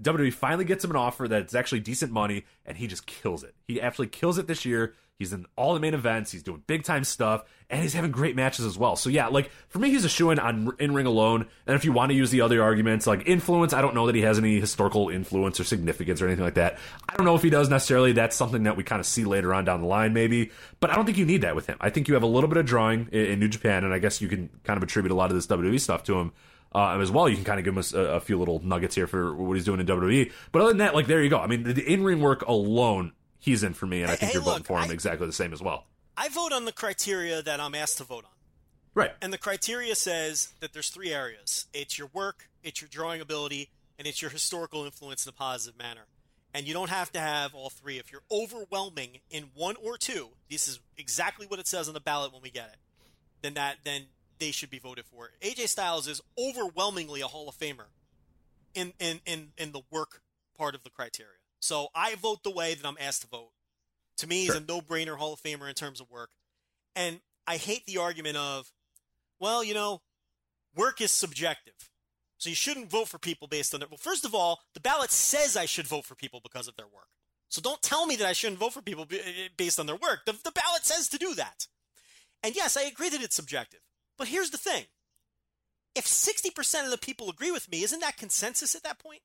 WWE finally gets him an offer that's actually decent money, and he just kills it. He absolutely kills it this year. He's in all the main events. He's doing big time stuff, and he's having great matches as well. So yeah, like for me, he's a shoe in on in ring alone. And if you want to use the other arguments like influence, I don't know that he has any historical influence or significance or anything like that. I don't know if he does necessarily. That's something that we kind of see later on down the line, maybe. But I don't think you need that with him. I think you have a little bit of drawing in, in New Japan, and I guess you can kind of attribute a lot of this WWE stuff to him. Uh, as well, you can kind of give him a, a, few little nuggets here for what he's doing in WWE. But other than that, like there you go. I mean, the, the in ring work alone, he's in for me, and I think Hey, you're voting for him I- exactly the same as well. I vote on the criteria that I'm asked to vote on. Right. And the criteria says that there's three areas it's your work, it's your drawing ability, and it's your historical influence in a positive manner. And you don't have to have all three. If you're overwhelming in one or two, this is exactly what it says on the ballot when we get it, then that then they should be voted for. AJ Styles is overwhelmingly a Hall of Famer in, in, in, in the work part of the criteria. So I vote the way that I'm asked to vote. To me, he's a no brainer Hall of Famer in terms of work. And I hate the argument of, well, you know, work is subjective. So you shouldn't vote for people based on their. Well, first of all, the ballot says I should vote for people because of their work. So don't tell me that I shouldn't vote for people eh, based on their work. The, the ballot says to do that. And yes, I agree that it's subjective. But here's the thing if 60% of the people agree with me, isn't that consensus at that point?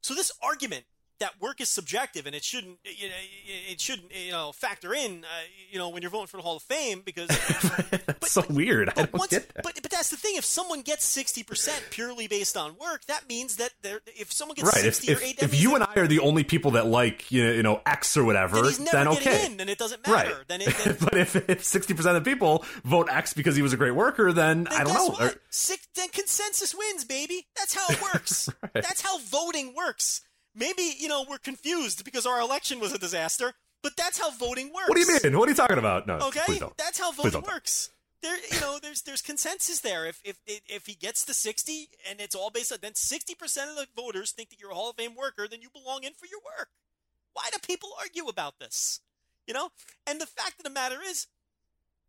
So this argument that work is subjective and it shouldn't you know, it shouldn't you know factor in uh, you know when you're voting for the Hall of Fame because That's so weird. I but don't once, get that. but but that's the thing. If someone gets sixty percent purely based on work, that means that they're if someone gets right. If, sixty if, or eight, that if you and I are the only people that like you know, you know X or whatever, then then okay. in, then it doesn't matter. Right. Then, it, then, but if if sixty percent of people vote X because he was a great worker, then, then I don't know. Or- Six, then consensus wins, baby. That's how it works. Right. That's how voting works. Maybe you know we're confused because our election was a disaster, but that's how voting works. what do you mean? What are you talking about? No, Okay, that's how voting works. There, you know, there's there's consensus there. If if if he gets to sixty and it's all based on, then sixty percent of the voters think that you're a Hall of Fame worker, then you belong in for your work. Why do people argue about this? You know, and the fact of the matter is,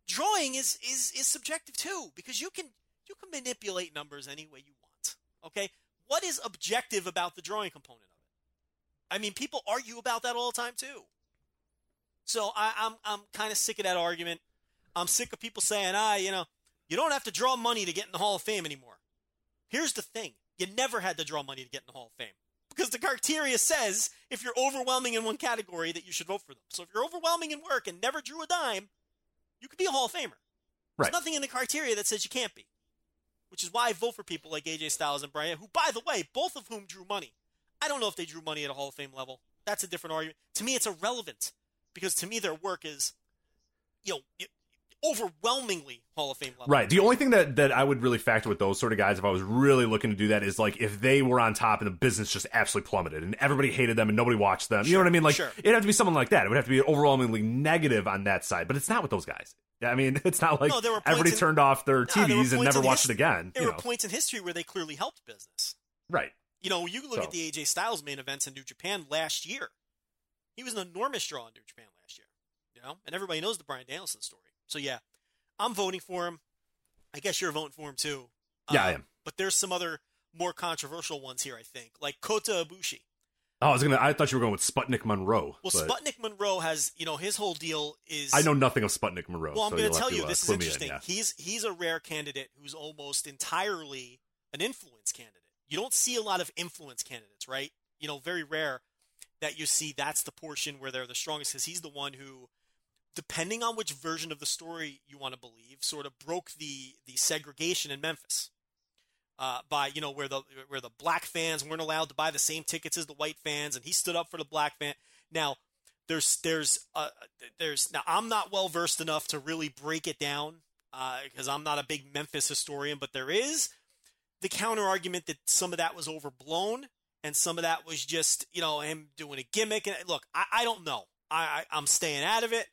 drawing is is is subjective too because you can you can manipulate numbers any way you want. Okay, what is objective about the drawing component? I mean, people argue about that all the time too. So I, I'm I'm kind of sick of that argument. I'm sick of people saying, ah, you know, you don't have to draw money to get in the Hall of Fame anymore. Here's the thing: you never had to draw money to get in the Hall of Fame because the criteria says if you're overwhelming in one category that you should vote for them. So if you're overwhelming in work and never drew a dime, you could be a Hall of Famer. Right. There's nothing in the criteria that says you can't be. Which is why I vote for people like AJ Styles and Bryan, who, by the way, both of whom drew money. I don't know if they drew money at a Hall of Fame level. That's a different argument. To me, it's irrelevant because to me, their work is, you know, overwhelmingly Hall of Fame level. Right. The only thing that, that I would really factor with those sort of guys, if I was really looking to do that, is like if they were on top and the business just absolutely plummeted and everybody hated them and nobody watched them. you know what I mean? Like sure. it'd have to be someone like that. It would have to be overwhelmingly negative on that side. But it's not with those guys. I mean, it's not like No, there were everybody in- turned off their No, TVs and never watched his- it again. There You were know. points in history where they clearly helped business. Right. You know, you can look So- at the AJ Styles main events in New Japan last year. He was an enormous draw in New Japan last year. You know, and everybody knows the Bryan Danielson story. So yeah, I'm voting for him. I guess you're voting for him too. Yeah, I Um, am. But there's some other more controversial ones here. I think, like Kota Ibushi. Oh, I was gonna. I thought you were going with Sputnik Monroe. Well, but Sputnik Monroe has, you know, his whole deal is. I know nothing of Sputnik Monroe. Well, I'm so going to tell you uh, this is me in, interesting. yeah. He's he's a rare candidate who's almost entirely an influence candidate. You don't see a lot of influence candidates, right? You know, very rare that you see that's the portion where they're the strongest because he's the one who, depending on which version of the story you want to believe, sort of broke the the segregation in Memphis. Uh, by you know where the where the black fans weren't allowed to buy the same tickets as the white fans, and he stood up for the black fan. Now, there's there's uh, there's now I'm not well versed enough to really break it down because I'm not a big Memphis historian, but there is the counter argument that some of that was overblown and some of that was just you know him doing a gimmick. And look, I, I don't know. I, I I'm staying out of it.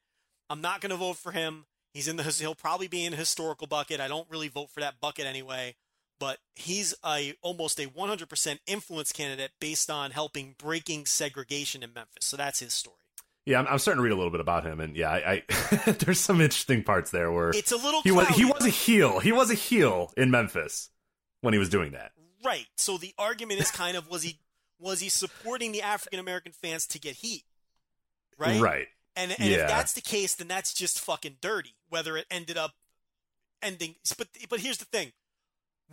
I'm not going to vote for him. He's in the he'll probably be in a historical bucket. I don't really vote for that bucket anyway. But he's a almost a 100% influence candidate based on helping breaking segregation in Memphis. So that's his story. Yeah, I'm, I'm starting to read a little bit about him, and yeah, I, I there's some interesting parts there where It's a little he was he was a heel. He was a heel in Memphis when he was doing that. Right. So the argument is kind of was he Was he supporting the African American fans to get heat? Right. Right. And, and Yeah. if that's the case, then that's just fucking dirty. Whether it ended up ending, but but here's the thing: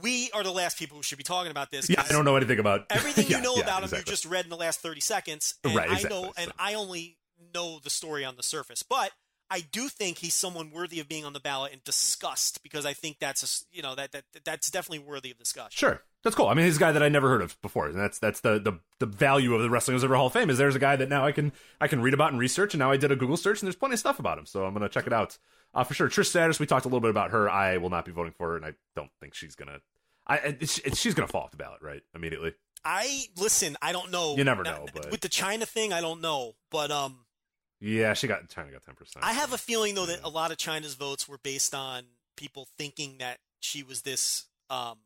we are the last people who should be talking about this. Yeah, I don't know anything about Everything Yeah, you know yeah, about him, exactly. you just read in the last thirty seconds. And Right, I exactly, know, and so. I only know the story on the surface, but. I do think he's someone worthy of being on the ballot and discussed because I think that's a you know that that that's definitely worthy of discussion. Sure, that's cool. I mean, he's a guy that I never heard of before, and that's that's the the, the value of the Wrestling Observer Hall of Fame is there's a guy that now I can I can read about and research, and now I did a Google search, and there's plenty of stuff about him, so I'm gonna check it out uh, for sure. Trish Stratus, we talked a little bit about her. I will not be voting for her, and I don't think she's gonna. I it's, it's, she's gonna fall off the ballot right immediately. I listen. I don't know. You never Now, know, but- with the Chyna thing, I don't know. But um, Yeah, she got Chyna got ten percent. I have a feeling though that a lot of Chyna's votes were based on people thinking that she was this um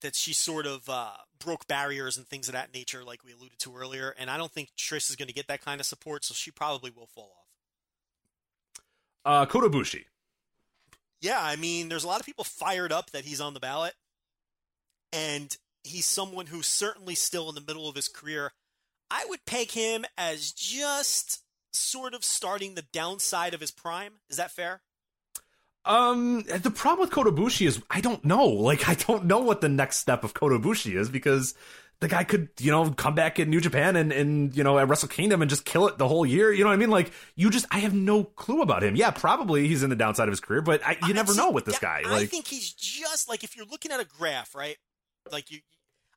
that she sort of uh, broke barriers and things of that nature, like we alluded to earlier. And I don't think Trish is going to get that kind of support, so she probably will fall off. uh, Kota Ibushi. Yeah, I mean, there's a lot of people fired up that he's on the ballot, and he's someone who's certainly still in the middle of his career. I would peg him as just sort of starting the downside of his prime. Is that fair? Um, the problem with Kota Ibushi is I don't know. Like, I don't know what the next step of Kota Ibushi is because the guy could, you know, come back in New Japan and, and you know, at Wrestle Kingdom and just kill it the whole year. You know what I mean? Like, you just, I have no clue about him. Yeah, probably he's in the downside of his career, but I, you never I'd know with this guy. I Like, think he's just like if you're looking at a graph, right? Like you,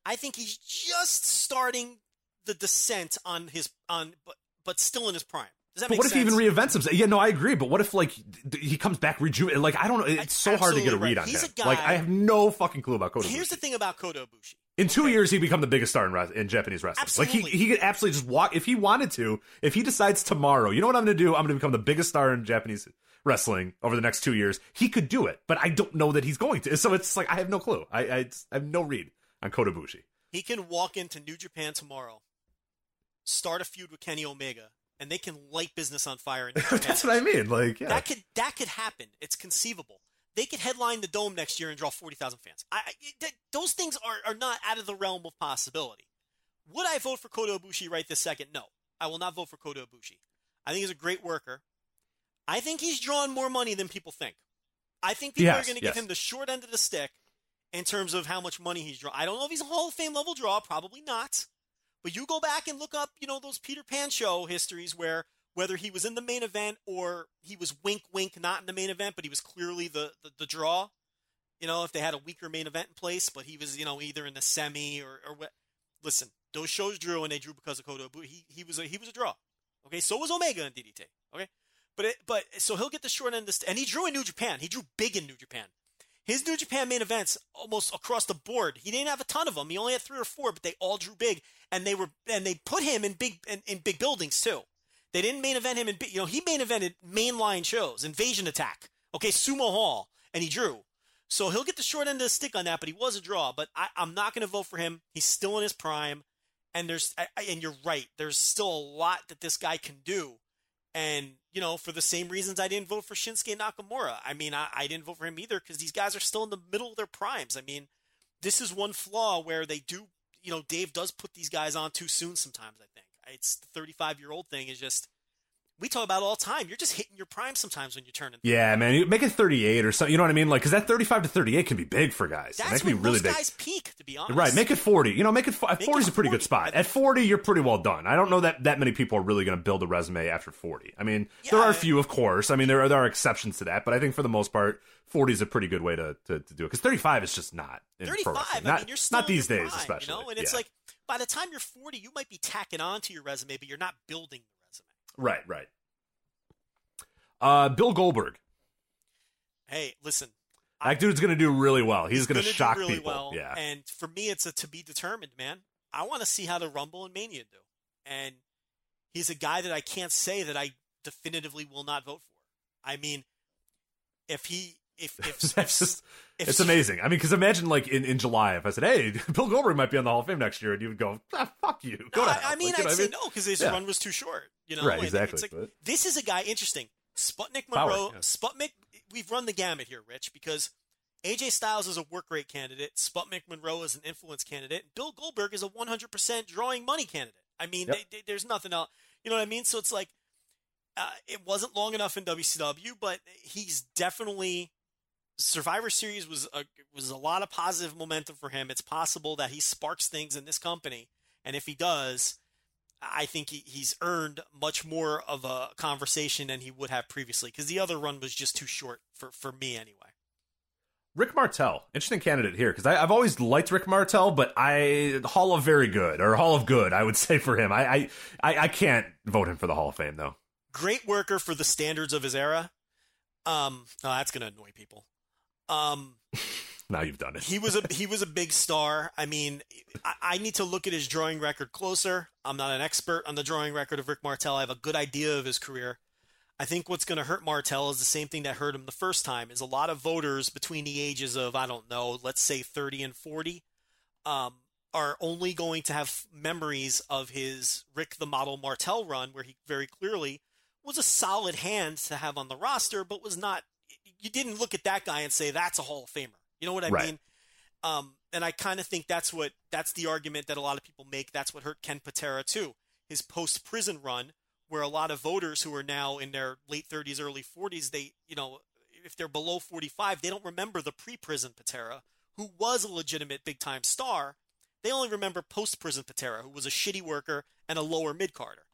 I think he's just starting the descent on his on, but but still in his prime. Does that but what if he even reinvents himself? Yeah, no, I agree. But what if like he comes back rejuvenated? Like, I don't know. It's so hard to get a read right. on He's him. a guy- like, I have no fucking clue about Kota Here's Ibushi. the thing about Kota Ibushi. In two years, he become the biggest star in, in Japanese wrestling. Absolutely. Like he, he could absolutely just walk if he wanted to. If he decides tomorrow, you know what I'm going to do? I'm going to become the biggest star in Japanese wrestling over the next two years. He could do it, but I don't know that he's going to. So it's like I have no clue. I, I, I have no read on Kota Ibushi. He can walk into New Japan tomorrow, start a feud with Kenny Omega, and they can light business on fire. In New Japan. That's what I mean. Like, yeah, That could that could happen. It's conceivable. They could headline the dome next year and draw forty thousand fans. I, I th- those things are, are not out of the realm of possibility. Would I vote for Kota Ibushi right this second? No, I will not vote for Kota Ibushi. I think he's a great worker. I think he's drawing more money than people think. I think people Yes, are going to yes. give him the short end of the stick in terms of how much money he's drawing. I don't know if he's a Hall of Fame level draw, probably not. But you go back and look up, you know, those Peter Pan show histories where whether he was in the main event or he was wink wink not in the main event, but he was clearly the, the, the draw. You know, if they had a weaker main event in place, but he was, you know, either in the semi or, or what. Listen, those shows drew and they drew because of Kota Ibushi. He, he was a he was a draw. Okay, so was Omega in DDT. Okay, but it, but so he'll get the short end of the st- and he drew in New Japan. He drew big in New Japan. His New Japan main events almost across the board. He didn't have a ton of them. He only had three or four, but they all drew big, and they were and they put him in big in, in big buildings too. They didn't main event him in you know he main evented mainline shows, Invasion Attack, okay, Sumo Hall, and he drew. So he'll get the short end of the stick on that, but he was a draw. But I, I'm not going to vote for him. He's still in his prime, and there's I- and you're right. There's still a lot that this guy can do. And, you know, for the same reasons I didn't vote for Shinsuke Nakamura. I mean, I, I didn't vote for him either because these guys are still in the middle of their primes. I mean, this is one flaw where they do, you know, Dave does put these guys on too soon sometimes, I think. It's the 35 year old thing is just, we talk about all the time. You're just hitting your prime sometimes when you're turning. yeah, man. You make it 38 or something. You know what I mean? Like, because that 35 to 38 can be big for guys. That's that can be really most big. guys peak, to be honest. Right, make it 40. You know, make it 40 is a pretty 40. good spot. At 40, you're pretty well done. I don't know that that many people are really going to build a resume after 40. I mean, there are a few, of course. I mean, there are, there are exceptions to that, but I think for the most part, 40 is a pretty good way to, to, to do it. Because 35 is just not 35. wrestling. I Not, mean, you're still not these days, prime, especially. You know, and it's Yeah. like by the time you're 40, you might be tacking on to your resume, but you're not building. Right, right. Uh, Bill Goldberg. Hey, listen, That dude's going to do really well. He's, going to gonna shock really people. Well, yeah. And for me, it's a to be determined, man. I want to see how the Rumble and Mania do. And he's a guy that I can't say that I definitively will not vote for. I mean, if he, if, if, just, if- it's amazing. I mean, because imagine like in, in July, if I said, "Hey, Bill Goldberg might be on the Hall of Fame next year," and you would go, ah, "Fuck you, go to I. I mean, Like, you know I'd what say no because his Yeah. run was too short. You know, Right, And exactly, like, but- This is a guy interesting. Sputnik Power, Monroe. yeah. Sputnik. We've run the gamut here, Rich, because AJ Styles is a work rate candidate. Sputnik Monroe is an influence candidate. Bill Goldberg is a 100% drawing money candidate. I mean, Yep. they, they, there's nothing else. You know what I mean? So it's like, uh, it wasn't long enough in WCW, but he's definitely Survivor Series was a was a lot of positive momentum for him. It's possible that he sparks things in this company, and if he does, I think he, he's earned much more of a conversation than he would have previously because the other run was just too short for for me anyway. Rick Martel, interesting candidate here because I've always liked Rick Martel, but I Hall of Very Good or Hall of Good, I would say for him. I I I, I can't vote him for the Hall of Fame though. Great worker for the standards of his era. Um, oh, that's gonna annoy people. Um, Now you've done it. he was a he was a big star. I mean, I, I need to look at his drawing record closer. I'm not an expert on the drawing record of Rick Martel. I have a good idea of his career. I think what's going to hurt Martel is the same thing that hurt him the first time. Is a lot of voters between the ages of I don't know, let's say 30 and 40, um, are only going to have memories of his Rick the Model Martel run, where he very clearly was a solid hand to have on the roster, but was not. You didn't look at that guy and say that's a Hall of Famer. You know what I Right. mean? Um, and I kind of think that's what that's the argument that a lot of people make. That's what hurt Ken Patera too. His post prison run, where a lot of voters who are now in their late 30s, early 40s, they you know if they're below 45, they don't remember the pre prison Patera, who was a legitimate big time star. They only remember post prison Patera, who was a shitty worker and a lower mid carder.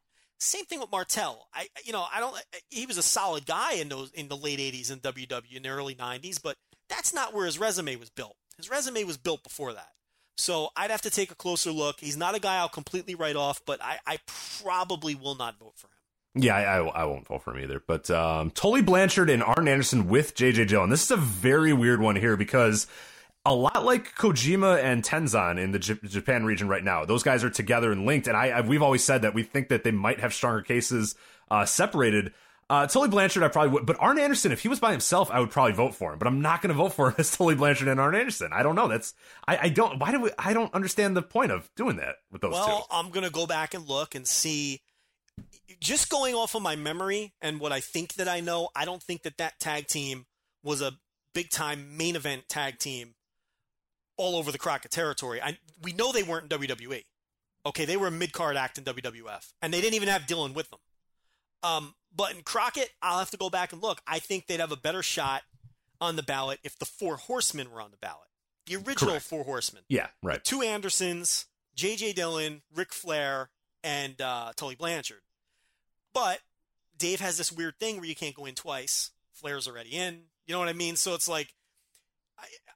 Same thing with Martel. I you know I don't. He was a solid guy in those in the late 80s in WW in the early 90s, but that's not where his resume was built. His resume was built before that. So I'd have to take a closer look. He's not a guy I'll completely write off, but I, I probably will not vote for him. Yeah, I, I, I won't vote for him either. But um, Tully Blanchard and Arn Anderson with JJ Dillon. This is a very weird one here because a lot like Kojima and Tenzan in the J- Japan region right now, those guys are together and linked. And I, I we've always said that we think that they might have stronger cases uh, separated. Uh, Tully Blanchard, I probably would, but Arn Anderson, if he was by himself, I would probably vote for him. But I'm not going to vote for him as Tully Blanchard and Arn Anderson. I don't know. That's I, I don't. Why do we? I don't understand the point of doing that with those well, two. I'm going to go back and look and see. Just going off of my memory and what I think that I know, I don't think that that tag team was a big time main event tag team all over the Crockett territory. I, we know they weren't in WWE. Okay, they were a mid card act in WWF, and they didn't even have Dillon with them. Um, but in Crockett, I'll have to go back and look. I think they'd have a better shot on the ballot if the Four Horsemen were on the ballot. The original Correct. Four Horsemen Yeah, right. two Andersons, J.J. Dillon, Ric Flair, and uh, Tully Blanchard. But Dave has this weird thing where you can't go in twice. Flair's already in. You know what I mean? So it's like,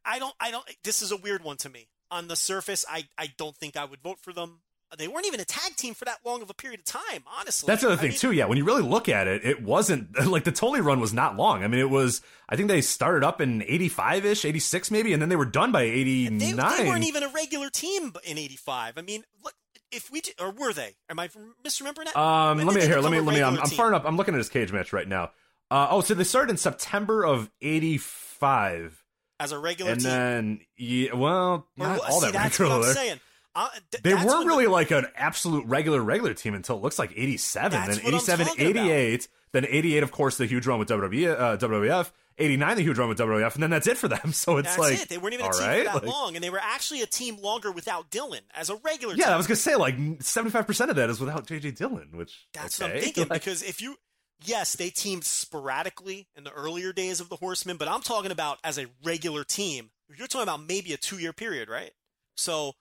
I, I don't, I don't. This is a weird one to me. On the surface, I, I don't think I would vote for them. They weren't even a tag team for that long of a period of time, honestly. That's the other I thing mean, too. Yeah, when you really look at it, it wasn't like the Tully run was not long. I mean, it was. I think they started up in eighty five ish, eighty six maybe, and then they were done by eighty They, they weren't even a regular team in '85. I mean, look, if we or were they? Am I misremembering that? um, let me here. Let me let me. I'm, I'm team? firing up. I'm looking at his Cagematch right now. Uh, oh, so they started in September of eighty five, as a regular and team. then yeah, well, not well, all see, that that's what I'm regular. saying. Uh, th- They weren't really the- like an absolute regular regular team until it looks like 87 then what 87 talking about. 88 then 88 of course the huge run with WWE uh, WWF 89 the huge run with WWF and then that's it for them so it's That's like it. They weren't even a team right, for that like- long, and they were actually a team longer without Dillon as a regular. Yeah, team. I was gonna say like seventy five percent of that is without JJ Dillon, which That's okay. what I'm thinking. Like, because if you, yes, they teamed sporadically in the earlier days of the Horsemen, but I'm talking about as a regular team. You're talking about maybe a two year period, right? So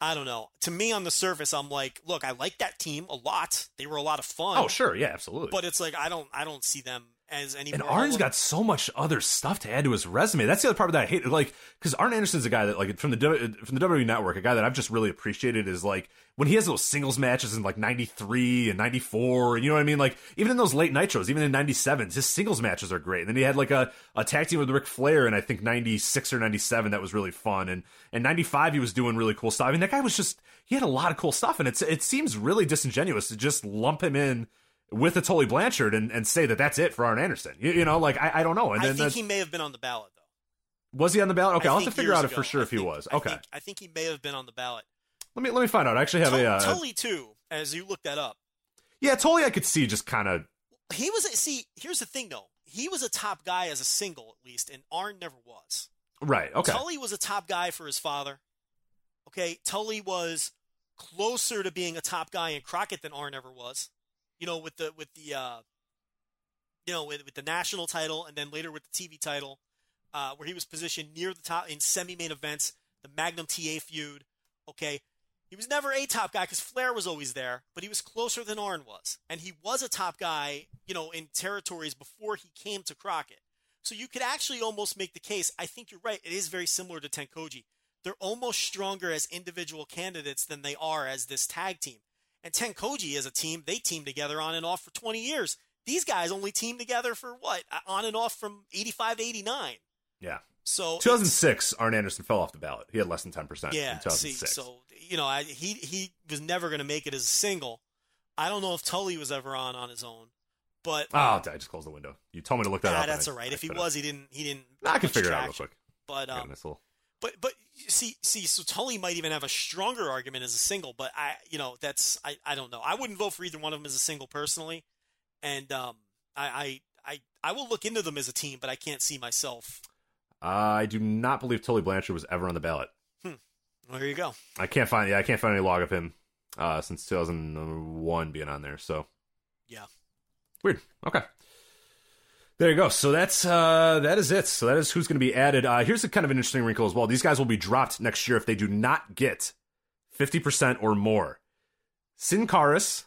I don't know. To me, on the surface, I'm like, look, I like that team a lot. They were a lot of fun. oh sure, yeah, absolutely. But it's like I don't, I don't see them as any. and Arn's got so much other stuff to add to his resume. That's the other part that I hate. Like, because Arn Anderson's a guy that, like, from the W- from the WWE Network, a guy that I've just really appreciated is like when he has those singles matches in like '93 and '94, and you know what I mean. Like, even in those late nitros, even in '97s, his singles matches are great. And then he had like a, a tag team with Ric Flair, and I think '96 or '97 that was really fun. And and '95 he was doing really cool stuff. I mean, that guy was just he had a lot of cool stuff, and it's it seems really disingenuous to just lump him in with a Tully Blanchard and, and say that that's it for Arn Anderson. You, you know, like I, I don't know. And I think he may have been on the ballot though. was he on the ballot? Okay, I I'll have to figure out ago. for sure I if he think- was. I Okay, think, I think he may have been on the ballot. let me let me find out. I actually have a uh, Tully too, as you look that up. yeah, Tully. I could see just kind of He was see. Here's the thing though. He was a top guy as a single at least, and Arn never was. Right. Okay. Tully was a top guy for his father. Okay, Tully was closer to being a top guy in Crockett than Arn ever was. You know, with the with the uh, you know with, with the national title and then later with the TV title, uh, where he was positioned near the top in semi-main events, the Magnum TA feud. Okay, he was never a top guy because Flair was always there, but he was closer than Arn was, and he was a top guy. You know, in territories before he came to Crockett. So you could actually almost make the case. I think you're right. It is very similar to Tenkoji. They're almost stronger as individual candidates than they are as this tag team. And Tenkoji as a team, they teamed together on and off for 20 years. These guys only teamed together for what? Uh, on and off from 85 to 89. Yeah. So 2006, Arn Anderson fell off the ballot. He had less than 10% yeah, in 2006. see, so you know, I, he he was never going to make it as a single. I don't know if Tully was ever on on his own, but oh, I just closed the window. You told me to look that ah, up. that's I- all right. I If he was, he didn't. He didn't. Nah, I can figure it out real quick. But um, this little- But but see see so Tully might even have a stronger argument as a single, but I you know that's I, I don't know. I wouldn't vote for either one of them as a single personally, and um I I I, I will look into them as a team, but I can't see myself. I do not believe Tully Blanchard was ever on the ballot. Well, there you go. I can't find. Yeah, I can't find any log of him uh, since 2001 being on there. So Yeah. weird. Okay. There you go. So that's uh, that is it. So that is who's going to be added. Uh, here's a kind of an interesting wrinkle as well. These guys will be dropped next year if they do not get 50% or more. Sin Caris,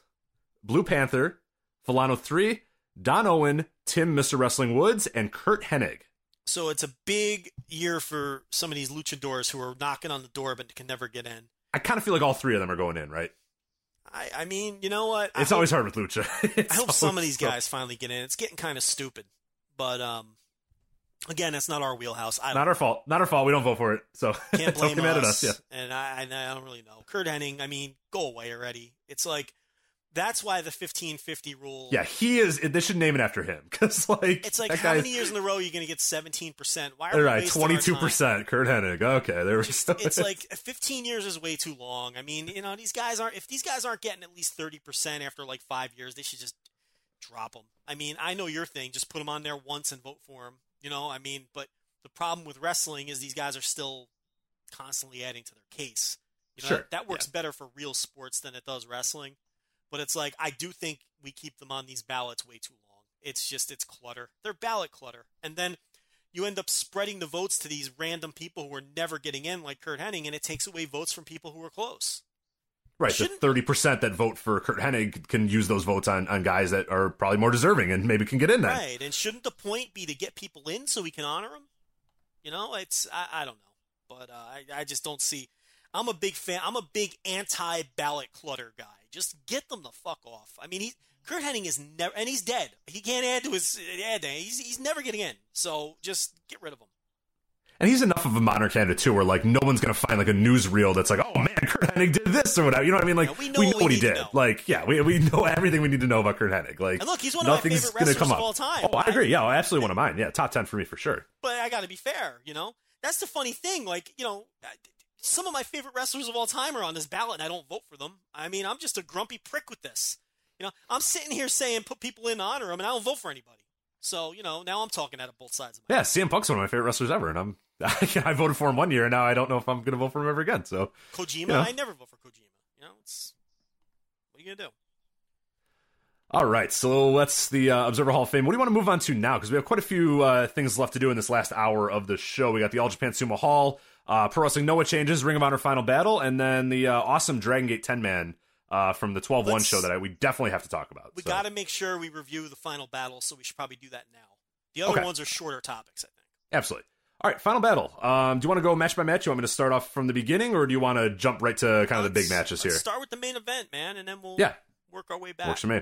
Blue Panther, Villano 3, Don Owen, Tim Mr. Wrestling Woods, and Curt Hennig. So it's a big year for some of these luchadors who are knocking on the door but can never get in. I kind of feel like all three of them are going in, right? I I mean, you know what? I It's hope- always hard with Lucha. I hope some of always these guys finally get in. It's getting kind of stupid, but um, again, that's not our wheelhouse. I Not our fault. Not our fault. We don't vote for it. So can't blame mad us. at us. Yeah. And I, I, I don't really know. Curt Hennig. I mean, go away already. It's like that's why the fifteen fifty rule. Yeah, he is. They should name it after him because, like, It's like how many years in a row are you going to get seventeen percent? Why are right, twenty two percent? Curt Hennig. Okay, there we go. it's like 15 years is way too long. I mean, you know, these guys aren't if these guys aren't getting at least 30% after like 5 years, they should just drop them. I mean, I know your thing, just put them on there once and vote for them, you know? I mean, but the problem with wrestling is these guys are still constantly adding to their case. You know, Sure, that, that works better for real sports than it does wrestling. But it's like I do think we keep them on these ballots way too long. It's just it's clutter. They're ballot clutter. And then you end up spreading the votes to these random people who are never getting in, like Curt Hennig, and it takes away votes from people who are close. Right, the thirty percent that vote for Curt Hennig can use those votes on, on guys that are probably more deserving and maybe can get in there. Right. And shouldn't the point be to get people in so we can honor them? You know, it's I, I don't know, but uh, I I just don't see. I'm a big fan. I'm a big anti ballot clutter guy. Just get them the fuck off. I mean, he Curt Hennig is never, and he's dead. He can't add to his add. He's he's never getting in. So just get rid of him. And he's enough of a modern candidate too, where like no one's gonna find like a newsreel that's like, oh man, Curt Hennig did this or whatever. You know what I mean? Like Yeah, we know what we what he did. Like yeah, we we know everything we need to know about Curt Hennig. Like And look, he's one of my favorite gonna wrestlers come of up. all time. Oh, I agree. Yeah, absolutely one of mine. Yeah, top ten for me for sure. but I got to be fair, you know. That's the funny thing. Like, you know, uh, some of my favorite wrestlers of all time are on this ballot, and I don't vote for them. I mean, I'm just a grumpy prick with this. You know, I'm sitting here saying put people in to honor them, and I don't vote for anybody. So, you know, now I'm talking out of both sides of my. Yeah, CM Punk's one of my favorite wrestlers ever, and I'm I voted for him one year, and now I don't know if I'm going to vote for him ever again. So Kojima, Yeah. I never vote for Kojima. You know, it's what are you gonna do? All right, so that's the uh, Observer Hall of Fame. What do you want to move on to now? Because we have quite a few uh, things left to do in this last hour of the show. We got the All Japan Sumo Hall, uh, Pro Wrestling Noah Changes, Ring of Honor Final Battle, and then the uh, awesome Dragon Gate 10 man uh, from the 12 1 show that I, we definitely have to talk about. We So, got to make sure we review the final battle, so we should probably do that now. The other Okay. ones are shorter topics, I think. Absolutely. All right, Final Battle. Um, do you want to go match by match? You want me to start off from the beginning, or do you want to jump right to kind of the big matches let's here? Start with the main event, man, and then we'll Yeah. work our way back. Works for me.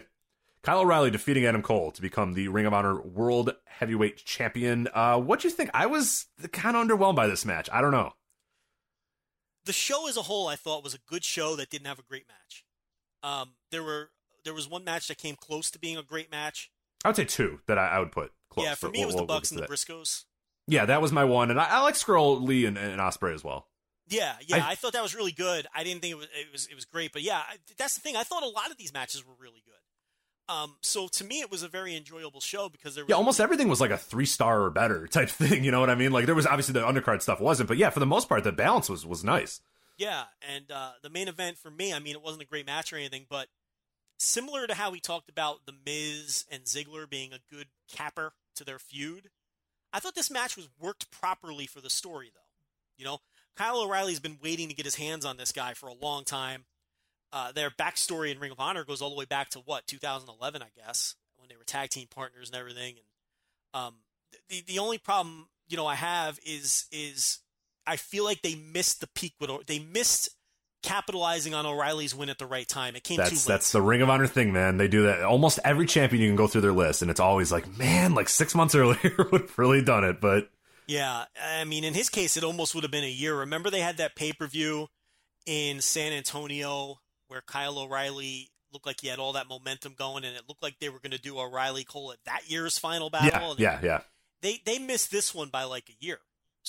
Kyle O'Reilly defeating Adam Cole to become the Ring of Honor World Heavyweight Champion. Uh, what do you think? I was kind of underwhelmed by this match. I don't know. the show as a whole, I thought was a good show that didn't have a great match. Um, there were there was one match that came close to being a great match. I would say two that I, I would put close. yeah, for me it was we'll- the we'll Bucks and the. Briscoes. Yeah, that was my one, and I, I like Scurll, Lee, and, and Ospreay as well. Yeah, yeah, I- I, thought that was really good. I didn't think it was it was it was great, but yeah, I, that's the thing. I thought a lot of these matches were really good. Um, so to me, it was a very enjoyable show because there was Yeah, almost everything was like a three star or better type thing. You know what I mean? Like there was obviously the undercard stuff wasn't, but yeah, for the most part, the balance was was nice. Yeah, and uh, the main event for me, I mean, it wasn't a great match or anything, but similar to how we talked about the Miz and Ziggler being a good capper to their feud, I thought this match was worked properly for the story, though. You know, Kyle O'Reilly's been waiting to get his hands on this guy for a long time. Uh, their backstory in Ring of Honor goes all the way back to what 2011, I guess, when they were tag team partners and everything. And um, the the only problem you know I have is is I feel like they missed the peak with they missed capitalizing on O'Reilly's win at the right time. It came too That's late. that's the Ring of Honor thing, man. They do that almost every champion you can go through their list, and it's always like, man, like six months earlier would have really done it, but Yeah, I mean, in his case, it almost would have been a year. Remember, they had that pay per view in San Antonio where Kyle O'Reilly looked like he had all that momentum going, and it looked like they were going to do O'Reilly Cole at that year's final battle. yeah, yeah, yeah. They they missed this one by like a year.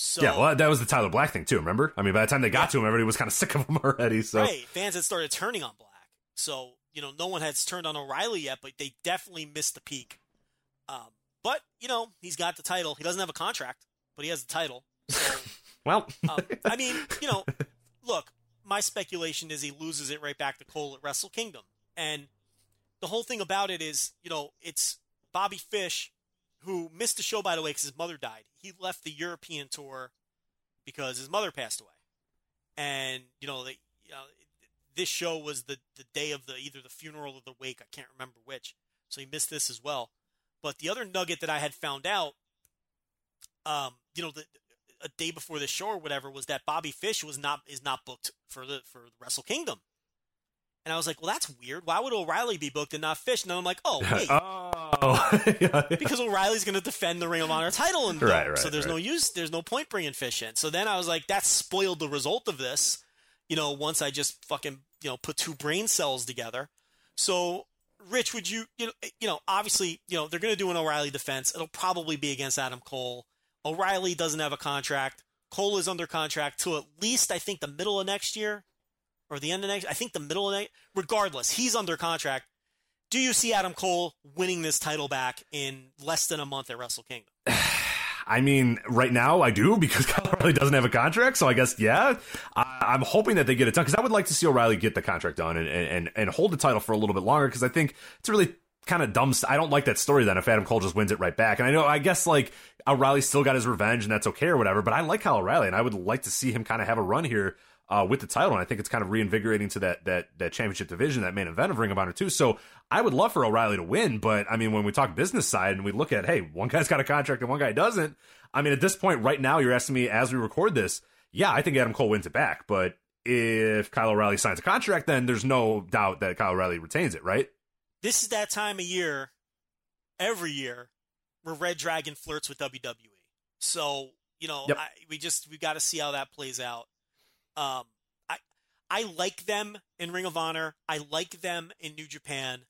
So yeah, well, that was the Tyler Black thing too. Remember? I mean, by the time they got to him, everybody was kind of sick of him already. So right, fans had started turning on Black. So you know, no one has turned on O'Reilly yet, but they definitely missed the peak. Um, but you know, he's got the title. He doesn't have a contract, but he has the title. So well, um, I mean, you know, look, my speculation is he loses it right back to Cole at Wrestle Kingdom. And the whole thing about it is, you know, it's Bobby Fish, who missed the show, by the way, because his mother died. He left the European tour because his mother passed away. And, you know, they, you know this show was the, the day of the either the funeral or the wake. I can't remember which. So he missed this as well. But the other nugget that I had found out, um, you know, the, a day before the show or whatever was that Bobby Fish was not is not booked for the for Wrestle Kingdom. And I was like, well, that's weird. Why would O'Reilly be booked and not Fish? And I'm like, oh, wait, oh, Oh. yeah, because O'Reilly's going to defend the Ring of Honor title, and Right, right, so there's no use, there's no point bringing Fish in. So then I was like, that spoiled the result of this. You know, once I just fucking you know put two brain cells together. So, Rich, would you you know you know obviously you know they're going to do an O'Reilly defense. It'll probably be against Adam Cole. O'Reilly doesn't have a contract. Cole is under contract to at least I think the middle of next year or the end of next. I think the middle of next. Regardless, he's under contract. Do you see Adam Cole winning this title back in less than a month at Wrestle Kingdom? I mean, right now I do because Kyle O'Reilly doesn't have a contract. So I guess yeah, I, I'm hoping that they get it done because I would like to see O'Reilly get the contract done and and and hold the title for a little bit longer because I think it's really kind of dumb. I don't like that story then if Adam Cole just wins it right back. And I know I guess like O'Reilly still got his revenge and that's okay or whatever. But I like Kyle O'Reilly and I would like to see him kind of have a run here. Uh, with the title, and I think it's kind of reinvigorating to that that that championship division, that main event of Ring of Honor too. So I would love for O'Reilly to win, but I mean, when we talk business side and we look at, hey, one guy's got a contract and one guy doesn't. I mean, at this point, right now, you're asking me as we record this, yeah, I think Adam Cole wins it back. But if Kyle O'Reilly signs a contract, then there's no doubt that Kyle O'Reilly retains it, right? This is that time of year, every year, where Red Dragon flirts with WWE. So you know, Yep. I, we just we got to see how that plays out. Um, I I like them in Ring of Honor. I like them in New Japan,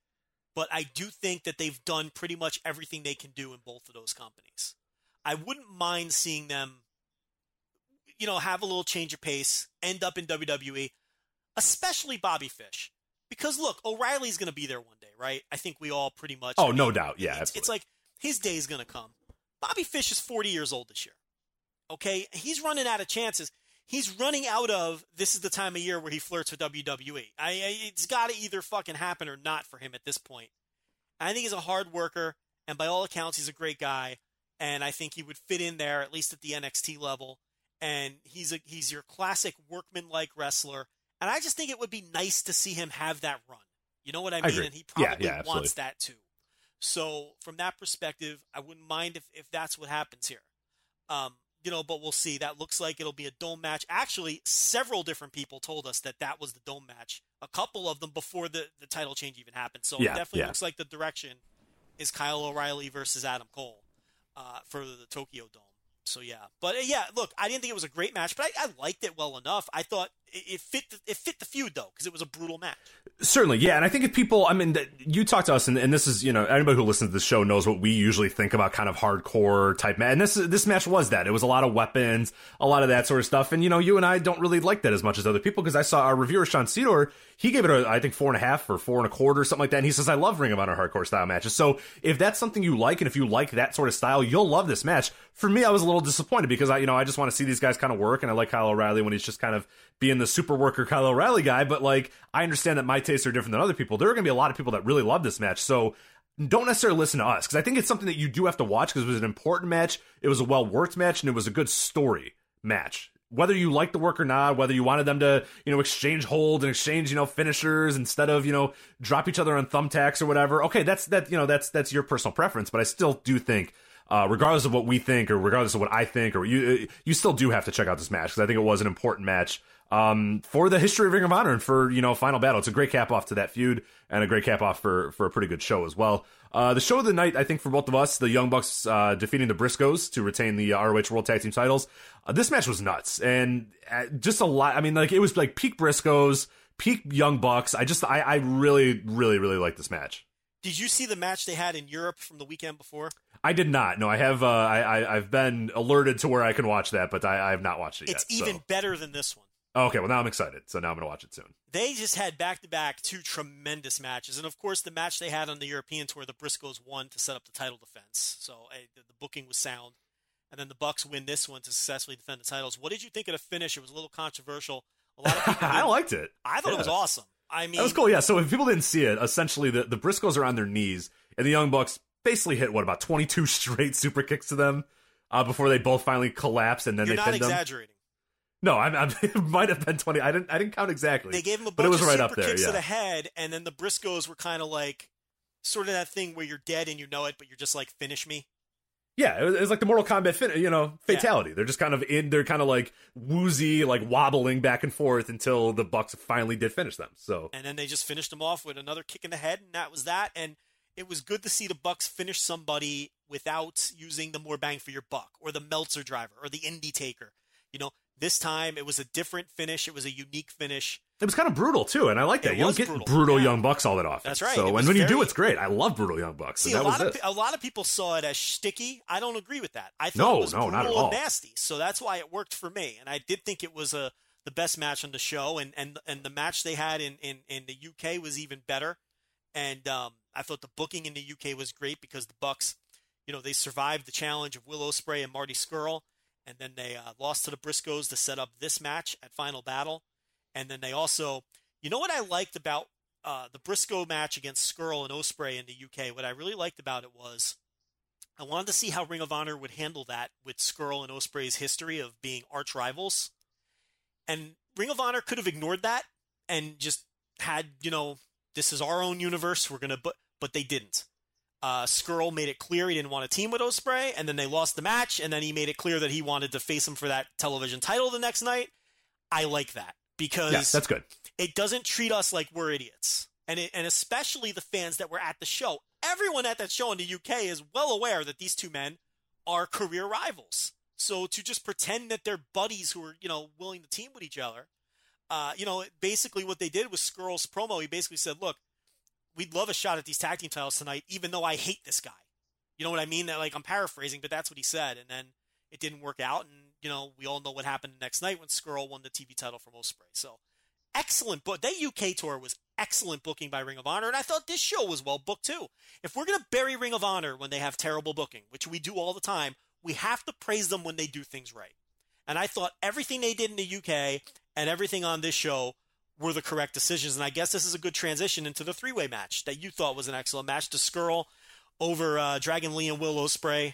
but I do think that they've done pretty much everything they can do in both of those companies. I wouldn't mind seeing them, you know, have a little change of pace, end up in WWE, especially Bobby Fish. Because look, O'Reilly's going to be there one day, right? I think we all pretty much. Oh, I no doubt. Yeah, it's, it's like his day is going to come. Bobby Fish is 40 years old this year. Okay, he's running out of chances. He's running out of this is the time of year where he flirts with WWE. I, I it's got to either fucking happen or not for him at this point. I think he's a hard worker, and by all accounts, he's a great guy. And I think he would fit in there at least at the NXT level. And he's a he's your classic workman-like wrestler. And I just think it would be nice to see him have that run. You know what I mean? agree. and he probably yeah, absolutely. wants that too. So from that perspective, I wouldn't mind if, if that's what happens here. Um, you know, but we'll see. That looks like it'll be a dome match. Actually, several different people told us that that was the dome match. A couple of them before the, the title change even happened. So Yeah, it definitely yeah. looks like the direction is Kyle O'Reilly versus Adam Cole uh, for the Tokyo Dome. So yeah, but uh, yeah, look, I didn't think it was a great match, but I, I liked it well enough. I thought it, it fit the, it fit the feud though because it was a brutal match. Certainly, yeah, and I think if people, I mean, you talk to us, and, and this is, you know, anybody who listens to the show knows what we usually think about kind of hardcore type match, and this this match was that. It was a lot of weapons, a lot of that sort of stuff, and you know, you and I don't really like that as much as other people because I saw our reviewer Sean Sidor, he gave it, a, I think, four and a half or four and a quarter, or something like that, and he says I love Ring of Honor hardcore style matches. So if that's something you like, and if you like that sort of style, you'll love this match. For me, I was a little disappointed because I, you know, I just want to see these guys kind of work, and I like Kyle O'Reilly when he's just kind of being the super worker Kyle O'Reilly guy, but like I understand that my tastes are different than other people. There are going to be a lot of people that really love this match, so don't necessarily listen to us because I think it's something that you do have to watch because it was an important match, it was a well worked match, and it was a good story match. Whether you like the work or not, whether you wanted them to, you know, exchange holds and exchange, you know, finishers instead of, you know, drop each other on thumbtacks or whatever. Okay, that's that, you know, that's that's your personal preference, but I still do think uh, regardless of what we think or regardless of what I think, or you you still do have to check out this match because I think it was an important match um, for the history of Ring of Honor and for you know Final Battle. It's a great cap off to that feud and a great cap off for for a pretty good show as well. Uh, the show of the night, I think, for both of us, the Young Bucks uh, defeating the Briscoes to retain the ROH World Tag Team titles. Uh, this match was nuts and uh, just a lot. I mean, like it was like peak Briscoes, peak Young Bucks. I just, I, I really, really, really like this match. Did you see the match they had in Europe from the weekend before? I did not. No, I have. Uh, I, I have been alerted to where I can watch that, but I, I have not watched it it's yet. Even so. better than this one. Okay, well now I'm excited. So now I'm going to watch it soon. They just had back to back two tremendous matches, and of course the match they had on the European tour, the Briscoes won to set up the title defense. So hey, the, the booking was sound, and then the Bucks win this one to successfully defend the titles. What did you think of the finish? It was a little controversial. A lot of people I liked it. I thought yeah. it was awesome. I mean, that was cool. Yeah. So if people didn't see it, essentially the the Briscoes are on their knees, and the Young Bucks basically hit what about 22 straight super kicks to them uh, before they both finally collapse, and then You're they not pinned them. No, I'm, I'm, it might have been 20. I didn't I didn't count exactly. They gave him a bunch but it was of right super up there. kicks Yeah. to the head, and then the Briscoes were kind of like, sort of that thing where you're dead and you know it, but you're just like, finish me. Yeah, it was, it was like the Mortal Kombat, fin- you know, fatality. They're just kind of in. They're kind of like woozy, like wobbling back and forth until the Bucks finally did finish them. So And then they just finished them off with another kick in the head, and that was that. And it was good to see the Bucks finish somebody without using the more bang for your buck, or the Meltzer driver, or the Indie Taker. You know, this time it was a different finish. It was a unique finish. it was kind of brutal too, and I like that. It you don't get brutal, brutal yeah. Young Bucks all that often. That's right. So and when you do, it's great. I love brutal Young Bucks. See, and a lot of it. a lot of people saw it as sticky. I don't agree with that. I thought No, it was no, brutal not at and all. nasty. So that's why it worked for me. And I did think it was a the best match on the show. And and and the match they had in in, in the UK was even better. And um, I thought the booking in the UK was great because the Bucks, you know, they survived the challenge of Will Ospreay and Marty Scurll, and then they uh, lost to the Briscoes to set up this match at Final Battle. And then they also, you know, what I liked about uh, the Briscoe match against Scurll and Ospreay in the UK. What I really liked about it was I wanted to see how Ring of Honor would handle that with Scurll and Ospreay's history of being arch rivals. And Ring of Honor could have ignored that and just had, you know, this is our own universe. We're gonna, but but they didn't. Uh, Scurll made it clear he didn't want to team with Ospreay, and then they lost the match, and then he made it clear that he wanted to face him for that television title the next night. I like that because yeah, that's good. it doesn't treat us like we're idiots. And it, and especially the fans that were at the show. Everyone at that show in the UK is well aware that these two men are career rivals. So to just pretend that they're buddies who are, you know, willing to team with each other, uh, you know, basically what they did was Scurll's promo. He basically said, "Look, we'd love a shot at these tag team titles tonight, even though I hate this guy." You know what I mean? That like I'm paraphrasing, but that's what he said. And then it didn't work out, and you know we all know what happened the next night when Scurll won the TV title from Ospreay. So excellent book. That UK tour was excellent booking by Ring of Honor, and I thought this show was well booked too. If we're gonna bury Ring of Honor when they have terrible booking, which we do all the time, we have to praise them when they do things right. And I thought everything they did in the UK and everything on this show were the correct decisions. And I guess this is a good transition into the three way match that you thought was an excellent match to Scurll over uh, Dragon Lee and Will Ospreay.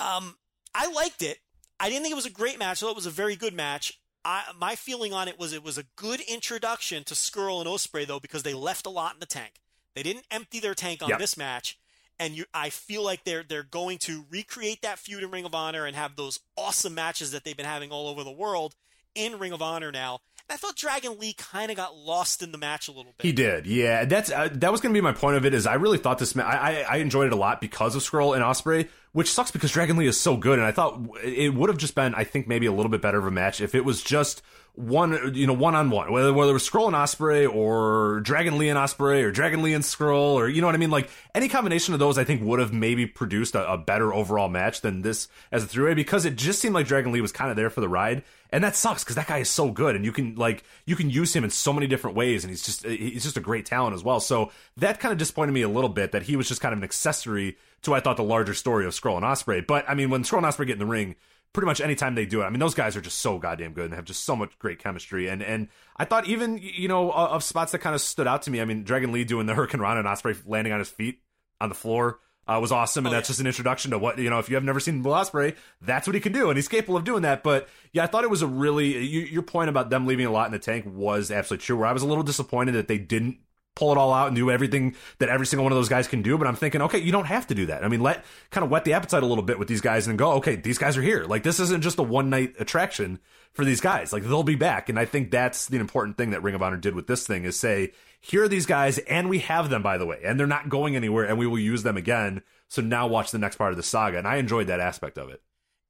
Um, I liked it. I didn't think it was a great match. I thought it was a very good match. I, my feeling on it was it was a good introduction to Scurll and Ospreay though because they left a lot in the tank. They didn't empty their tank on Yep. this match, and you, I feel like they're they're going to recreate that feud in Ring of Honor and have those awesome matches that they've been having all over the world in Ring of Honor now. I thought Dragon Lee kind of got lost in the match a little bit. He did, yeah. That's uh, that was going to be my point of it. Is I really thought this. Ma- I, I I enjoyed it a lot because of Scurll and Ospreay. Which sucks because Dragon Lee is so good, and I thought it would have just been, I think, maybe a little bit better of a match if it was just one, you know, one on one, whether whether it was Scurll and Ospreay or Dragon Lee and Ospreay or Dragon Lee and Scurll or you know what I mean, like any combination of those, I think would have maybe produced a, a better overall match than this as a three way because it just seemed like Dragon Lee was kind of there for the ride, and that sucks because that guy is so good, and you can like you can use him in so many different ways, and he's just he's just a great talent as well. So that kind of disappointed me a little bit that he was just kind of an accessory to I thought the larger story of Scurll and Ospreay. But I mean, when Scurll and Ospreay get in the ring pretty much anytime they do it. I mean, those guys are just so goddamn good and have just so much great chemistry. And and I thought even you know of spots that kind of stood out to me. I mean, Dragon Lee doing the Hurricane Rana and Ospreay landing on his feet on the floor. Uh, was awesome, and Oh, that's yeah. just an introduction to what you know. If you have never seen Will Ospreay, that's what he can do, and he's capable of doing that. But yeah, I thought it was a really you, your point about them leaving a lot in the tank was absolutely true. Where I was a little disappointed that they didn't pull it all out and do everything that every single one of those guys can do. But I'm thinking, okay, you don't have to do that. I mean, let kind of whet the appetite a little bit with these guys and go, okay, these guys are here. Like this isn't just a one night attraction for these guys. Like they'll be back. And I think that's the important thing that Ring of Honor did with this thing is say, here are these guys and we have them by the way, and they're not going anywhere and we will use them again. So now watch the next part of the saga. And I enjoyed that aspect of it.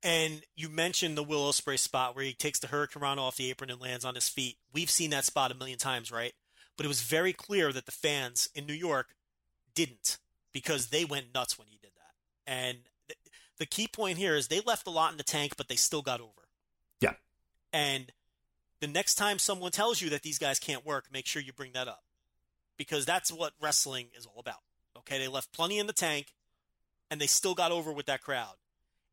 And you mentioned the Will Ospreay spot where he takes the Hurricane off the apron and lands on his feet. We've seen that spot a million times, right? But it was very clear that the fans in New York didn't because they went nuts when he did that. And th- the key point here is they left a lot in the tank, but they still got over. Yeah. And the next time someone tells you that these guys can't work, make sure you bring that up because that's what wrestling is all about. Okay, they left plenty in the tank, and they still got over with that crowd.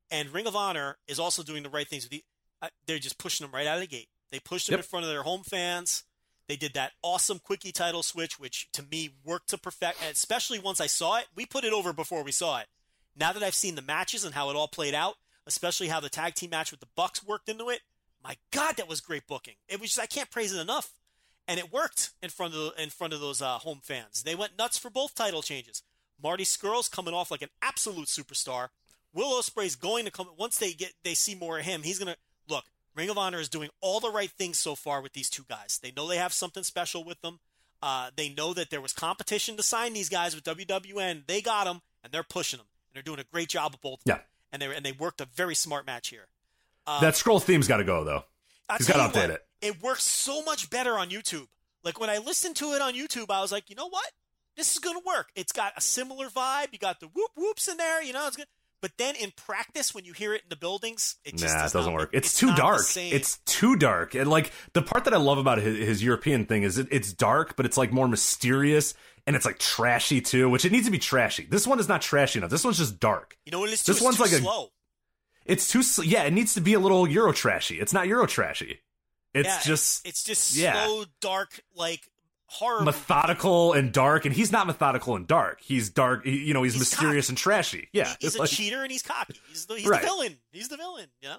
And Ring of Honor is also doing the right things. With the, uh, they're just pushing them right out of the gate. They pushed them Yep. in front of their home fans. They did that awesome quickie title switch, which to me worked to perfect. Especially once I saw it, we put it over before we saw it. Now that I've seen the matches and how it all played out, especially how the tag team match with the Bucks worked into it, my God, that was great booking. It was just, I can't praise it enough, and it worked in front of the, in front of those uh, home fans. They went nuts for both title changes. Marty Scurll's coming off like an absolute superstar. Will Ospreay's going to come once they get they see more of him. He's gonna look. Ring of Honor is doing all the right things so far with these two guys. They know they have something special with them. Uh, they know that there was competition to sign these guys with WWN. They got them, and they're pushing them, and they're doing a great job of both. them. Yeah. and they and they worked a very smart match here. Uh, that Scurll theme's got to go though. I'll He's tell gotta update what, it. It works so much better on YouTube. Like when I listened to it on YouTube, I was like, you know what? This is gonna work. It's got a similar vibe. You got the whoop whoops in there. You know, it's good. But then in practice, when you hear it in the buildings, it just nah, it does doesn't not- work. It's, it's too dark. It's too dark. And like the part that I love about his, his European thing is it, it's dark, but it's like more mysterious and it's like trashy too, which it needs to be trashy. This one is not trashy enough. This one's just dark. you know what it is. Too? this It's one's too like a- slow. It's too sl- yeah. It needs to be a little Euro trashy. It's not Euro trashy. It's Yeah, just it's just yeah. slow, dark, like horror. methodical and dark. And he's not methodical and dark. He's dark. He, you know, he's, He's mysterious and trashy. Yeah, He- he's a like- cheater and he's cocky. He's the, he's Right. the villain. He's the villain. You know,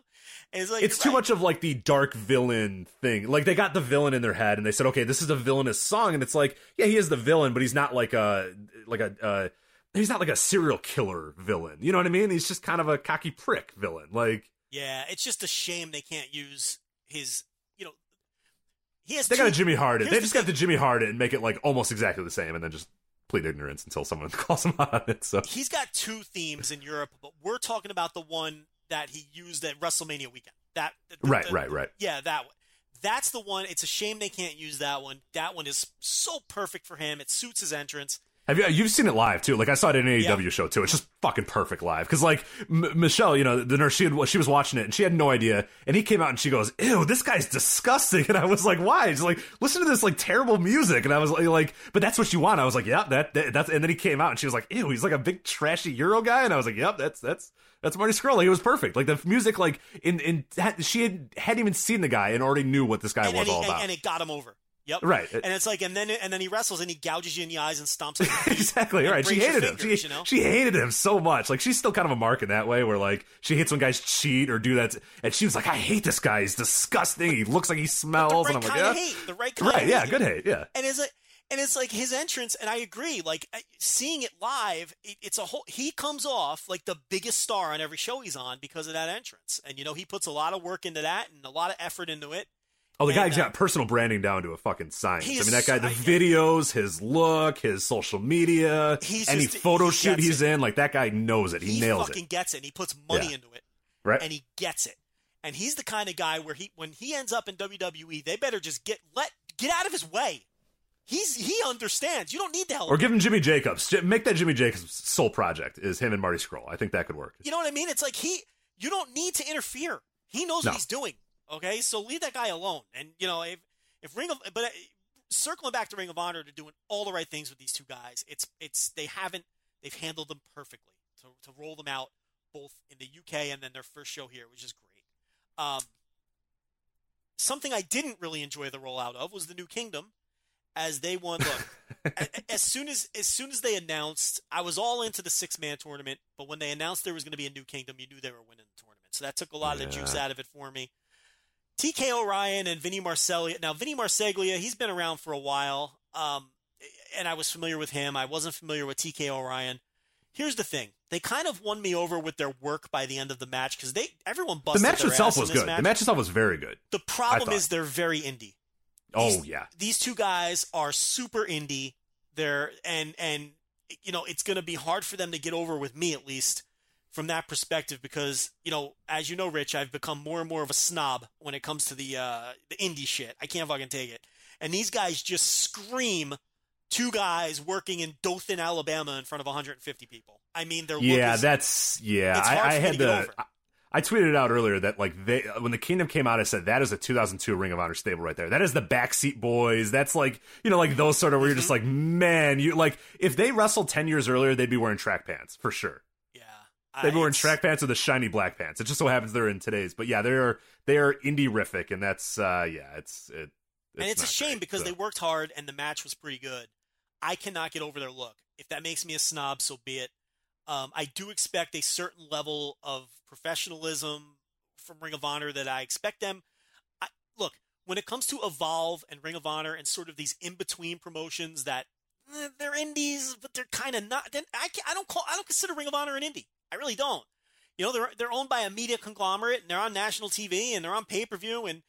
and it's like it's too right. much of like the dark villain thing. Like they got the villain in their head and they said, okay, this is a villainous song, and it's like, yeah, he is the villain, but he's not like a like a uh, he's not like a serial killer villain. You know what I mean? He's just kind of a cocky prick villain. Like Yeah, it's just a shame they can't use his. He has. they two, got a Jimmy Hart it. here's They the just got the Jimmy Hart it and make it like almost exactly the same, and then just plead ignorance until someone calls him out on it. So He's got two themes in Europe, but we're talking about the one that he used at WrestleMania weekend. That the- right, the- right, right. Yeah, that one. That's the one. It's a shame they can't use that one. That one is so perfect for him. It suits his entrance. Have you you've seen it live too? Like I saw it in an AEW Yeah. show too. It's just fucking perfect live. Because like M- Michelle, you know, the nurse, she had, she was watching it and she had no idea. And he came out and she goes, "Ew, this guy's disgusting." And I was like, "Why?" She's like, "Listen to this like terrible music." And I was like, like, "But that's what you want." I was like, "Yep, that, that that's." And then he came out and she was like, "Ew, he's like a big trashy Euro guy." And I was like, "Yep, that's that's." That's Marty Scurll. Like, it was perfect. Like the music, like in in she had hadn't even seen the guy and already knew what this guy and, was and, he, all and, about. and it got him over. Yep. Right. And it's like, and then and then he wrestles and he gouges you in the eyes and stomps. exactly right. She hated him. She, you know? she hated him so much. Like she's still kind of a mark in that way, where like she hates when guys cheat or do that. And she was like, "I hate this guy. He's disgusting. He looks like he smells." right and I'm like, "Yeah, hate. The right kind right. Yeah, hate. good hate. Yeah, and it's like and it's like his entrance and i agree like uh, seeing it live it, it's a whole he comes off like the biggest star on every show he's on because of that entrance and you know he puts a lot of work into that and a lot of effort into it Oh, the And, guy's uh, got personal branding down to a fucking science. I mean, that guy, the so- videos, his look, his social media, He's any just- photo he shoot he's it. in, like that guy knows it. He, he nails fucking it. gets it. And he puts money Yeah. into it, Right? and he gets it. And he's the kind of guy where he, when he ends up in WWE, they better just get let get out of his way. He's he understands. You don't need to help. or give him Jimmy Jacobs. Make that Jimmy Jacobs sole project is him and Marty Scurll. I think that could work. You know what I mean? It's like he, you don't need to interfere. He knows No. what he's doing. Okay, so leave that guy alone. And you know, if if Ring of, but uh, circling back to Ring of Honor, they're doing all the right things with these two guys. It's it's they haven't they've handled them perfectly to to roll them out both in the UK and then their first show here, which is great. Um, something I didn't really enjoy the rollout of was the New Kingdom, as they won. Look, as soon as as soon as they announced, I was all into the six man tournament, but when they announced there was going to be a New Kingdom, you knew they were winning the tournament. So that took a lot of the juice out of it for me. TK O'Ryan and Vinny Marseglia. Now, Vinny Marseglia, he's been around for a while, um, and I was familiar with him. I wasn't familiar with TK O'Ryan. Here's the thing: they kind of won me over with their work by the end of the match because they everyone busted. The match itself was good. Match. The match itself was very good. The problem is they're very indie. Oh These- yeah. these two guys are super indie. They're and and you know it's going to be hard for them to get over with me at least from that perspective because you know as you know, Rich, I've become more and more of a snob when it comes to the uh, the indie shit. I can't fucking take it. And these guys just scream. Two guys working in Dothan, Alabama, in front of 150 people. I mean, they're Yeah, that's yeah. I, I had over. I, I tweeted out earlier that like they when the Kingdom came out, I said that is a 2002 Ring of Honor stable right there. That is the backseat boys. That's like you know like those sort of where you're just Mm-hmm. like man, you like if they wrestled 10 years earlier, they'd be wearing track pants for sure. Yeah. They'd be I- wearing track pants or the shiny black pants. It just so happens they're in today's. But yeah, they're they are indie rific, and that's uh yeah, it's it. and it's a shame great, because so. they worked hard and the match was pretty good. I cannot get over their look. If that makes me a snob, so be it. Um, I do expect a certain level of professionalism from Ring of Honor that I expect them. I, look, when it comes to Evolve and Ring of Honor and sort of these in between promotions that eh, they're indies, but they're kind of not. Then I, can't- I don't call. I don't consider Ring of Honor an indie. I really don't. You know, they're they're owned by a media conglomerate and they're on national TV and they're on pay per view and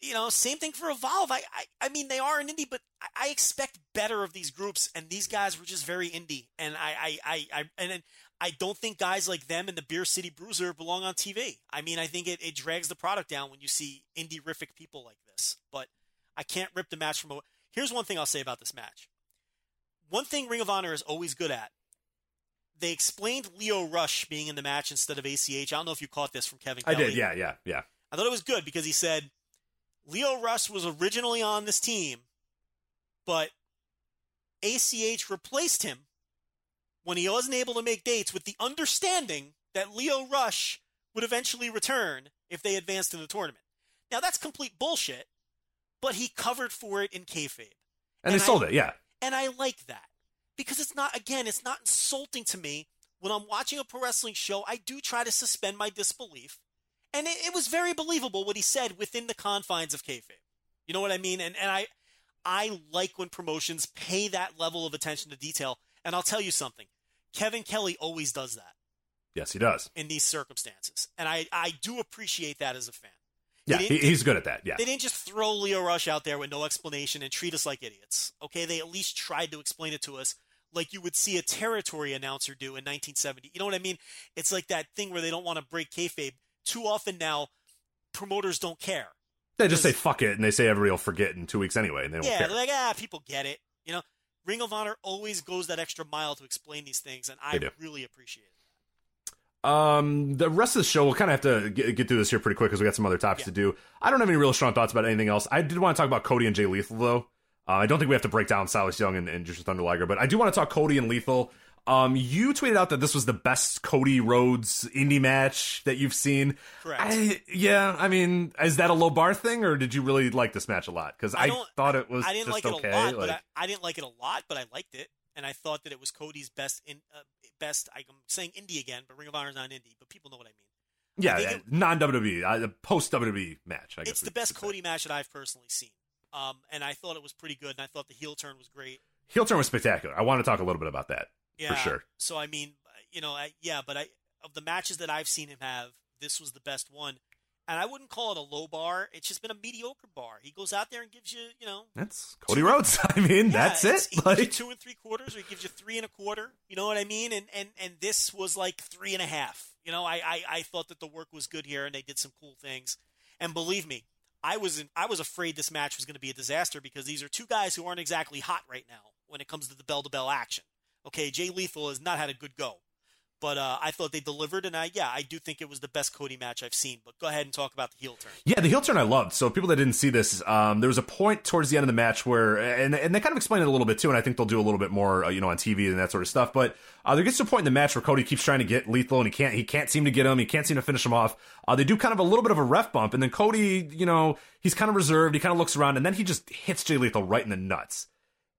you know, same thing for Evolve. I, I, I mean, they are an indie, but I, I expect better of these groups, and these guys were just very indie. And I, I, I, I and I don't think guys like them and the Beer City Bruiser belong on TV. I mean, I think it, it drags the product down when you see indie rific people like this. But I can't rip the match from. A, here's one thing I'll say about this match. One thing Ring of Honor is always good at. They explained Lio Rush being in the match instead of ACH. I don't know if you caught this from Kevin. I Kelly. did, yeah, yeah, yeah. I thought it was good because he said Lio Rush was originally on this team, but ACH replaced him when he wasn't able to make dates with the understanding that Lio Rush would eventually return if they advanced in the tournament. Now that's complete bullshit, but he covered for it in kayfabe. And, And they sold it, yeah. And I like that because it's not, again, it's not insulting to me. When I'm watching a pro wrestling show, I do try to suspend my disbelief. And it, it was very believable what he said within the confines of kayfabe. You know what I mean? And, and I, I like when promotions pay that level of attention to detail. And I'll tell you something Kevin Kelly always does that Yes, he does. in these circumstances. And I, I do appreciate that as a fan. Yeah, he, he's good at that. Yeah. They didn't just throw Lio Rush out there with no explanation and treat us like idiots. Okay, they at least tried to explain it to us like you would see a territory announcer do in 1970. You know what I mean? It's like that thing where they don't want to break kayfabe. Too often now, promoters don't care. They just say fuck it, and they say everybody will forget in two weeks anyway, and they don't Yeah, care. they're like ah, people get it. You know, Ring of Honor always goes that extra mile to explain these things, and I really appreciate it. Um, the rest of the show, we'll kind of have to get, get through this here pretty quick because we got some other topics Yeah. to do. I don't have any real strong thoughts about anything else. I did want to talk about Cody and Jay Lethal though. Uh, I don't think we have to break down Silas Young and, and Jushin Thunder Liger, but I do want to talk Cody and Lethal. Um, you tweeted out that this was the best Cody Rhodes indie match that you've seen. Correct. I, yeah, I mean, is that a low bar thing, or did you really like this match a lot? Because I, don't- thought it was I didn't just like okay. it a lot, like, but I, I didn't like it a lot, but I liked it, and I thought that it was Cody's best in uh, best. I'm saying indie again, but Ring of Honor is not indie, but people know what I mean. yeah, I non WWE, uh, post WWE match. I guess it's the best. Cody match that I've personally seen, um, and I thought it was pretty good, and I thought the heel turn was great. Heel turn was spectacular. I want to talk a little bit about that. Yeah, sure. So I mean, you know, I, yeah, but I of the matches that I've seen him have, this was the best one. and I wouldn't call it a low bar. It's just been a mediocre bar. He goes out there and gives you, you know, That's Cody Rhodes. I mean, yeah, that's it. He gives you two and three quarters, or he gives you three and a quarter. You know what I mean? And and and this was like three and a half. You know, I I, I thought that the work was good here, and they did some cool things. And believe me, I was I was afraid this match was going to be a disaster because these are two guys who aren't exactly hot right now when it comes to the bell to bell action. Okay, Jay Lethal has not had a good go. But uh, I thought they delivered, and I yeah, I do think it was the best Cody match I've seen. But go ahead and talk about the heel turn. Yeah, the heel turn I loved. So people that didn't see this, um, there was a point towards the end of the match where, and, and they kind of explained it a little bit too, and I think they'll do a little bit more, uh, you know, on TV and that sort of stuff. But uh, there gets to a point in the match where Cody keeps trying to get Lethal, and he can't, he can't seem to get him, he can't seem to finish him off. Uh, they do kind of a little bit of a ref bump, and then Cody, you know, he's kind of reserved, he kind of looks around, and then he just hits Jay Lethal right in the nuts.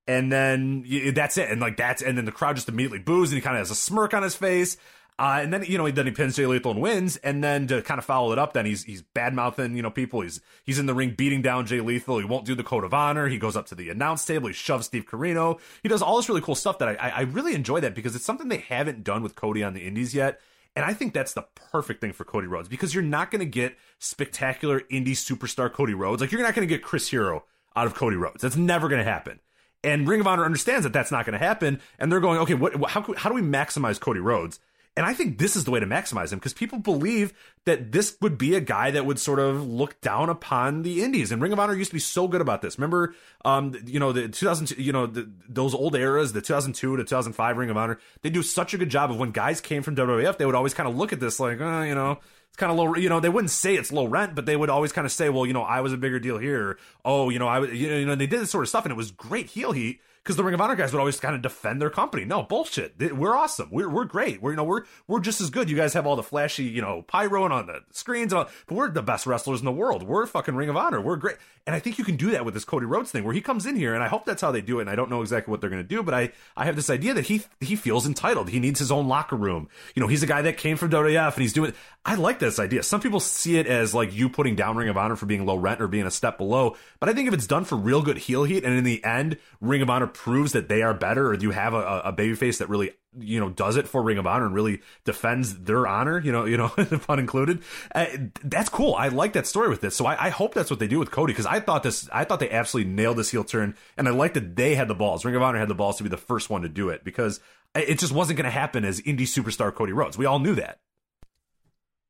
And then y- that's it, and like that's, and then the crowd just immediately boos, and he kind of has a smirk on his face. Uh, and then you know then he pins Jay Lethal and wins, and then to kind of follow it up, then he's he's bad mouthing you know people. He's he's in the ring beating down Jay Lethal. He won't do the code of honor. He goes up to the announce table. He shoves Steve Corino. He does all this really cool stuff that I I I really enjoy that because it's something they haven't done with Cody on the Indies yet. And I think that's the perfect thing for Cody Rhodes because you're not going to get spectacular indie superstar Cody Rhodes. Like you're not going to get Chris Hero out of Cody Rhodes. That's never going to happen. And Ring of Honor understands that that's not going to happen, and they're going, okay, what, how, how do we maximize Cody Rhodes? And I think this is the way to maximize him because people believe that this would be a guy that would sort of look down upon the indies. And Ring of Honor used to be so good about this. Remember, um, you know, the 2000, you know, the, those old eras, the 2002 to 2005 Ring of Honor, they do such a good job of when guys came from WWF, they would always kind of look at this like, uh, you know, it's kind of low, you know, they wouldn't say it's low rent, but they would always kind of say, well, you know, I was a bigger deal here. Oh, you know, I was, you know, they did this sort of stuff and it was great heel heat because the Ring of Honor guys would always kind of defend their company. No bullshit. We're awesome. We're we're great. We're you know we're we're just as good. You guys have all the flashy you know pyro and on the screens, and all, but we're the best wrestlers in the world. We're fucking Ring of Honor. We're great. And I think you can do that with this Cody Rhodes thing, where he comes in here, and I hope that's how they do it. And I don't know exactly what they're going to do, but I I have this idea that he he feels entitled. He needs his own locker room. You know, he's a guy that came from WWF, and he's doing. I like this idea. Some people see it as like you putting down Ring of Honor for being low rent or being a step below, but I think if it's done for real good heel heat, and in the end, Ring of Honor proves that they are better, or do you have a, a babyface that really you know does it for Ring of Honor and really defends their honor, you know, you know, pun included. Uh, that's cool. I like that story with this. So I, I hope that's what they do with Cody because I thought this, I thought they absolutely nailed this heel turn, and I like that they had the balls. Ring of Honor had the balls to be the first one to do it because it just wasn't going to happen as indie superstar Cody Rhodes. We all knew that.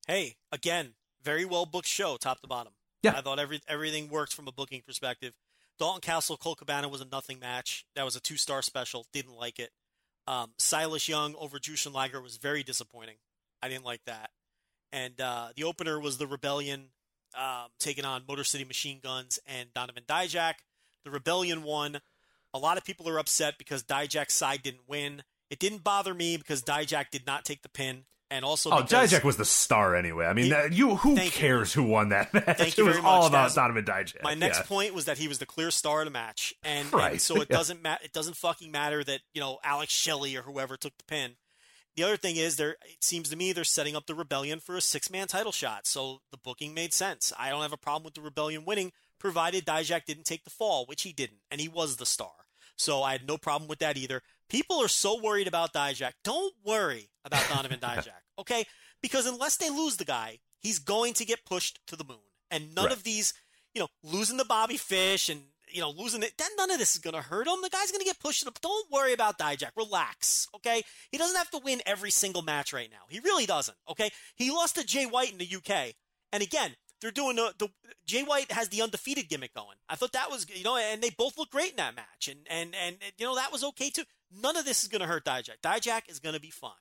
Hey, again, very well booked show, top to bottom. Yeah. I thought every everything worked from a booking perspective. Dalton Castle, Colt Cabana was a nothing match. That was a two star special. Didn't like it. Um, Silas Young over Jushin Liger was very disappointing. I didn't like that. And uh, the opener was the Rebellion um, taking on Motor City Machine Guns and Donovan Dijak. The Rebellion won. A lot of people are upset because Dijak's side didn't win. It didn't bother me because Dijak did not take the pin. And also, Oh, because- Dijak was the star anyway. I mean, He- that, uh, you who Thank you. cares who won that match? Thank you it was very all much. about Donovan Dijak. My next Yeah. point was that he was the clear star of the match, and, and so it yeah. doesn't matter. It doesn't fucking matter that you know Alex Shelley or whoever took the pin. The other thing is, there it seems to me they're setting up the Rebellion for a six man title shot, so the booking made sense. I don't have a problem with the Rebellion winning, provided Dijak didn't take the fall, which he didn't, and he was the star. So I had no problem with that either. People are so worried about Dijak. Don't worry about Donovan Dijak, okay? Because unless they lose the guy, he's going to get pushed to the moon. And none Right. of these, you know, losing the Bobby Fish and you know losing it, then none of this is going to hurt him. The guy's going to get pushed to the. Don't worry about Dijak. Relax, okay? He doesn't have to win every single match right now. He really doesn't, okay? He lost to Jay White in the UK, and again. They're doing the, the Jay White has the undefeated gimmick going. I thought that was you know, and they both look great in that match, and and and you know that was okay too. None of this is going to hurt Dijak. Dijak is going to be fine.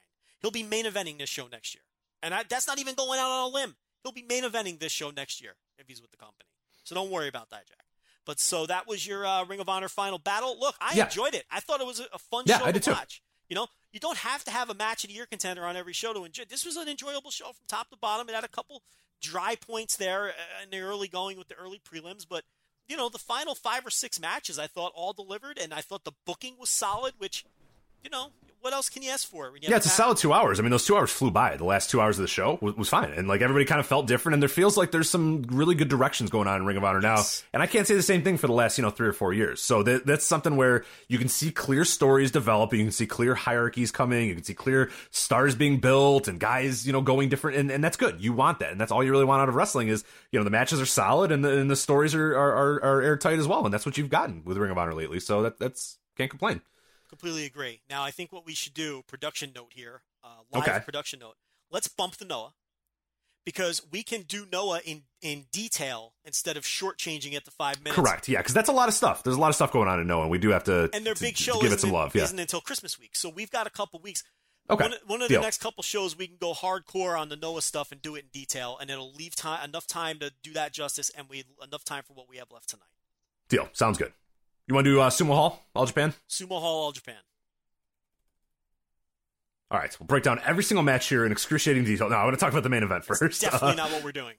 He'll be main eventing this show next year. And I, that's not even going out on a limb. He'll be main eventing this show next year if he's with the company. So don't worry about Dijak. But so that was your uh, Ring of Honor final battle. Look, I Yeah. enjoyed it. I thought it was a, fun Yeah, show I to did too. watch. You know, you don't have to have a match of the year contender on every show to enjoy. This was an enjoyable show from top to bottom. It had a couple dry points there uh, in the early going with the early prelims, but you know, the final five or six matches I thought all delivered, and I thought the booking was solid, which you know, what else can you ask for? You Yeah, it's a solid two hours. I mean, those two hours flew by. The last two hours of the show was, was fine, and like everybody kind of felt different. And there feels like there's some really good directions going on in Ring of Honor now. Yes. And I can't say the same thing for the last you know three or four years. So that, that's something where you can see clear stories developing, you can see clear hierarchies coming, you can see clear stars being built, and guys you know going different, and, and that's good. You want that, and that's all you really want out of wrestling is you know the matches are solid and the, and the stories are, are are are airtight as well, and that's what you've gotten with Ring of Honor lately. So that that's can't complain. Completely agree. Now, I think what we should do, production note here, uh, live Okay. production note. Let's bump the Noah because we can do Noah in in detail instead of shortchanging it to five minutes. Correct. Yeah, because that's a lot of stuff. There's a lot of stuff going on in Noah, and we do have to And their to- big to show give it some love. Yeah. isn't until Christmas week, so we've got a couple weeks. Okay. One, one of the Deal. next couple shows, we can go hardcore on the Noah stuff and do it in detail, and it'll leave time enough time to do that justice, and we enough time for what we have left tonight. Deal. Sounds good. You want to do uh, Sumo Hall, All Japan? Sumo Hall, All Japan. All right, we'll break down every single match here in excruciating detail. Now, I want to talk about the main event first. Definitely Uh, not what we're doing.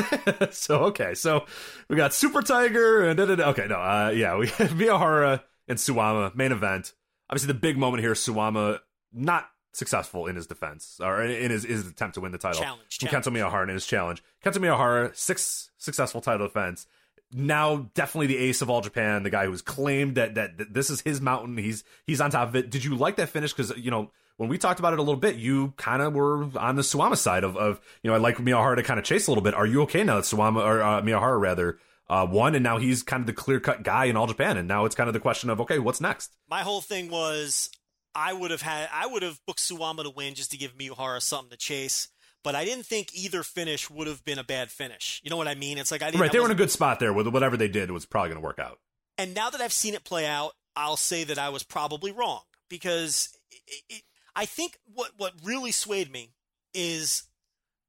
so okay, so we got Super Tiger and da, da, da. okay, no, uh, yeah, we have Miyahara and Suwama main event. Obviously, the big moment here, Suwama not successful in his defense or in his, his attempt to win the title Challenge, from challenge. Kento Miyahara in his challenge. Kento Miyahara six successful title defense. Now, definitely the ace of all Japan, the guy who's claimed that, that that this is his mountain. He's he's on top of it. Did you like that finish? Because you know when we talked about it a little bit, you kind of were on the Suwama side of, of you know I like Miyahara to kind of chase a little bit. Are you okay now that Suwama or uh, Miyahara rather uh, won, and now he's kind of the clear cut guy in all Japan, and now it's kind of the question of okay, what's next? My whole thing was I would have had I would have booked Suwama to win just to give Miyahara something to chase. But I didn't think either finish would have been a bad finish. You know what I mean? It's like I didn't. Right, they were in a good spot there. With whatever they did was probably going to work out. And now that I've seen it play out, I'll say that I was probably wrong because it, it, I think what what really swayed me is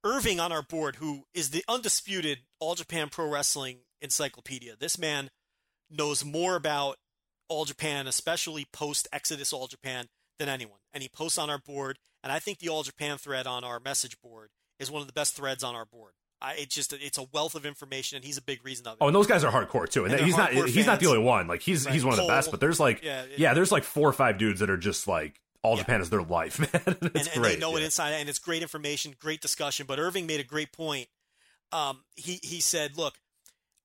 Irving on our board, who is the undisputed All Japan Pro Wrestling encyclopedia. This man knows more about All Japan, especially post Exodus All Japan, than anyone. And he posts on our board, and I think the All Japan thread on our message board is one of the best threads on our board. I, it just it's a wealth of information, and he's a big reason of it. Oh, and those guys are hardcore too. And, And he's not hardcore he's not the only one. Like he's Right. he's one of the best. But there's like Yeah, yeah, there's like four or five dudes that are just like all Yeah. Japan is their life, man. it's and, and they know it inside, and it's great information, great discussion. But Irving made a great point. Um, he he said, "Look,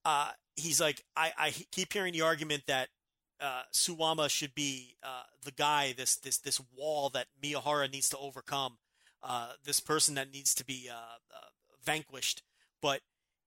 uh, he's like, I, I keep hearing the argument that uh, Suwama should be uh, the guy, this this this wall that Miyahara needs to overcome, uh, this person that needs to be uh, uh, vanquished." But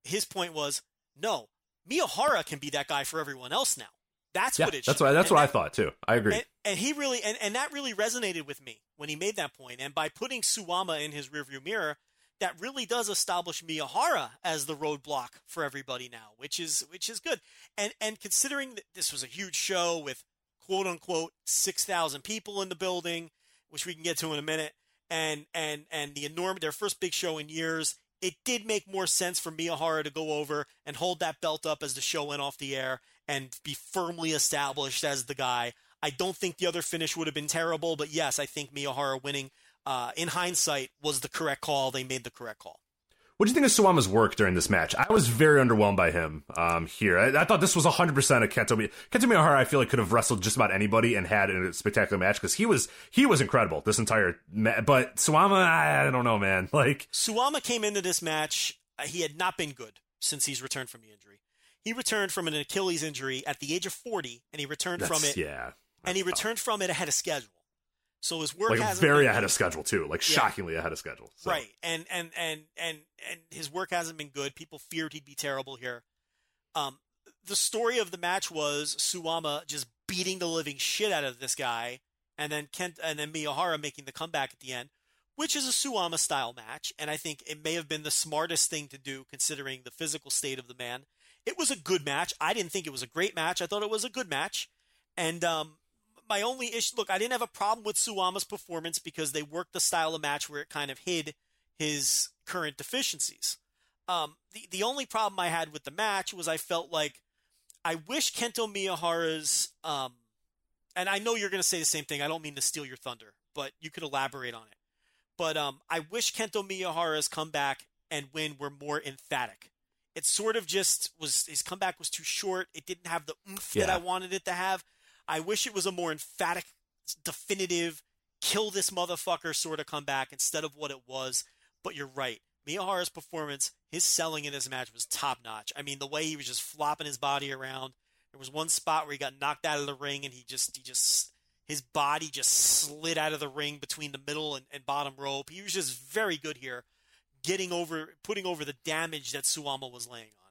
his point was, no, Miyahara can be that guy for everyone else now. That's Yeah, what it. that's should what that's And what I thought too. I agree. and, and he really and, and that really resonated with me when he made that point. And by putting Suwama in his rearview mirror, that really does establish Miyahara as the roadblock for everybody now, which is which is good. And and considering that this was a huge show with quote unquote six thousand people in the building, which we can get to in a minute, and and and the enormous their first big show in years. It did make more sense for Miyahara to go over and hold that belt up as the show went off the air and be firmly established as the guy. I don't think the other finish would have been terrible, but yes, I think Miyahara winning, uh, in hindsight, was the correct call. They made the correct call. What do you think of Suwama's work during this match? I was very underwhelmed by him um, here. I, I thought this was 100% a Kento Kento Miyahara. I feel like could have wrestled just about anybody and had a spectacular match because he was he was incredible this entire. Ma- but Suwama, I, I don't know, man. Like Suwama came into this match. Uh, he had not been good since he's returned from the injury. He returned from an Achilles injury at the age of 40, and he returned from it. yeah, and he returned from it ahead of schedule. So his work like hasn't very ahead of schedule too. Like Yeah. shockingly ahead of schedule. So. Right. And and and and and his work hasn't been good. People feared he'd be terrible here. Um the story of the match was Suwama just beating the living shit out of this guy and then Kent and then Miyahara making the comeback at the end, which is a Suwama style match and I think it may have been the smartest thing to do considering the physical state of the man. It was a good match. I didn't think it was a great match. I thought it was a good match. And um my only issue look, I didn't have a problem with Suwama's performance because they worked the style of match where it kind of hid his current deficiencies. Um, the the only problem I had with the match was I felt like I wish Kento Miyahara's um, and I know you're going to say the same thing. I don't mean to steal your thunder, but you could elaborate on it. But um, I wish Kento Miyahara's comeback and win were more emphatic. It sort of just was his comeback was too short. It didn't have the oomph that I wanted it to have. I wish it was a more emphatic, definitive kill this motherfucker sort of comeback instead of what it was. But you're right. Miyahara's performance, his selling in this match was top notch. I mean, the way he was just flopping his body around. There was one spot where he got knocked out of the ring and he just he just his body just slid out of the ring between the middle and, and bottom rope. He was just very good here, getting over putting over the damage that Suwama was laying on.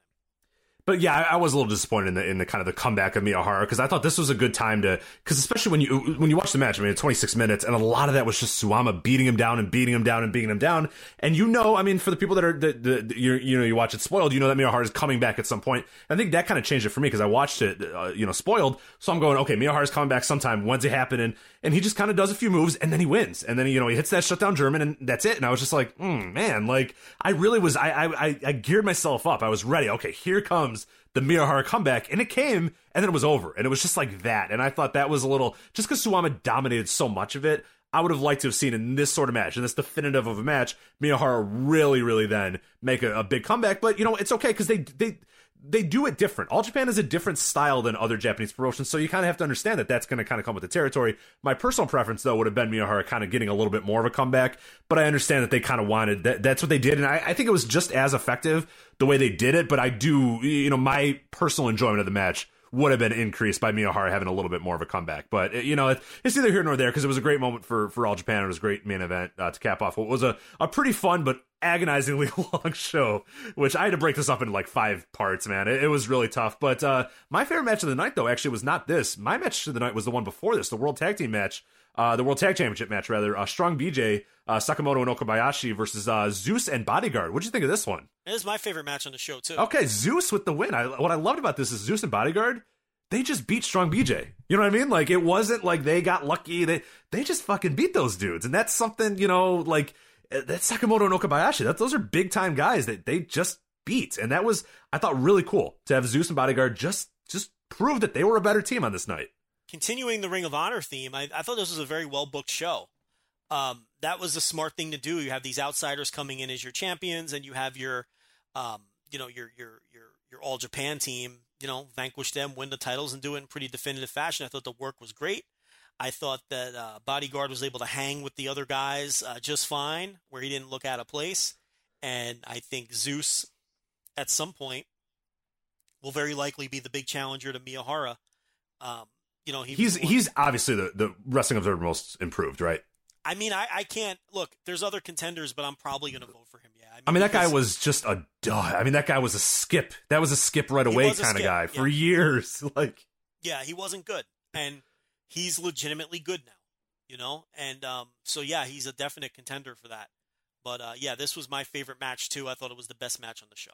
But yeah, I, I was a little disappointed in the in the kind of the comeback of Miyahara because I thought this was a good time to because especially when you when you watch the match, I mean, it's 26 minutes, and a lot of that was just Suwama beating him down and beating him down and beating him down. And you know, I mean, for the people that are that, that you you know you watch it spoiled, you know that Miyahara is coming back at some point. I think that kind of changed it for me because I watched it, uh, you know, spoiled. So I'm going, okay, Miyahara's coming back sometime. When's it happening? And he just kind of does a few moves and then he wins. And then you know he hits that shutdown German and that's it. And I was just like, mm, man, like I really was. I, I I geared myself up. I was ready. Okay, here comes the Miyahara comeback, and it came, and then it was over, and it was just like that. And I thought that was a little just because Suwama dominated so much of it. I would have liked to have seen in this sort of match, in this definitive of a match, Miyahara really, really then make a, a big comeback. But you know, it's okay because they they they do it different. All Japan is a different style than other Japanese promotions, so you kind of have to understand that that's going to kind of come with the territory. My personal preference, though, would have been Miyahara kind of getting a little bit more of a comeback, but I understand that they kind of wanted that. That's what they did, and I, I think it was just as effective the way they did it. But I do, you know, my personal enjoyment of the match would have been increased by Miyahara having a little bit more of a comeback. But you know, it's neither here nor there because it was a great moment for for All Japan. It was a great main event uh, to cap off what was a a pretty fun but agonizingly long show, which I had to break this up into like five parts, man. It, it was really tough. But uh, my favorite match of the night, though, actually was not this. My match of the night was the one before this, the World Tag Team match, uh, the World Tag Championship match, rather. Uh, Strong BJ, uh, Sakamoto and Okabayashi versus uh, Zeus and Bodyguard. What'd you think of this one? It is my favorite match on the show, too. Okay, Zeus with the win. I, what I loved about this is Zeus and Bodyguard they just beat Strong BJ. You know what I mean? Like it wasn't like they got lucky. They they just fucking beat those dudes, and that's something you know like that's Sakamoto and Okabayashi. Those are big time guys that they just beat, and that was I thought really cool to have Zeus and Bodyguard just just prove that they were a better team on this night. Continuing the Ring of Honor theme, I, I thought this was a very well booked show. Um, that was a smart thing to do. You have these outsiders coming in as your champions, and you have your, um, you know, your your your your All Japan team. You know, vanquish them, win the titles, and do it in pretty definitive fashion. I thought the work was great. I thought that uh, Bodyguard was able to hang with the other guys uh, just fine, where he didn't look out of place. And I think Zeus, at some point, will very likely be the big challenger to Miyahara. Um, you know, he he's he's obviously the, the wrestling observer most improved, right? I mean, I, I can't look. There's other contenders, but I'm probably going to vote for him. Yeah, I mean, I mean that guy was just a duh. I mean, that guy was a skip. That was a skip right away kind of guy for years. Like, yeah, he wasn't good, and he's legitimately good now, you know? And um, so, yeah, he's a definite contender for that. But uh, yeah, this was my favorite match, too. I thought it was the best match on the show.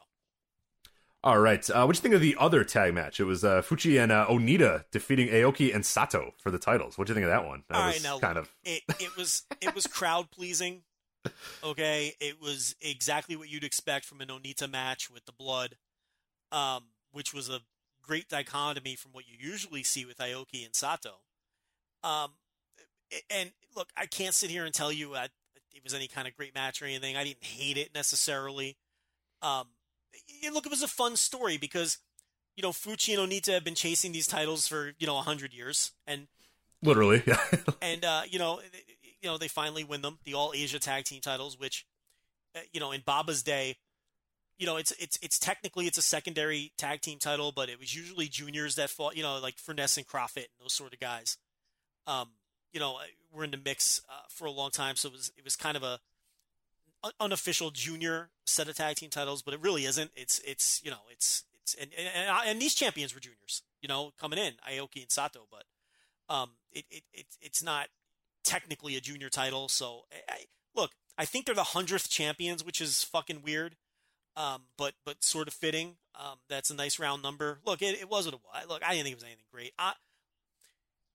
All right. Uh, what do you think of the other tag match? It was uh, Fuchi and uh, Onita defeating Aoki and Sato for the titles. What do you think of that one? That All was right, now, kind of it, it was it was crowd pleasing. Okay, it was exactly what you'd expect from an Onita match with the blood, um, which was a great dichotomy from what you usually see with Aoki and Sato. Um, and look, I can't sit here and tell you uh, it was any kind of great match or anything. I didn't hate it necessarily. Um, look, it was a fun story because you know Fuchi and Onita have been chasing these titles for you know hundred years, and literally, yeah. and uh, you know, you know they finally win them, the All Asia Tag Team titles, which uh, you know in Baba's day. You know, it's it's it's technically it's a secondary tag team title, but it was usually juniors that fought. You know, like Furnas and Kroffat and those sort of guys um, you know, were in the mix uh, for a long time, so it was it was kind of a unofficial junior set of tag team titles, but it really isn't. It's it's you know it's it's and and, and these champions were juniors, you know, coming in Aoki and Sato, but um, it, it, it it's not technically a junior title. So I, look, I think they're the hundredth champions, which is fucking weird, um, but but sort of fitting. Um, that's a nice round number. Look, it, it was what it was. Look, I didn't think it was anything great. I,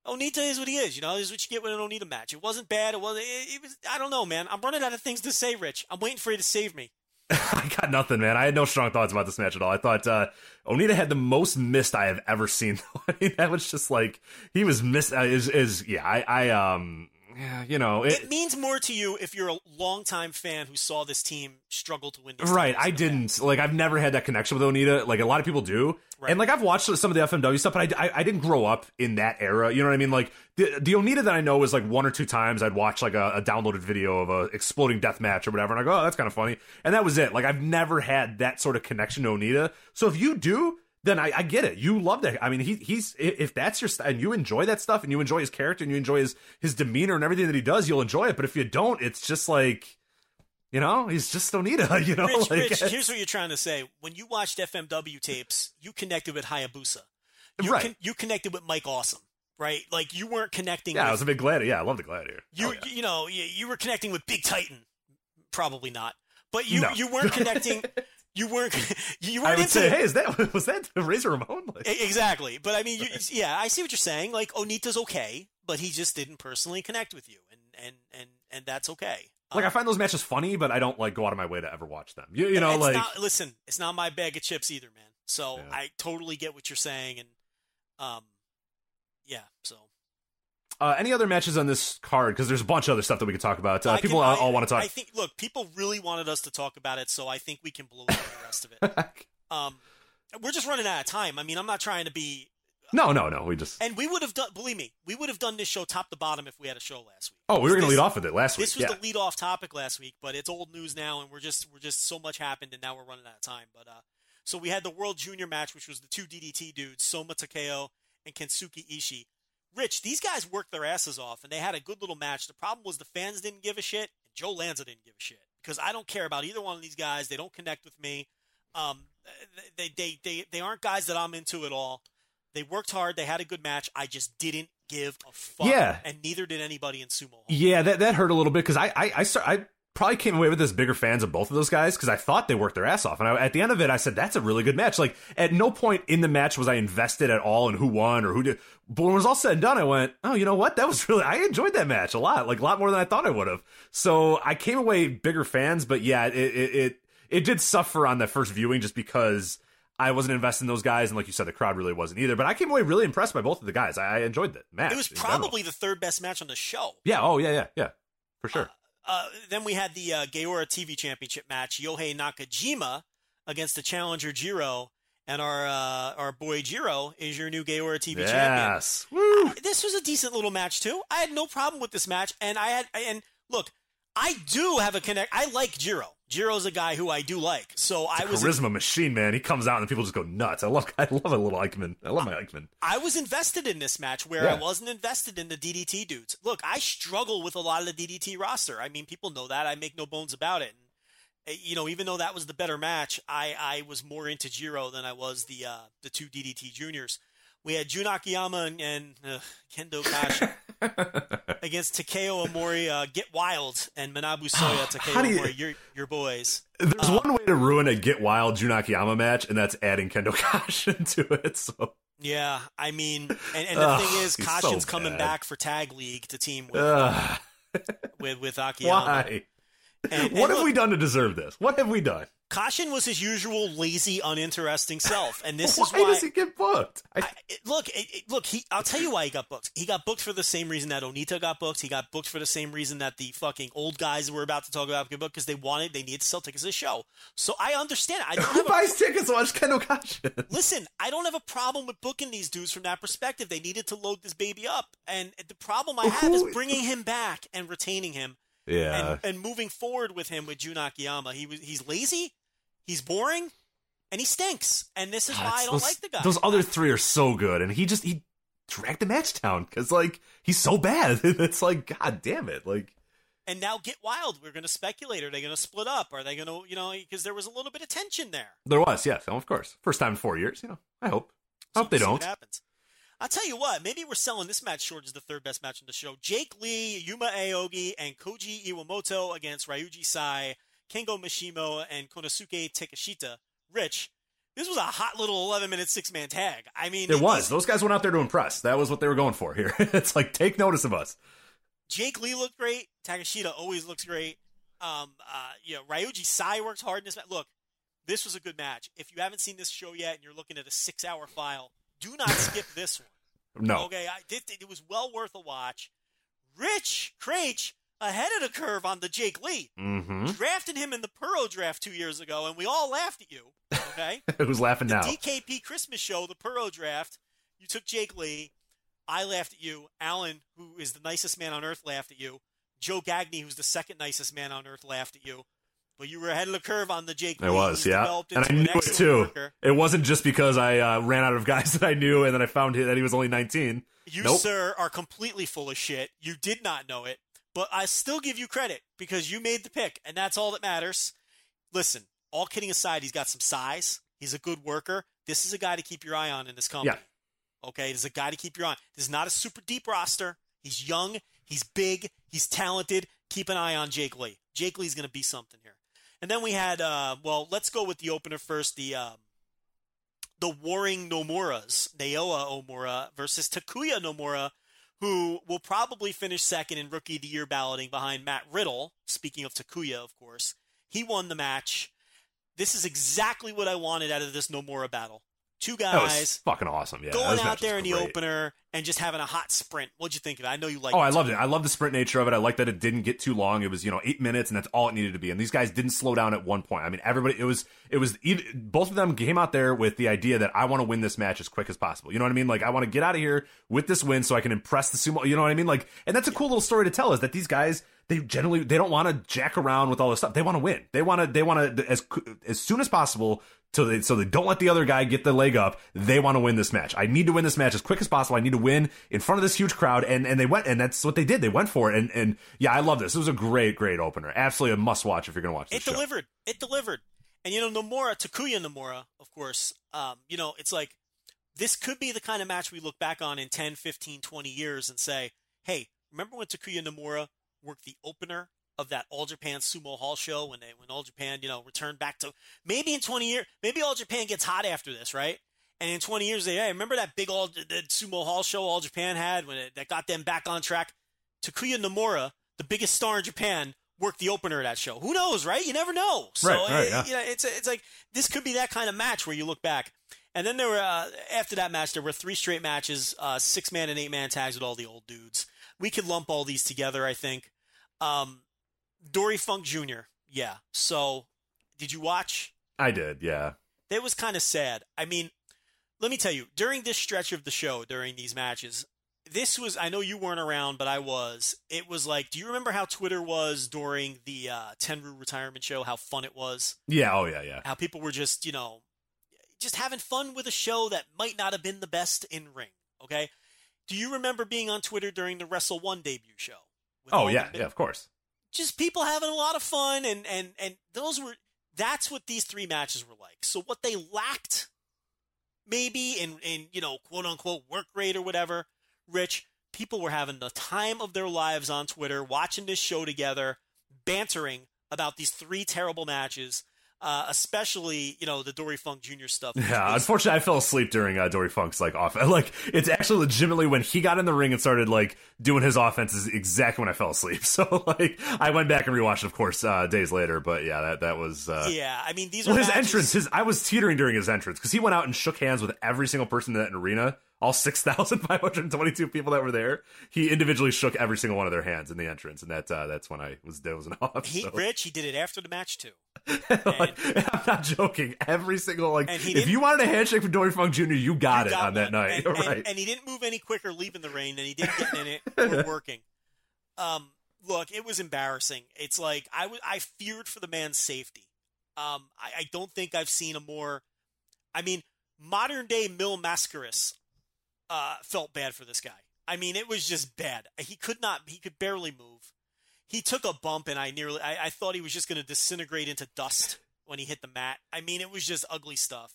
Onita is what he is. You know, this is what you get with an Onita match. It wasn't bad. It was. It, it was. I don't know, man. I'm running out of things to say, Rich. I'm waiting for you to save me. I got nothing, man. I had no strong thoughts about this match at all. I thought uh, Onita had the most missed I have ever seen. I mean, that was just like he was missed. Uh, is is yeah. I I um yeah, you know, it, It means more to you if you're a longtime fan who saw this team struggle to win. Right, I in the past. didn't like. I've never had that connection with Onita. Like a lot of people do, Right. and like I've watched some of the FMW stuff, but I, I, I didn't grow up in that era. You know what I mean? Like the the Onita that I know is like one or two times I'd watch like a, a downloaded video of a exploding death match or whatever, and I go, oh, that's kind of funny, and that was it. Like I've never had that sort of connection to Onita. So if you do. Then I, I get it. You love that. I mean, he he's if that's your st- and you enjoy that stuff and you enjoy his character and you enjoy his his demeanor and everything that he does, you'll enjoy it. But if you don't, it's just like, you know, he's just Onita. You know, Rich, like, Rich, here's what you're trying to say. When you watched FMW tapes, you connected with Hayabusa. You Right. con- you connected with Mike Awesome, right? Like you weren't connecting. Yeah, I was a big gladiator. Yeah, I love the gladiator. you Oh, yeah. you know you, you were connecting with Big Titan. Probably not, but you No. you weren't connecting. you weren't you weren't I would into say, hey, is that was that the Razor Ramon? Like, Exactly, but I mean, you, yeah, I see what you're saying. Like Onita's okay, but he just didn't personally connect with you, and and and and that's okay. like I Um, find those matches funny, but I don't like go out of my way to ever watch them. You, you know, it's like not, listen, it's not my bag of chips either, man. So Yeah. I totally get what you're saying, and um, yeah. So uh, any other matches on this card? Because there's a bunch of other stuff that we could talk about. Uh, I people can- all, all want to talk. I think. Look, people really wanted us to talk about it, so I think we can blow through the rest of it. Um, we're just running out of time. I mean, I'm not trying to be, no, no, no. We just and we would have done. Believe me, we would have done this show top to bottom if we had a show last week. oh, we were gonna lead off with it last week. This was yeah. the lead off topic last week, but it's old news now, and we're just we're just so much happened, and now we're running out of time. But uh, so we had the World Junior match, which was the two DDT dudes, Soma Takao and Keisuke Ishii. Rich, these guys worked their asses off, and they had a good little match. The problem was the fans didn't give a shit, and Joe Lanza didn't give a shit because I don't care about either one of these guys. They don't connect with me. Um, they they they they aren't guys that I'm into at all. They worked hard. They had a good match. I just didn't give a fuck. Yeah. and neither did anybody in sumo. Hall. Yeah, that that hurt a little bit because I I I, start, I probably came away with as bigger fans of both of those guys because I thought they worked their ass off, and I, at the end of it, I said that's a really good match. Like at no point in the match was I invested at all in who won or who did. But when it was all said and done, I went, oh, you know what? That was really I enjoyed that match a lot, like a lot more than I thought I would have. So I came away bigger fans, but yeah, it it it, it did suffer on the first viewing just because. I wasn't invested in those guys, and like you said, the crowd really wasn't either. But I came away really impressed by both of the guys. I, I enjoyed the match. It was probably the third best match on the show. yeah. Oh yeah, yeah, yeah, for sure. Uh, then we had the uh, Gaora TV Championship match: Yohei Nakajima against the challenger Jiro, and our uh, our boy Jiro is your new Gaora TV champion. yes. Woo. This was a decent little match too. I had no problem with this match, and I had and look, I do have a connect. I like Jiro. Jiro's a guy who I do like, so I was charisma machine, man. He comes out and people just go nuts. I love, I love a little Ikemen. I love my Ikemen. I was invested in this match where Yeah. I wasn't invested in the DDT dudes. Look, I struggle with a lot of the DDT roster. I mean, people know that. I make no bones about it. And, uh, you know, even though that was the better match, I, I was more into Jiro than I was the uh, the two DDT juniors. We had Jun Akiyama and, and uh, Kendo Kashi against Takao Omori, uh, Get Wild, and Manabu Soya, Takeo you- Omori, your, your boys. There's one way to ruin a Get Wild Jun Akiyama match, and that's adding Kendo Kashin to it. So, Yeah, I mean, and, and the Ugh, thing is, Kashin's so coming back for Tag League to team with with with Akiyama. why? And, What and have look, we done to deserve this? What have we done? Kashin was his usual lazy, uninteresting self, and this is why why. does he get booked? I, I, look, it, look. He, I'll tell you why he got booked. He got booked for the same reason that Onita got booked. He got booked for the same reason that the fucking old guys we're about to talk about get booked because they wanted, they needed to sell tickets to the show. So I understand. I don't who have a, buys tickets to watch Kendo Kashin? listen. I don't have a problem with booking these dudes from that perspective. They needed to load this baby up, and the problem I have is bringing him back and retaining him Yeah. and, and moving forward with him with Jun Akiyama. He was he's lazy, he's boring, and he stinks. And this is why I don't those, like the guy. Those other three are so good, and he just he dragged the match down because like he's so bad. it's like God damn it, like. and now get wild. We're going to speculate. Are they going to split up? Are they going to you know because there was a little bit of tension there. There was, yes, oh, of course. First time in four years, you know. I hope. I hope they don't. What happens? I'll tell you what. Maybe we're selling this match short as the third best match on the show. Jake Lee, Yuma Aoyagi, and Koji Iwamoto against Ryuji Sai, Kengo Mashimo, and Konosuke Takeshita. Rich, this was a hot little 11 minute six man tag. I mean, It was. Those guys went out there to impress. That was what they were going for here. it's like take notice of us. Jake Lee looked great. Takeshita always looks great. Um, uh, you know, Ryuji Sai worked hard in this match. Look, this was a good match. If you haven't seen this show yet and you're looking at a six hour file, do not skip this one. No. Okay, I did. It was well worth a watch. Rich Kraetsch ahead of the curve on the Jake Lee. Mm-hmm. Drafted him in the Puro draft two years ago, and we all laughed at you. Okay, Who's laughing the now? DKP Christmas show, the Puro draft. You took Jake Lee. I laughed at you. Alan, who is the nicest man on earth, laughed at you. Joe Gagney, who's the second nicest man on earth, laughed at you. But you were ahead of the curve on the Jake Lee. was, yeah. And I an knew it too. worker. It wasn't just because I uh, ran out of guys that I knew and then I found that he was only 19. You, Nope. sir, are completely full of shit. You did not know it, but I still give you credit because you made the pick, and that's all that matters. Listen, all kidding aside, he's got some size. He's a good worker. This is a guy to keep your eye on in this company. Okay, this is a guy to keep your eye on. This is not a super deep roster. He's young. He's big. He's talented. Keep an eye on Jake Lee. Jake Lee's going to be something here. And then we had, uh, well, let's go with the opener first. The um, the Warring Nomuras, Naoya Nomura versus Takuya Nomura, who will probably finish second in Rookie of the Year balloting behind Matt Riddle. Speaking of Takuya, of course, he won the match. This is exactly what I wanted out of this Nomura battle. Two guys fucking awesome. Yeah, going out there in the opener and just having a hot sprint. What'd you think of it? I know you like. Oh, I too. loved it. I love the sprint nature of it. I like that it didn't get too long. It was, you know, eight minutes, and that's all it needed to be. And these guys didn't slow down at one point. I mean, everybody. It was, it was. Both of them came out there with the idea that I want to win this match as quick as possible. You know what I mean? Like, I want to get out of here with this win so I can impress the sumo. You know what I mean? Like, and that's a cool little story to tell. Is that these guys they generally they don't want to jack around with all this stuff. They want to win. They want to. They want to as as soon as possible. So they, so they don't let the other guy get the leg up. They want to win this match. I need to win this match as quick as possible. I need to win in front of this huge crowd. And, and they went, and that's what they did. They went for it. And, and yeah, I love this. It was a great, great opener. Absolutely a must watch if you're going to watch this It show. delivered. It delivered. And you know, Nomura, Takuya Nomura, of course, um, you know, it's like this could be the kind of match we look back on in 10, 15, 20 years and say, hey, remember when Takuya Nomura worked the opener of that All Japan Sumo Hall show when they when All Japan, you know, returned back to maybe in 20 years, maybe All Japan gets hot after this, right? And in 20 years, they hey, remember that big All the Sumo Hall show All Japan had when it, that got them back on track. Takuya Nomura, the biggest star in Japan, worked the opener of that show. Who knows, right? You never know. So Right, right, it- yeah. you know, it's it's like this could be that kind of match where you look back. And then there were uh, after that match, there were three straight matches, uh, six man and eight man tags with all the old dudes. We could lump all these together, I think. Um, Dory Funk Jr. Yeah. So, did you watch? I did. Yeah. That was kind of sad. I mean, let me tell you, during this stretch of the show, during these matches, this was, I know you weren't around, but I was. It was like, do you remember how Twitter was during the uh, Tenryu retirement show? How fun it was? Yeah. Oh, yeah. Yeah. How people were just, you know, just having fun with a show that might not have been the best in ring. Okay. Do you remember being on Twitter during the Wrestle One debut show? Oh, yeah. Yeah. Of course. just people having a lot of fun and and and those were that's what these three matches were like so what they lacked maybe in in you know quote unquote work rate or whatever rich people were having the time of their lives on twitter watching this show together bantering about these three terrible matches uh, especially you know the dory funk jr stuff Yeah, was- unfortunately, I fell asleep during uh, Dory Funk's like off. Like it's actually legitimately when he got in the ring and started like doing his offense is exactly when I fell asleep. So like I went back and rewatched, of course, uh, days later. But yeah, that that was. Uh, yeah i mean these Well, his matches- entrance, his I was teetering during his entrance because he went out and shook hands with every single person in that arena, all six thousand five hundred twenty-two people that were there. He individually shook every single one of their hands in the entrance, and that uh, that's when I was dozing off. he, so. rich he did it after the match too Like, I'm not joking. Every single like, if you wanted a handshake from Dory Funk Jr., you got You it got on that night. And, and- right? and he didn't move any quicker leaving the ring than he did getting in it or working. Um, look, it was embarrassing. It's like I feared for the man's safety. Um, I, I don't think I've seen a more. I mean, modern day Mil Mascaras uh, felt bad for this guy. I mean, it was just bad. He could not. He could barely move. He took a bump, and I nearly. I, I thought he was just going to disintegrate into dust when he hit the mat. I mean, it was just ugly stuff.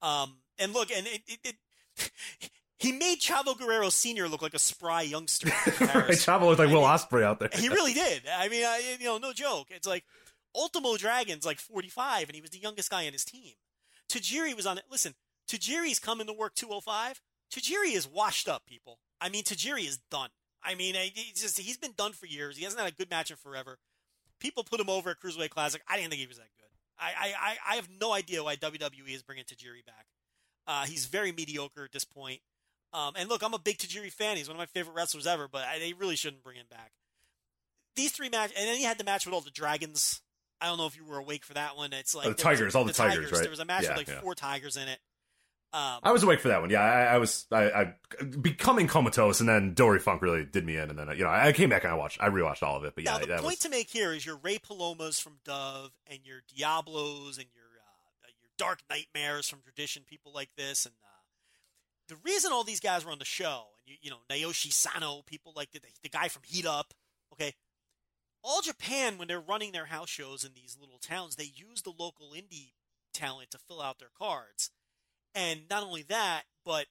Um, and look, and it, it, it he made Chavo Guerrero Sr. look like a spry youngster. right. Chavo looked like I Will mean, Ospreay out there. He really did. I mean, I, you know, no joke. It's like Ultimo Dragon's like 45, and he was the youngest guy on his team. Tajiri was on it. Listen, Tajiri's coming to work 205. Tajiri is washed up, people. I mean, Tajiri is done. I mean, he's just he's been done for years. He hasn't had a good match in forever. People put him over at Cruiserweight Classic. I didn't think he was that good. I I, I, have no idea why WWE is bringing Tajiri back. Uh, he's very mediocre at this point. Um, and look, I'm a big Tajiri fan. He's one of my favorite wrestlers ever, but I, they really shouldn't bring him back. These three matches, and then he had the match with all the dragons. I don't know if you were awake for that one. It's like Oh, the was- tigers, all the tigers, right? There was a match Yeah, with like yeah. four tigers in it. Um, I was awake for that one. Yeah, I, I was. I, I becoming comatose, and then Dory Funk really did me in, and then you know I came back and I watched. I rewatched all of it. But yeah, now the that point was to make here is your Ray Palomas from Dove and your Diablos and your uh, your Dark Nightmares from Tradition, people like this, and uh, the reason all these guys were on the show, and you, you know Naoshi Sano, people like the, the guy from Heat Up, okay. All Japan, when they're running their house shows in these little towns, they use the local indie talent to fill out their cards. And not only that, but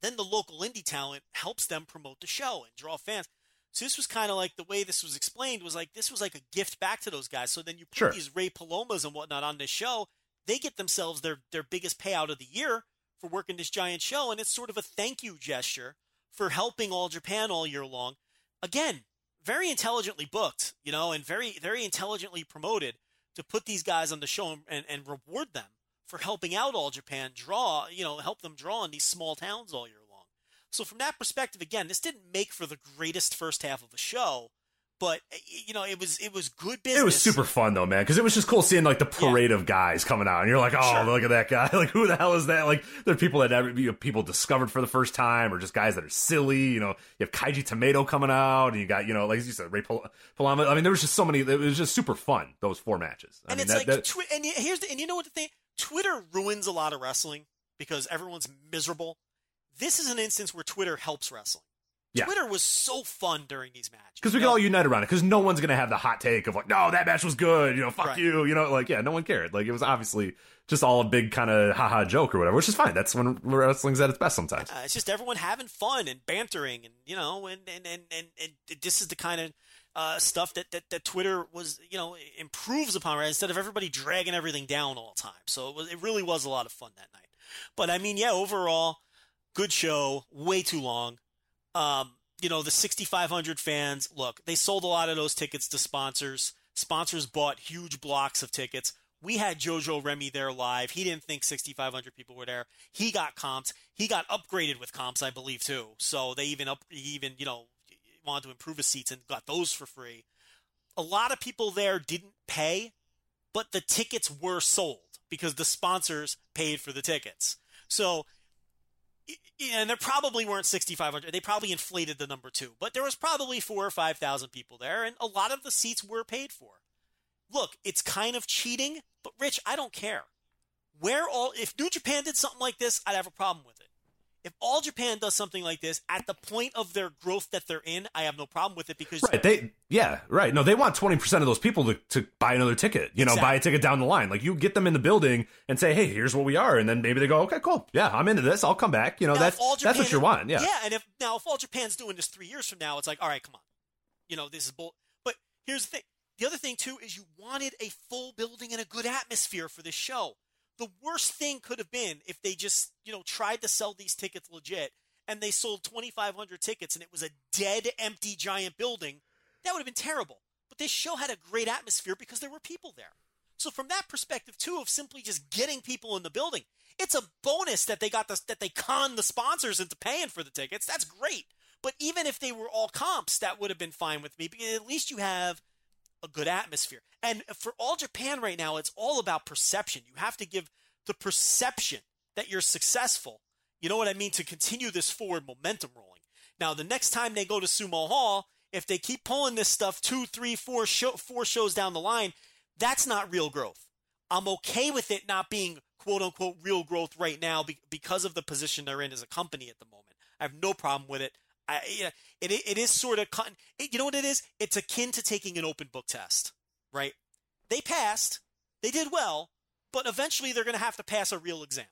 then the local indie talent helps them promote the show and draw fans. So this was kind of like the way this was explained was like this was like a gift back to those guys. So then you put Sure. these Ray Palomas and whatnot on this show, they get themselves their their biggest payout of the year for working this giant show, and it's sort of a thank you gesture for helping all Japan all year long. Again, very intelligently booked, you know, and very very intelligently promoted to put these guys on the show and, and reward them for helping out all Japan draw, you know, help them draw in these small towns all year long. So from that perspective, again, this didn't make for the greatest first half of a show, but eh, you know, it was it was good business. it was super fun though, man, because it was just cool seeing like the parade of guys coming out, and you're like, oh, Sure. look at that guy! Like, who the hell is that? Like, there are people that never you know, people discovered for the first time, or just guys that are silly. You know, you have Kaiji Tomato coming out, and you got you know, like you said, Ray Pal- Palama. I mean, there was just so many. It was just super fun. Those four matches. I and mean, it's that- like that- twi- and here's the and you know what the thing Twitter ruins a lot of wrestling because everyone's miserable. This is an instance where Twitter helps wrestling. Yeah. Twitter was so fun during these matches because we know? all unite around it. Because no one's gonna have the hot take of like, no, that match was good. You know, fuck Right. you. You know, like yeah, no one cared. Like it was obviously just all a big kind of haha joke or whatever, which is fine. That's when wrestling's at its best sometimes. Uh, it's just everyone having fun and bantering, and you know, and and and and, and this is the kind of uh, stuff that, that that Twitter was, you know, improves upon right instead of everybody dragging everything down all the time. So it was, it really was a lot of fun that night. But I mean, yeah, overall, good show. Way too long. Um, you know, the 6,500 fans. Look, they sold a lot of those tickets to sponsors. Sponsors bought huge blocks of tickets. We had Jojo Remy there live. He didn't think 6,500 people were there. He got comps. He got upgraded with comps, I believe, too. So they even up, he even you know wanted to improve his seats and got those for free. A lot of people there didn't pay, but the tickets were sold because the sponsors paid for the tickets. So and there probably weren't 6500 they probably inflated the number too but there was probably four or five thousand people there and a lot of the seats were paid for look it's kind of cheating but rich i don't care where all if new japan did something like this i'd have a problem with it if all japan does something like this at the point of their growth that they're in i have no problem with it because Right. They yeah, right. No, they want twenty percent of those people to, to buy another ticket. You know, buy a ticket down the line. Like you get them in the building and say, Hey, here's what we are, and then maybe they go, Okay, cool. Yeah, I'm into this, I'll come back. You know, Now, that's all that's what Japan- you want. Yeah. Yeah, and if now if all Japan's doing this three years from now, it's like, all right, come on, you know, this is bull. But here's the thing: the other thing too is you wanted a full building and a good atmosphere for this show. The worst thing could have been if they just you know tried to sell these tickets legit and they sold 2,500 tickets and it was a dead, empty, giant building. That would have been terrible. But this show had a great atmosphere because there were people there. So from that perspective too, of simply just getting people in the building, it's a bonus that they got the, that they conned the sponsors into paying for the tickets. That's great. But even if they were all comps, that would have been fine with me because at least you have a good atmosphere. And for all Japan right now, it's all about perception. You have to give the perception that you're successful. You know what I mean? To continue this forward momentum rolling. Now, the next time they go to Sumo Hall, if they keep pulling this stuff two, three, four, show, four shows down the line, that's not real growth. I'm okay with it not being quote unquote real growth right now be- because of the position they're in as a company at the moment. I have no problem with it. I, you know, it, it is sort of, con- it, you know what it is? It's akin to taking an open book test, right? They passed, they did well, but eventually they're going to have to pass a real exam.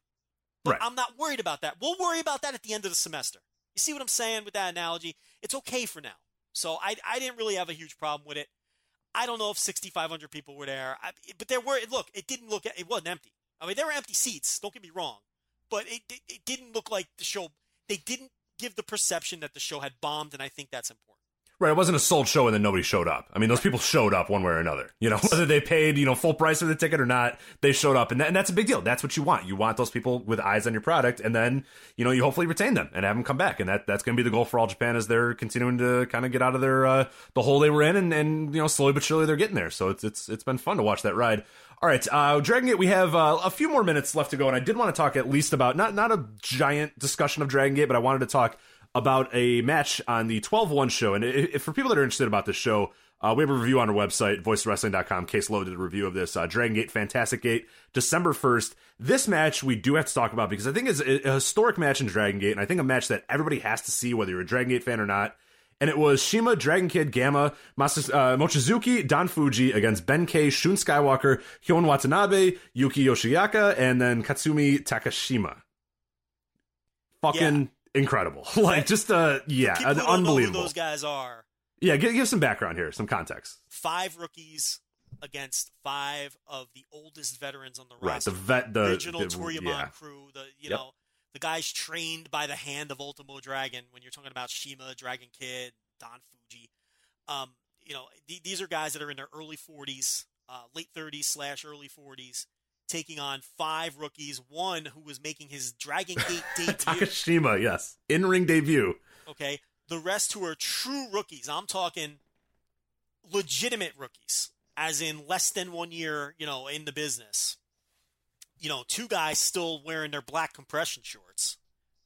But Right. I'm not worried about that. We'll worry about that at the end of the semester. You see what I'm saying with that analogy? It's okay for now. So I, I didn't really have a huge problem with it. I don't know if 6,500 people were there, I, but there were. Look, it didn't look. It wasn't empty. I mean, there were empty seats. Don't get me wrong, but it it, it didn't look like the show. They didn't give the perception that the show had bombed, and I think that's important. Right, it wasn't a sold show and then nobody showed up. I mean, those people showed up one way or another. You know, whether they paid you know full price for the ticket or not, they showed up, and, that, and that's a big deal. That's what you want. You want those people with eyes on your product, and then you know you hopefully retain them and have them come back, and that that's going to be the goal for all Japan as they're continuing to kind of get out of their uh, the hole they were in, and, and you know slowly but surely they're getting there. So it's it's it's been fun to watch that ride. All right, uh, Dragon Gate. We have uh, a few more minutes left to go, and I did want to talk at least about not not a giant discussion of Dragon Gate, but I wanted to talk about a match on the 12-1 show. And if, for people that are interested about this show, uh, we have a review on our website, voicewrestling.com. Case loaded a review of this uh, Dragon Gate, Fantastic Gate, December 1st. This match we do have to talk about because I think it's a, historic match in Dragon Gate, and I think a match that everybody has to see, whether you're a Dragon Gate fan or not. And it was CIMA, Dragon Kid, Gamma, Mas- uh, Mochizuki, Don Fuji against Ben K, Shun Skywalker, Hyo Watanabe, Yuki Yoshioka, and then Katsumi Takashima. Fucking incredible. like just uh yeah, an unbelievable. those guys are. Yeah, give, give some background here, some context. Five rookies against five of the oldest veterans on the Right, roster. the vet, the original Toryumon yeah. crew. The you Yep. know the guys trained by the hand of Ultimo Dragon. When you're talking about CIMA, Dragon Kid, Don Fuji, um, you know th- these are guys that are in their early 40s, uh, late 30s slash early 40s, taking on five rookies. One who was making his Dragon Gate debut. Takashima, yes, in ring debut. Okay. The rest who are true rookies. I'm talking legitimate rookies, as in less than one year, you know, in the business. You know, two guys still wearing their black compression shorts.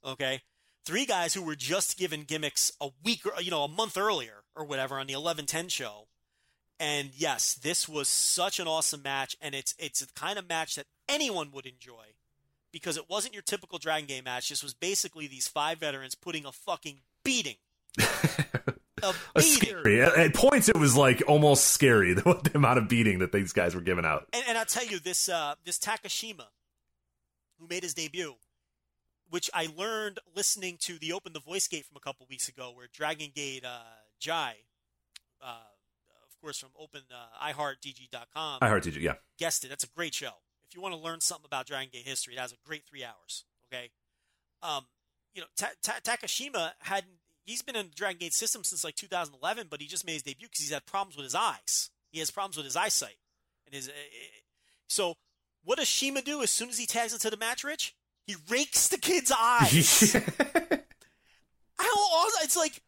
Okay. Three guys who were just given gimmicks a week or, you know, a month earlier or whatever on the 1110 show. And yes, this was such an awesome match. And it's, it's the kind of match that anyone would enjoy because it wasn't your typical Dragon Gate match. This was basically these five veterans putting a fucking beating. a beating. scary. At, points, it was like almost scary the, the amount of beating that these guys were giving out. And, and I'll tell you this: uh, this Takashima, who made his debut, which I learned listening to the Open the Voice Gate from a couple weeks ago, where Dragon Gate uh, Jai, uh, course from Open uh, iHeartDG.com, I heard you, yeah. guessed it. That's a great show. If you want to learn something about Dragon Gate history, it has a great three hours. Okay, um, you know Ta- Ta- Takashima had he's been in the Dragon Gate system since like 2011, but he just made his debut because he's had problems with his eyes. He has problems with his eyesight, and his uh, so what does CIMA do as soon as he tags into the match? Rich, he rakes the kid's eyes. How awesome! It's like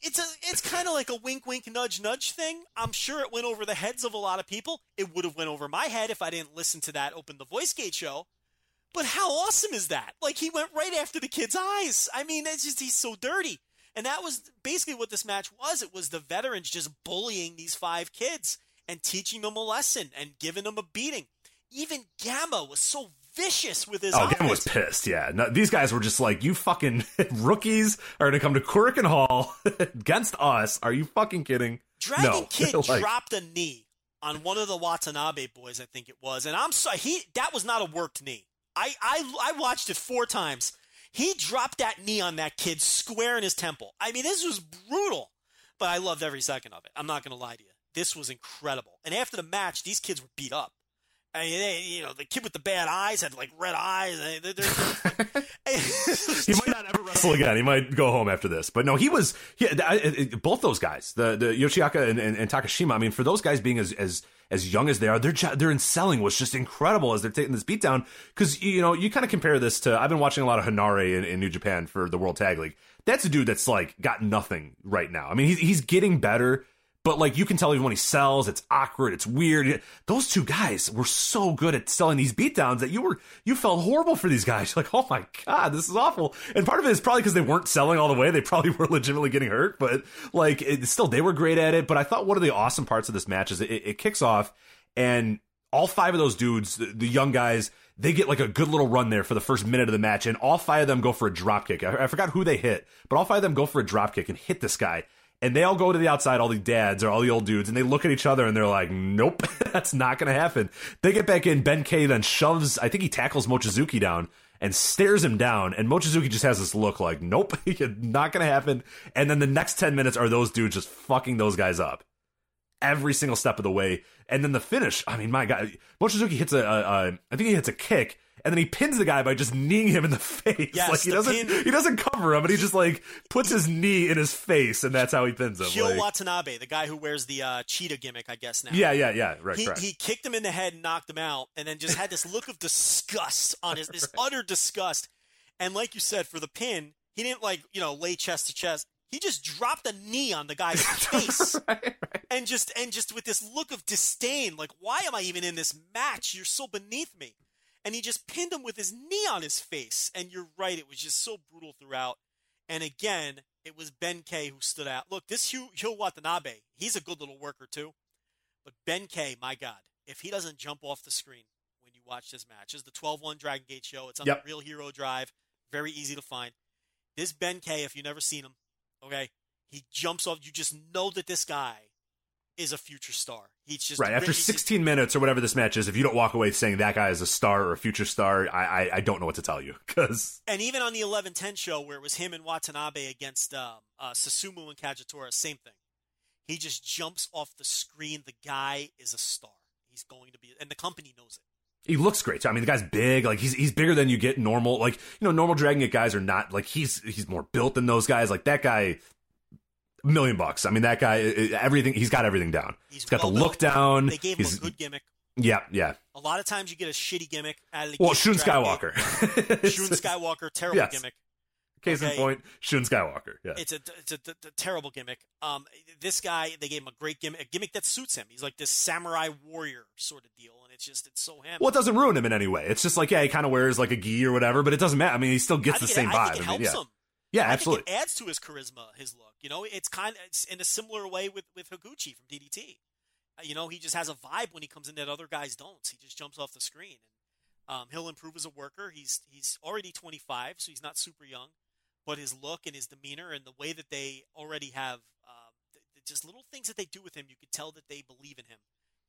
it's a it's kind of like a wink wink nudge nudge thing. I'm sure it went over the heads of a lot of people. It would have went over my head if I didn't listen to that Open the Voice Gate show. But how awesome is that? Like he went right after the kid's eyes. I mean, it's just he's so dirty. And that was basically what this match was. It was the veterans just bullying these five kids and teaching them a lesson and giving them a beating. Even Gamma was so vicious with his Oh, eyes. Gamma was pissed. Yeah, no, these guys were just like, "You fucking rookies are gonna come to Korakuen Hall against us? Are you fucking kidding?" Dragon no. Kid Like, dropped a knee on one of the Watanabe boys, I think it was, and I'm sorry, he that was not a worked knee. I I I watched it four times. He dropped that knee on that kid square in his temple. I mean, this was brutal, but I loved every second of it. I'm not going to lie to you. This was incredible. And after the match, these kids were beat up. I mean, they, you know, the kid with the bad eyes had like red eyes. They, they're, he might not ever wrestle again. He might go home after this. But no, he was. Yeah, I, I, both those guys, the the Yoshioka and, and, and Takashima. I mean, for those guys being as as as young as they are, their jo- their in selling was just incredible as they're taking this beat down. Because you know, you kind of compare this to. I've been watching a lot of Henare in, in New Japan for the World Tag League. That's a dude that's like got nothing right now. I mean, he's he's getting better. But like you can tell even when he sells, it's awkward, it's weird. Those two guys were so good at selling these beatdowns that you were you felt horrible for these guys. You're like, oh my god, this is awful. And part of it is probably because they weren't selling all the way. They probably were legitimately getting hurt. But like, it, still, they were great at it. But I thought one of the awesome parts of this match is it, it kicks off and all five of those dudes, the, the young guys, they get like a good little run there for the first minute of the match, and all five of them go for a drop kick. I, I forgot who they hit, but all five of them go for a drop kick and hit this guy. And they all go to the outside, all the dads or all the old dudes, and they look at each other and they're like, nope, that's not going to happen. They get back in. Ben K then shoves, I think he tackles Mochizuki down and stares him down. And Mochizuki just has this look like, nope, not going to happen. And then the next 10 minutes are those dudes just fucking those guys up every single step of the way. And then the finish, I mean, my God, Mochizuki hits a, a, a I think he hits a kick and then he pins the guy by just kneeing him in the face. Yes, like he doesn't pin- he doesn't cover him, but he just like puts his knee in his face, and that's how he pins him. Hyo Like- Watanabe, the guy who wears the uh, cheetah gimmick, I guess now. yeah, yeah, yeah. Right, he, correct. he kicked him in the head and knocked him out, and then just had this look of disgust on his this utter disgust. And like you said, for the pin, he didn't like you know lay chest to chest. He just dropped a knee on the guy's face, and just and just with this look of disdain, like why am I even in this match? You're so beneath me. And he just pinned him with his knee on his face. And you're right, it was just so brutal throughout. And again, it was Ben K who stood out. Look, this Hyo, Hyo Watanabe, he's a good little worker too. But Ben K, my God, if he doesn't jump off the screen when you watch this match, this is the 12 1 Dragon Gate show. It's on Yep. the Real Hero Drive. Very easy to find. This Ben K, if you've never seen him, okay, he jumps off. You just know that this guy is a future star. He's just right after 16 minutes or whatever this match is, if you don't walk away saying that guy is a star or a future star, I I, I don't know what to tell you because And even on the 11-10 show where it was him and Watanabe against um, uh, Susumu and Kagetora, same thing. He just jumps off the screen. The guy is a star. He's going to be, and the company knows it. he looks great. too. I mean, the guy's big. Like he's he's bigger than you get normal. Like you know, normal Dragon Gate guys are not like he's he's more built than those guys. Like that guy, a million bucks. I mean, that guy, everything. He's got everything down. He's he's got the well-built. look down. They gave him he's, a good gimmick. Yeah, yeah. A lot of times you get a shitty gimmick out of the Well, Shun of Dragon Gate. Skywalker. Shun Skywalker, terrible Yes. gimmick. Case in point, Shun Skywalker. Yeah. It's a, it's a, t- terrible gimmick. Um, this guy, they gave him a great gimmick, a gimmick that suits him. He's like this samurai warrior sort of deal, and it's just it's so him. Well, it doesn't ruin him in any way. It's just like, yeah, he kind of wears like a gi or whatever, but it doesn't matter. I mean, he still I gets the same it, I vibe. think it I mean, yeah. him. Yeah, I absolutely. it adds to his charisma, his look. You know, it's kind of it's in a similar way with with Higuchi from DDT. Uh, you know, he just has a vibe when he comes in that other guys don't. He just jumps off the screen, and um, he'll improve as a worker. He's he's already 25, so he's not super young, but his look and his demeanor and the way that they already have uh, th- just little things that they do with him, you could tell that they believe in him.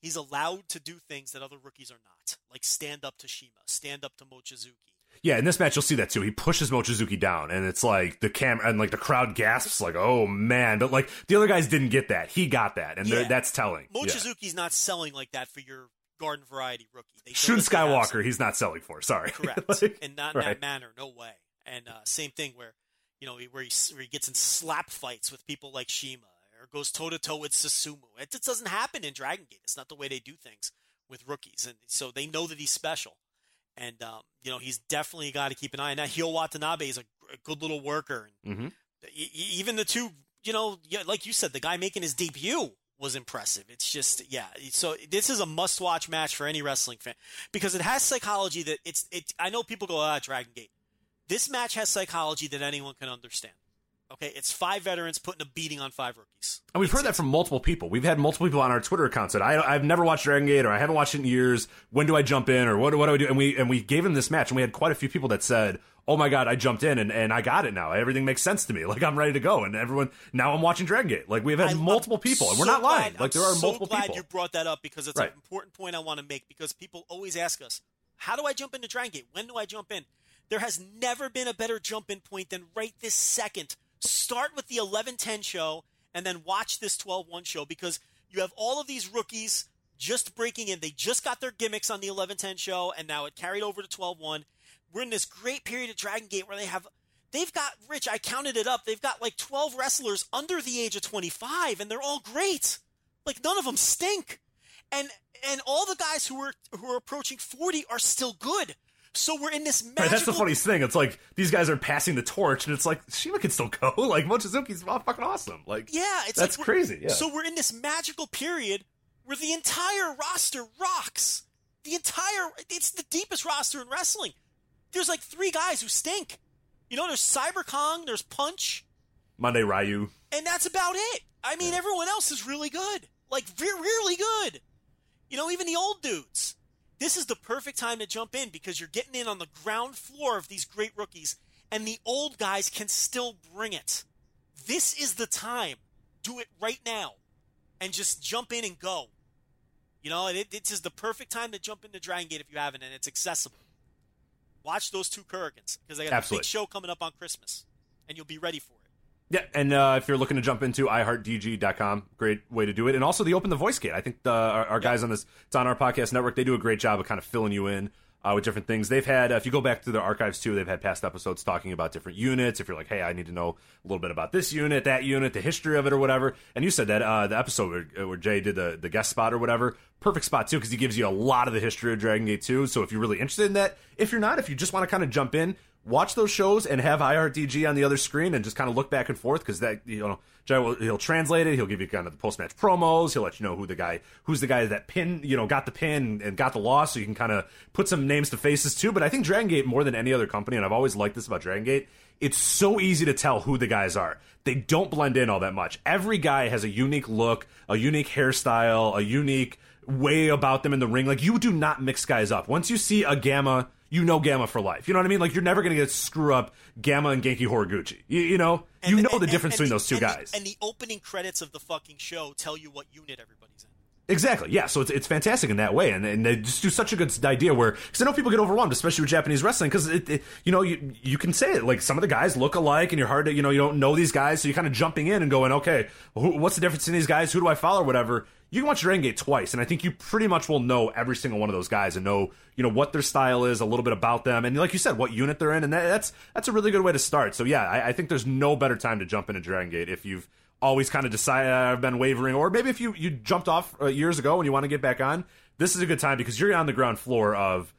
He's allowed to do things that other rookies are not, like stand up to CIMA, stand up to Mochizuki. Yeah, in this match you'll see that too. He pushes Mochizuki down, and it's like the camera and like the crowd gasps, like, "Oh man!" But like the other guys didn't get that. He got that, and Yeah. that's telling. Yeah. Mochizuki's not selling like that for your garden variety rookie. They Shun that they have Skywalker, he's not selling for. Sorry, correct, Like, and not in right. that manner, no way. And uh, same thing where you know where he where he gets in slap fights with people like CIMA or goes toe to toe with Susumu. It just doesn't happen in Dragon Gate. It's not the way they do things with rookies, and so they know that he's special. And um, you know he's definitely got to keep an eye on that. Hyo Watanabe is a, a good little worker, and e- e- even the two, you know, yeah, like you said, the guy making his debut was impressive. It's just, yeah. So this is a must-watch match for any wrestling fan because it has psychology that it's. It. I know people go, ah, Dragon Gate. This match has psychology that anyone can understand. Okay, it's five veterans putting a beating on five rookies. And we've heard that from multiple people. We've had multiple people on our Twitter account said, I, "I've never watched Dragon Gate, or I haven't watched it in years. When do I jump in, or what, what do I do?" And we and we gave him this match, and we had quite a few people that said, "Oh my god, I jumped in, and, and I got it now. Everything makes sense to me. Like I'm ready to go." And everyone now I'm watching Dragon Gate. Like we've had I- multiple I'm people, and we're not lying. glad- like there I'm are so multiple glad people. you brought that up because it's Right. an important point I want to make because people always ask us, "How do I jump into Dragon Gate? When do I jump in?" There has never been a better jump in point than right this second. Start with the 11-10 show and then watch this 12-1 show because you have all of these rookies just breaking in. They just got their gimmicks on the 11-10 show and now it carried over to 12-1. We're in this great period of Dragon Gate where they have they've got Rich, I counted it up. They've got like 12 wrestlers under the age of 25 and they're all great. Like none of them stink. And and all the guys who are who are approaching 40 are still good. So we're in this magical Right, that's the funniest thing. It's like these guys are passing the torch, and it's like CIMA can still go. Like Mochizuki's fucking awesome. Like Yeah, it's that's like crazy. Yeah. So we're in this magical period where the entire roster rocks. The entire it's the deepest roster in wrestling. There's like three guys who stink. You know, there's Cyber Kong, there's Punch, Mondai Ryu. and that's about it. I mean, everyone else is really good. Like really good. You know, even the old dudes. This is the perfect time to jump in because you're getting in on the ground floor of these great rookies, and the old guys can still bring it. This is the time. Do it right now, and just jump in and go. You know, it, it's just the perfect time to jump into Dragon Gate if you haven't, and it's accessible. Watch those two Korakuens because they got a big show coming up on Christmas, and you'll be ready for it. Yeah, and uh, if you're looking to jump into iHeartDG.com, great way to do it. And also the Open the Voice Gate. I think the, our, our guys on this, it's on our podcast network. They do a great job of kind of filling you in uh, with different things. They've had, uh, if you go back to their archives too, they've had past episodes talking about different units. If you're like, hey, I need to know a little bit about this unit, that unit, the history of it, or whatever. And you said that uh, the episode where, where Jay did the, the guest spot or whatever, perfect spot too, because he gives you a lot of the history of Dragon Gate 2. So if you're really interested in that, if you're not, if you just want to kind of jump in, watch those shows and have IRDG on the other screen and just kind of look back and forth because that you know Jay will he'll translate it. He'll give you kind of the post match promos. He'll let you know who the guy who's the guy that pin you know got the pin and got the loss, so you can kind of put some names to faces too. But I think Dragon Gate more than any other company, and I've always liked this about Dragon Gate. It's so easy to tell who the guys are. They don't blend in all that much. Every guy has a unique look, a unique hairstyle, a unique way about them in the ring. Like you do not mix guys up. Once you see a Gamma you know Gamma for life. You know what I mean? Like you're never going to get screw up Gamma and Genki Horiguchi. You, you know, And you know and- the difference between those two and the- guys. and the opening credits of the fucking show tell you what unit everybody's in. Exactly. Yeah. So it's, it's fantastic in that way, and, and they just do such a good idea where because I know people get overwhelmed, especially with Japanese wrestling, because it, it, you know you you can say it like some of the guys look alike, and you're hard to you know you don't know these guys, so you're kind of jumping in and going, okay, who, what's the difference in these guys? Who do I follow? Or whatever. You can watch Dragon Gate twice, and I think you pretty much will know every single one of those guys and know you know what their style is, a little bit about them, and like you said, what unit they're in, and that, that's that's a really good way to start. So yeah, I, I think there's no better time to jump into Dragon Gate if you've always kind of decided uh, I've been wavering, or maybe if you you jumped off uh, years ago and you want to get back on, this is a good time because you're on the ground floor of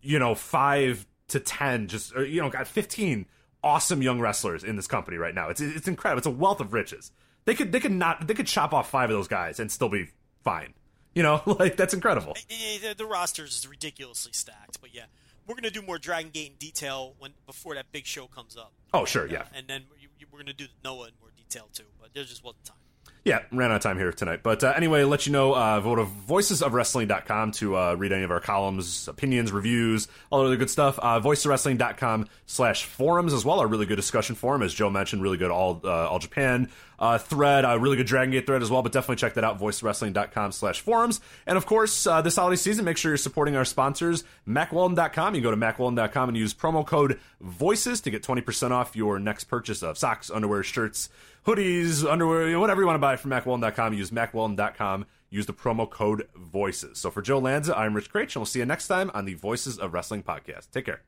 you know five to ten, just or, you know, got fifteen awesome young wrestlers in this company right now. It's it's incredible. It's a wealth of riches. They could they could not they could chop off five of those guys and still be fine. You know, like that's incredible. The, the roster is ridiculously stacked, but yeah, we're gonna do more Dragon Gate in detail when before that big show comes up. Oh sure, yeah. and then we're gonna do Noah in more detail too. But there just wasn't time. Yeah, ran out of time here tonight. But uh, anyway, let you know, uh, go to voicesofwrestling.com to uh, read any of our columns, opinions, reviews, all the other good stuff. Uh, voicesofwrestling.com slash forums as well, a really good discussion forum. As Joe mentioned, really good All uh, All Japan uh, thread, a really good Dragon Gate thread as well. But definitely check that out, voicesofwrestling.com slash forums. And of course, uh, this holiday season, make sure you're supporting our sponsors, MackWeldon.com. You go to MackWeldon.com and use promo code VOICES to get 20% off your next purchase of socks, underwear, shirts, hoodies, underwear, you know, whatever you want to buy from MackWeldon.com. Use MackWeldon.com. Use the promo code VOICES. So for Joe Lanza, I'm Rich Kraetsch, and we'll see you next time on the Voices of Wrestling podcast. Take care.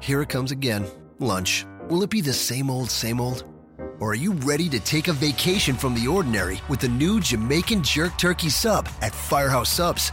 Here it comes again. Lunch. Will it be the same old, same old? Or are you ready to take a vacation from the ordinary with the new Jamaican Jerk Turkey Sub at Firehouse Subs?